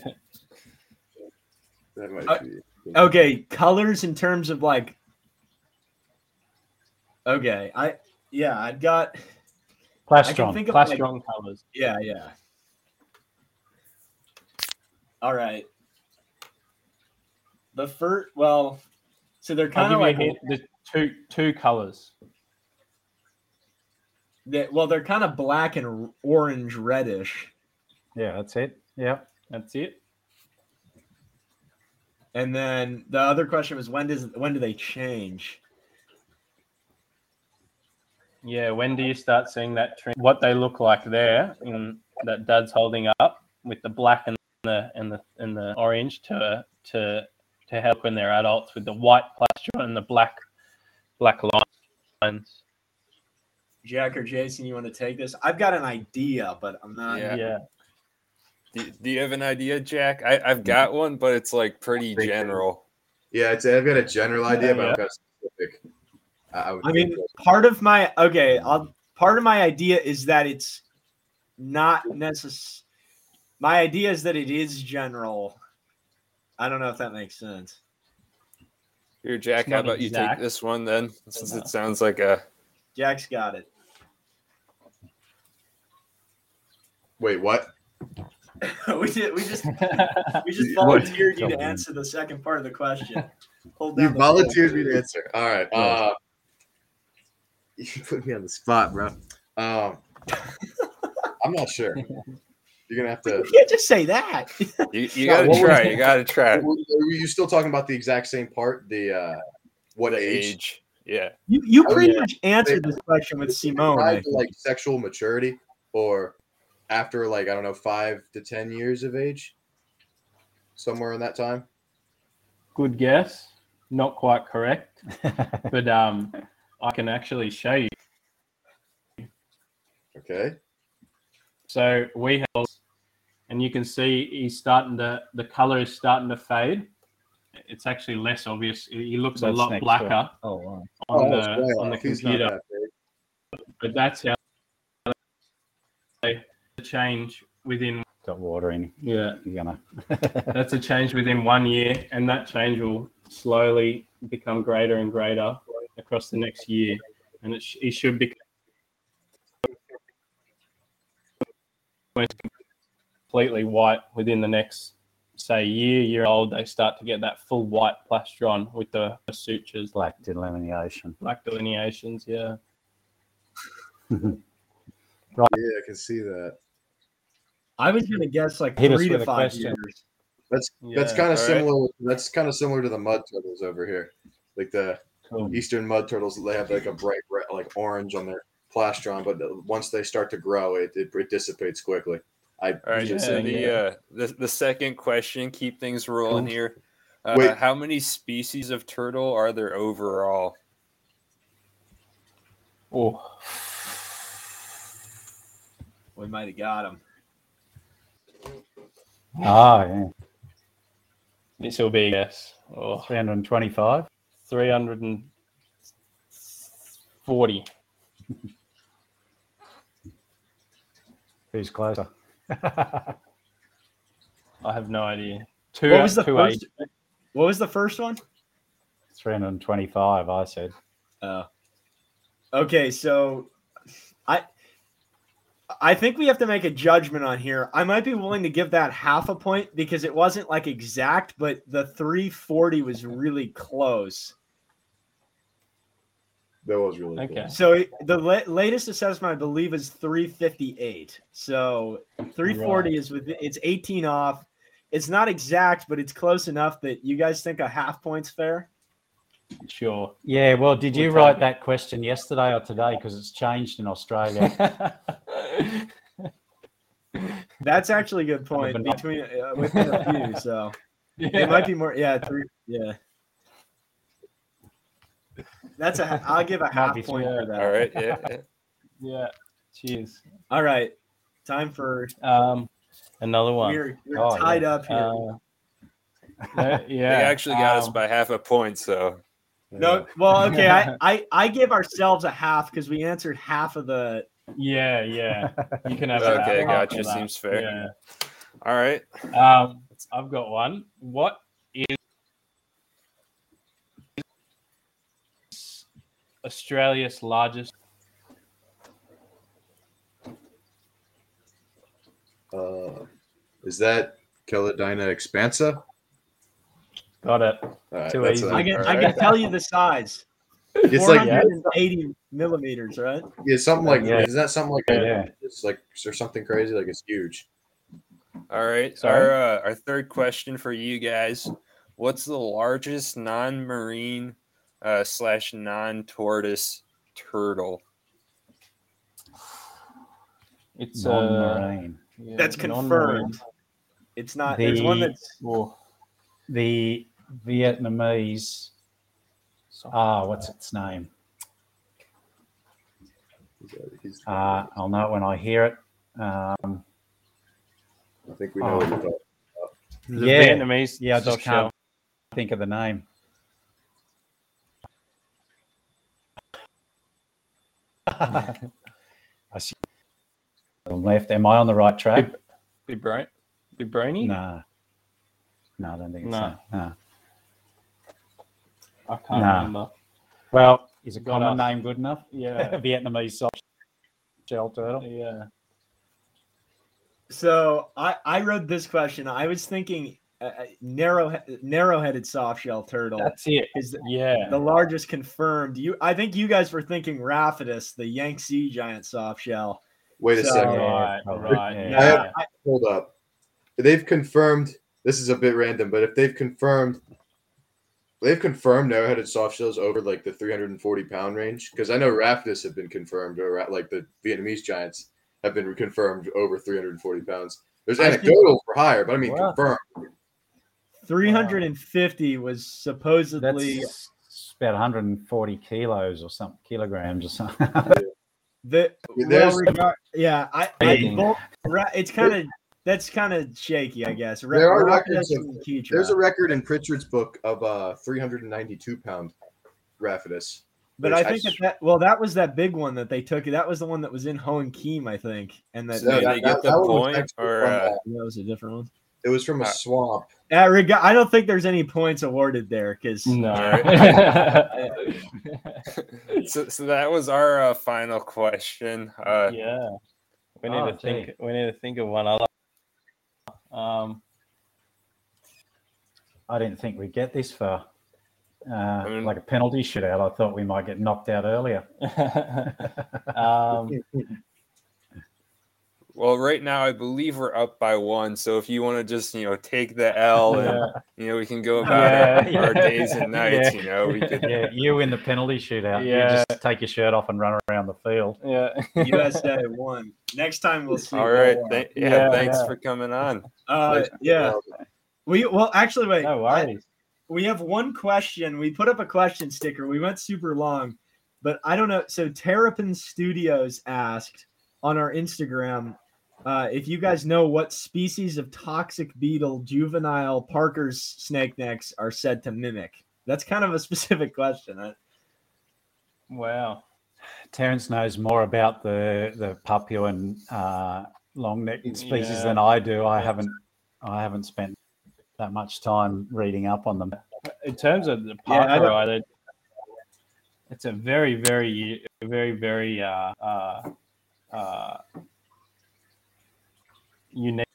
Uh, Okay, colors in terms of like. Okay, I yeah, I've got I can Plastron. think of like, colors. yeah, yeah. All right. The first, well, so they're kind of like hint. There's two two colors. they, well, they're kind of black and orange reddish, Yeah, that's it. Yeah. That's it. and then the other question was when does when do they change? Yeah, when do you start seeing that trend? What they look like there, in that Dad's holding up with the black and the and the and the orange to to to help when they're adults with the white plastron and the black black lines. Jack or Jason, you want to take this? I've got an idea, but I'm not. Yeah. Yeah, Do, do you have an idea, Jack? I, I've got one, but it's like pretty Thank you. general. Yeah, it's, I've got a general idea, but yeah. I've got a specific. I, I would I mean, part of my okay, I'll, part of my idea is that it's not necessary. My idea is that it is general. I don't know if that makes sense. Here, Jack, how about you exact. take this one then? Since it sounds like a Jack's got it. wait, what? (laughs) we did. We just (laughs) we just (laughs) volunteered you to answer the second part of the question. Hold You the volunteered me to answer. All right. Uh, you put me on the spot, bro. Um, I'm not sure. You're gonna have to. You can't just say that. (laughs) you, you No, gotta what was try. You gotta (laughs) try. Were were you still talking about the exact same part? The uh, what The age? age. Yeah. You you Oh, pretty yeah. much answered this question with Simone. I like sexual maturity, or after like I don't know five to ten years of age, somewhere in that time. good guess. Not quite correct, (laughs) but um, I can actually show you. Okay. So we have, and you can see he's starting to the color is starting to fade. It's actually less obvious. He looks a lot next blacker Oh, wow. on Oh, the way on the. He's computer, that but that's how the change within. Got water in. Yeah, You're gonna. (laughs) that's a change within one year, and that change will slowly become greater and greater across the next year, and it, sh- it should become completely white within the next, say, year, year old. They start to get that full white plastron with the, the sutures, Black delineation. black delineations. Yeah, (laughs) right. Yeah, I can see that. I was gonna guess like Hit three to five question. years. That's that's kind of alright. similar. That's kind of similar to the mud turtles over here, like the cool. eastern mud turtles. They have like a bright red, like orange on their plastron, but once they start to grow, it it, it dissipates quickly. I All right. Yeah, so the yeah. uh the, the second question, keep things rolling Cool. here. Uh, Wait. how many species of turtle are there overall? Oh, We might have got him. Ah, yeah. this will be yes. Oh, 325. 340. (laughs) Who's closer? I have no idea. Two, What was the two first? eight. What was the first one? 325, I said. Oh. Okay, so I I think we have to make a judgment on here. I might be willing to give that half a point because it wasn't like exact, but the 340 was really close. That was really Okay. cool. So the la- latest assessment I believe is 358. So 340 is with it's 18 off. It's not exact, but it's close enough that you guys think a half point's fair. Sure. Yeah, well, did you We'll write take that question yesterday or today? Because it's changed in Australia. (laughs) That's actually a good point between uh, within a few. (laughs) So It might be more. Yeah, three. Yeah. That's a. I'll give a half be point three. for that. All right. Yeah. yeah. (laughs) Yeah. Cheers. All right. Time for. Um, another one. We're, we're Oh, tied up here. Uh, (laughs) no, They actually got us um, by half a point, so. no. Well, okay. I (laughs) I I give ourselves a half because we answered half of the. Yeah, yeah. You can have Okay, half- half gotcha. of. Seems fair. Yeah. All right. Um, I've got one. What is Australia's largest? Uh, is that Chelodina expansa? Got it. All right, Too easy. a- I can I Alright. can tell you the size. it's Four like hundred and eighty millimeters, right? yeah, something like Yeah. is that something like Yeah. it's like or something crazy like it's huge. All right. Sorry? Our uh, our third question for you guys: What's the largest non-marine uh, slash non-tortoise turtle? It's uh, Non-marine. yeah, That's confirmed. It's not. There's one that's. Oh, The Vietnamese. Ah, what's its name? Uh, I'll know it when I hear it. Um, I think we know what you're talking. the yeah, Vietnamese. yeah, I just can't shell. think of the name. (laughs) I see. On the Left. Am I on the right track? Big brain. Big brainy. No. No, I don't think it's No. that. No. I can't Nah. remember. Well, is a common us. name good enough? Yeah. (laughs) Vietnamese soft shell turtle. yeah. So I I wrote this question. I was thinking uh, narrow narrow-headed softshell turtle That's it. is Yeah. the largest confirmed. You I think you guys were thinking Rafetus, the Yangtze giant softshell. Wait a So- second. Right. probably. Right. Yeah. Yeah. I have- Hold up. They've confirmed. This is a bit random, but if they've confirmed, they've confirmed narrow-headed softshells over like the 340 pound range. Because I know Rafetus have been confirmed, or like the Vietnamese giants have been confirmed over 340 pounds. There's anecdotal for higher, but I mean Wow. confirmed. 350 was supposedly That's about 140 kilos or something, kilograms or something. (laughs) the well, regard, yeah. I, I both, it's kind of that's kind of shaky, I guess. Ra- There are records of- and Chitra. There's a record in Pritchard's book of uh 392 pound Rafetus. But Which I I think that, that well, that was that big one that they took. That was the one that was in Hoan Kiem, I think, and that, So that, they get the one point, or, uh, uh, that was a different one. It was from a Uh, swamp. Uh, reg- I don't think there's any points awarded there because No. (laughs) (laughs) so, so that was our uh, final question. Uh, yeah. We need Oh, to think. We need to think of one other. Um. I didn't think we'd get this far. Uh, mean- like a penalty shootout. I thought we might get knocked out earlier. (laughs) um. Well, right now I believe we're up by one. So if you want to just you know take the L and Yeah. you know we can go about Yeah, our, (laughs) our days and nights. Yeah. You know we could. yeah, you in the penalty shootout. Yeah. You just take your shirt off and run around the field. Yeah. (laughs) USA won. Next time we'll see. You. All right. Th- yeah, Yeah, Thanks yeah. for coming on. Uh, yeah. We well, actually, wait. No I- worries. we have one question. We put up a question sticker. We went super long, but I don't know. So Terrapin Studios asked on our Instagram uh, if you guys know what species of toxic beetle juvenile Parker's snake necks are said to mimic. That's kind of a (laughs) specific question. I- Wow. Terence knows more about the the Papuan uh, long necked species Yeah. than I do. I haven't I haven't spent that much time reading up on them. In terms of the Yeah, I Parker don't- it's a very, very, very, very uh, uh, unique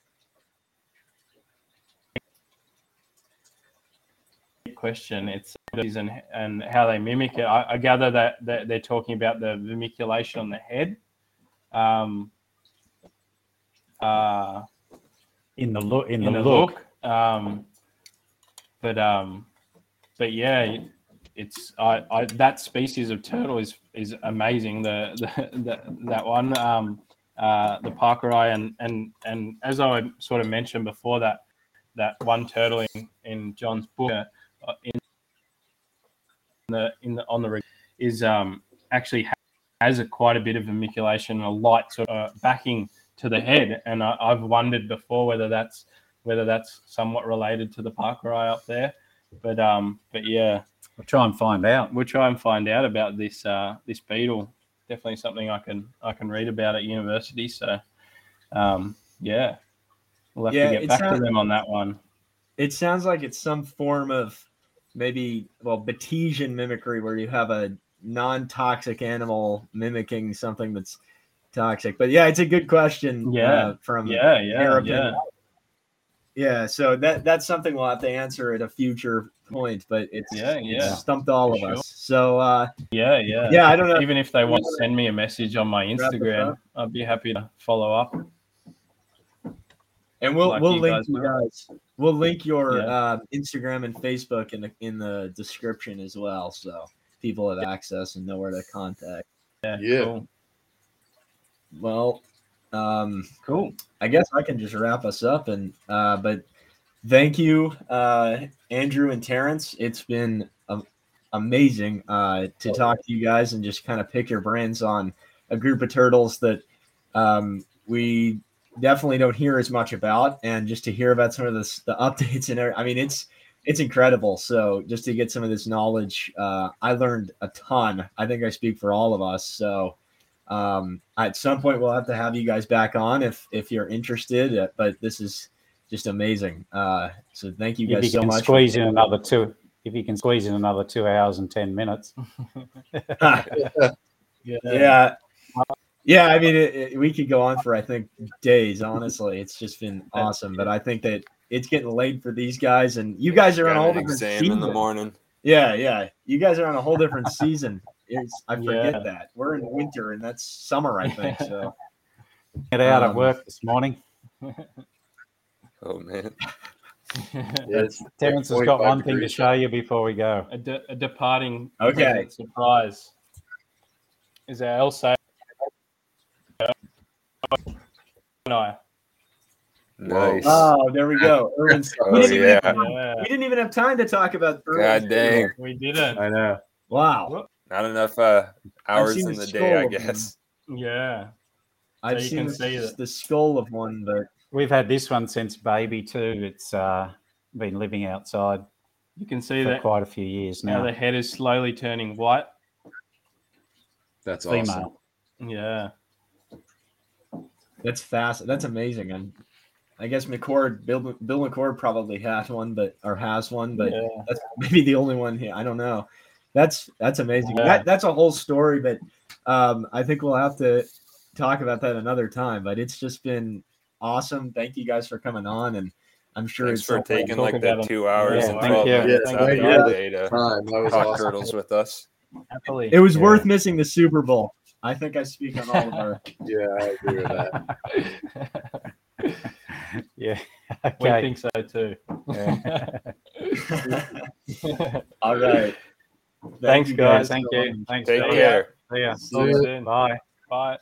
question. It's and and how they mimic it. I, I gather that, that they're talking about the vermiculation on the head. Um, uh, In the look, in, in the, the look, look. Um, but um, but yeah, it's I, I that species of turtle is is amazing. The the, the that one um, uh, the parkeri and and and as I sort of mentioned before that that one turtle in, in John's book uh, in the in the on the rig is um, actually has a quite a bit of vermiculation, a light sort of uh, backing to the head, and I, I've wondered before whether that's whether that's somewhat related to the parkeri up there. But um, but yeah, We'll try and find out. we'll try and find out about this uh, this beetle. Definitely something I can I can read about at university. So um, yeah, we'll have Yeah, to get back to them on that one. It sounds like it's some form of maybe well Batesian mimicry where you have a non-toxic animal mimicking something that's toxic. But yeah, it's a good question. Yeah. uh, from Yeah, yeah, Arab yeah. And- yeah. So that that's something we'll have to answer at a future point. But it's Yeah, it's yeah, stumped all for of us. So uh, Yeah, yeah, yeah, I don't know. Even if they want to send me a message on my Instagram. I'd be happy to follow up. And we'll like we'll you link guys you will. guys. We'll link your Yeah. uh, Instagram and Facebook in the in the description as well, so people have access and know where to contact. Yeah, Yeah. cool. Well, um, cool. I guess I can just wrap us up and uh, but thank you, uh, Andrew and Terence. It's been um, amazing uh, to talk to you guys and just kind of pick your brains on a group of turtles that um, we definitely don't hear as much about, and just to hear about some of this, the (laughs) updates and I mean, it's it's incredible. So just to get some of this knowledge, uh, I learned a ton. I think I speak for all of us. So um, at some point we'll have to have you guys back on if if you're interested. uh, But this is just amazing. Uh, so thank you If guys you so can much. squeeze in another two, if you can squeeze in another two hours and ten minutes, (laughs) (laughs) yeah. Yeah, I mean, it, it- we could go on for I think days. Honestly, it's just been (laughs) awesome. But I think that it's getting late for these guys, and you guys are on a whole different season. in the morning. Yeah, yeah, you guys are on a whole different season. It's, I forget Yeah. that we're in winter, and that's summer. I think so. (laughs) get out Um, at work this morning. (laughs) Oh man. Yeah, it's (laughs) Terence has got one thing to show you before we go. a, de- a departing Okay. surprise is our Elseya. No. Nice. Oh, there we go. Erwin, Oh, we, didn't even yeah. have, we didn't even have time to talk about. God dang. we didn't. I know. Wow, Not enough uh, hours in the the day, I skull of them. guess. (laughs) Yeah. I've you seen can the, see that. the skull of one, but We've had this one since baby too. It's uh, been living outside You can see for that quite a few years now now. the head is slowly turning white. That's Female. awesome. Yeah. that's fast. That's amazing. And I guess McCord, Bill, Bill McCord probably has one, but or has one, but yeah. that's maybe the only one here. I don't know. That's that's amazing. Yeah. That that's a whole story, but um, I think we'll have to talk about that another time. But it's just been awesome. Thank you guys for coming on, and I'm sure Thanks it's for so- taking talk like that it. two hours Yeah, and thank 12 you. minutes Yeah, out of your you. day to That was talk awesome. turtles with us. Happily. It was Yeah. worth missing the Super Bowl. I think I speak on all of our. (laughs) Yeah, I agree with that. (laughs) yeah. we think so too. (laughs) all right. Thank Thanks, you guys. Thank you. Thanks. Take care. Yeah. See. See you soon. Bye. Bye.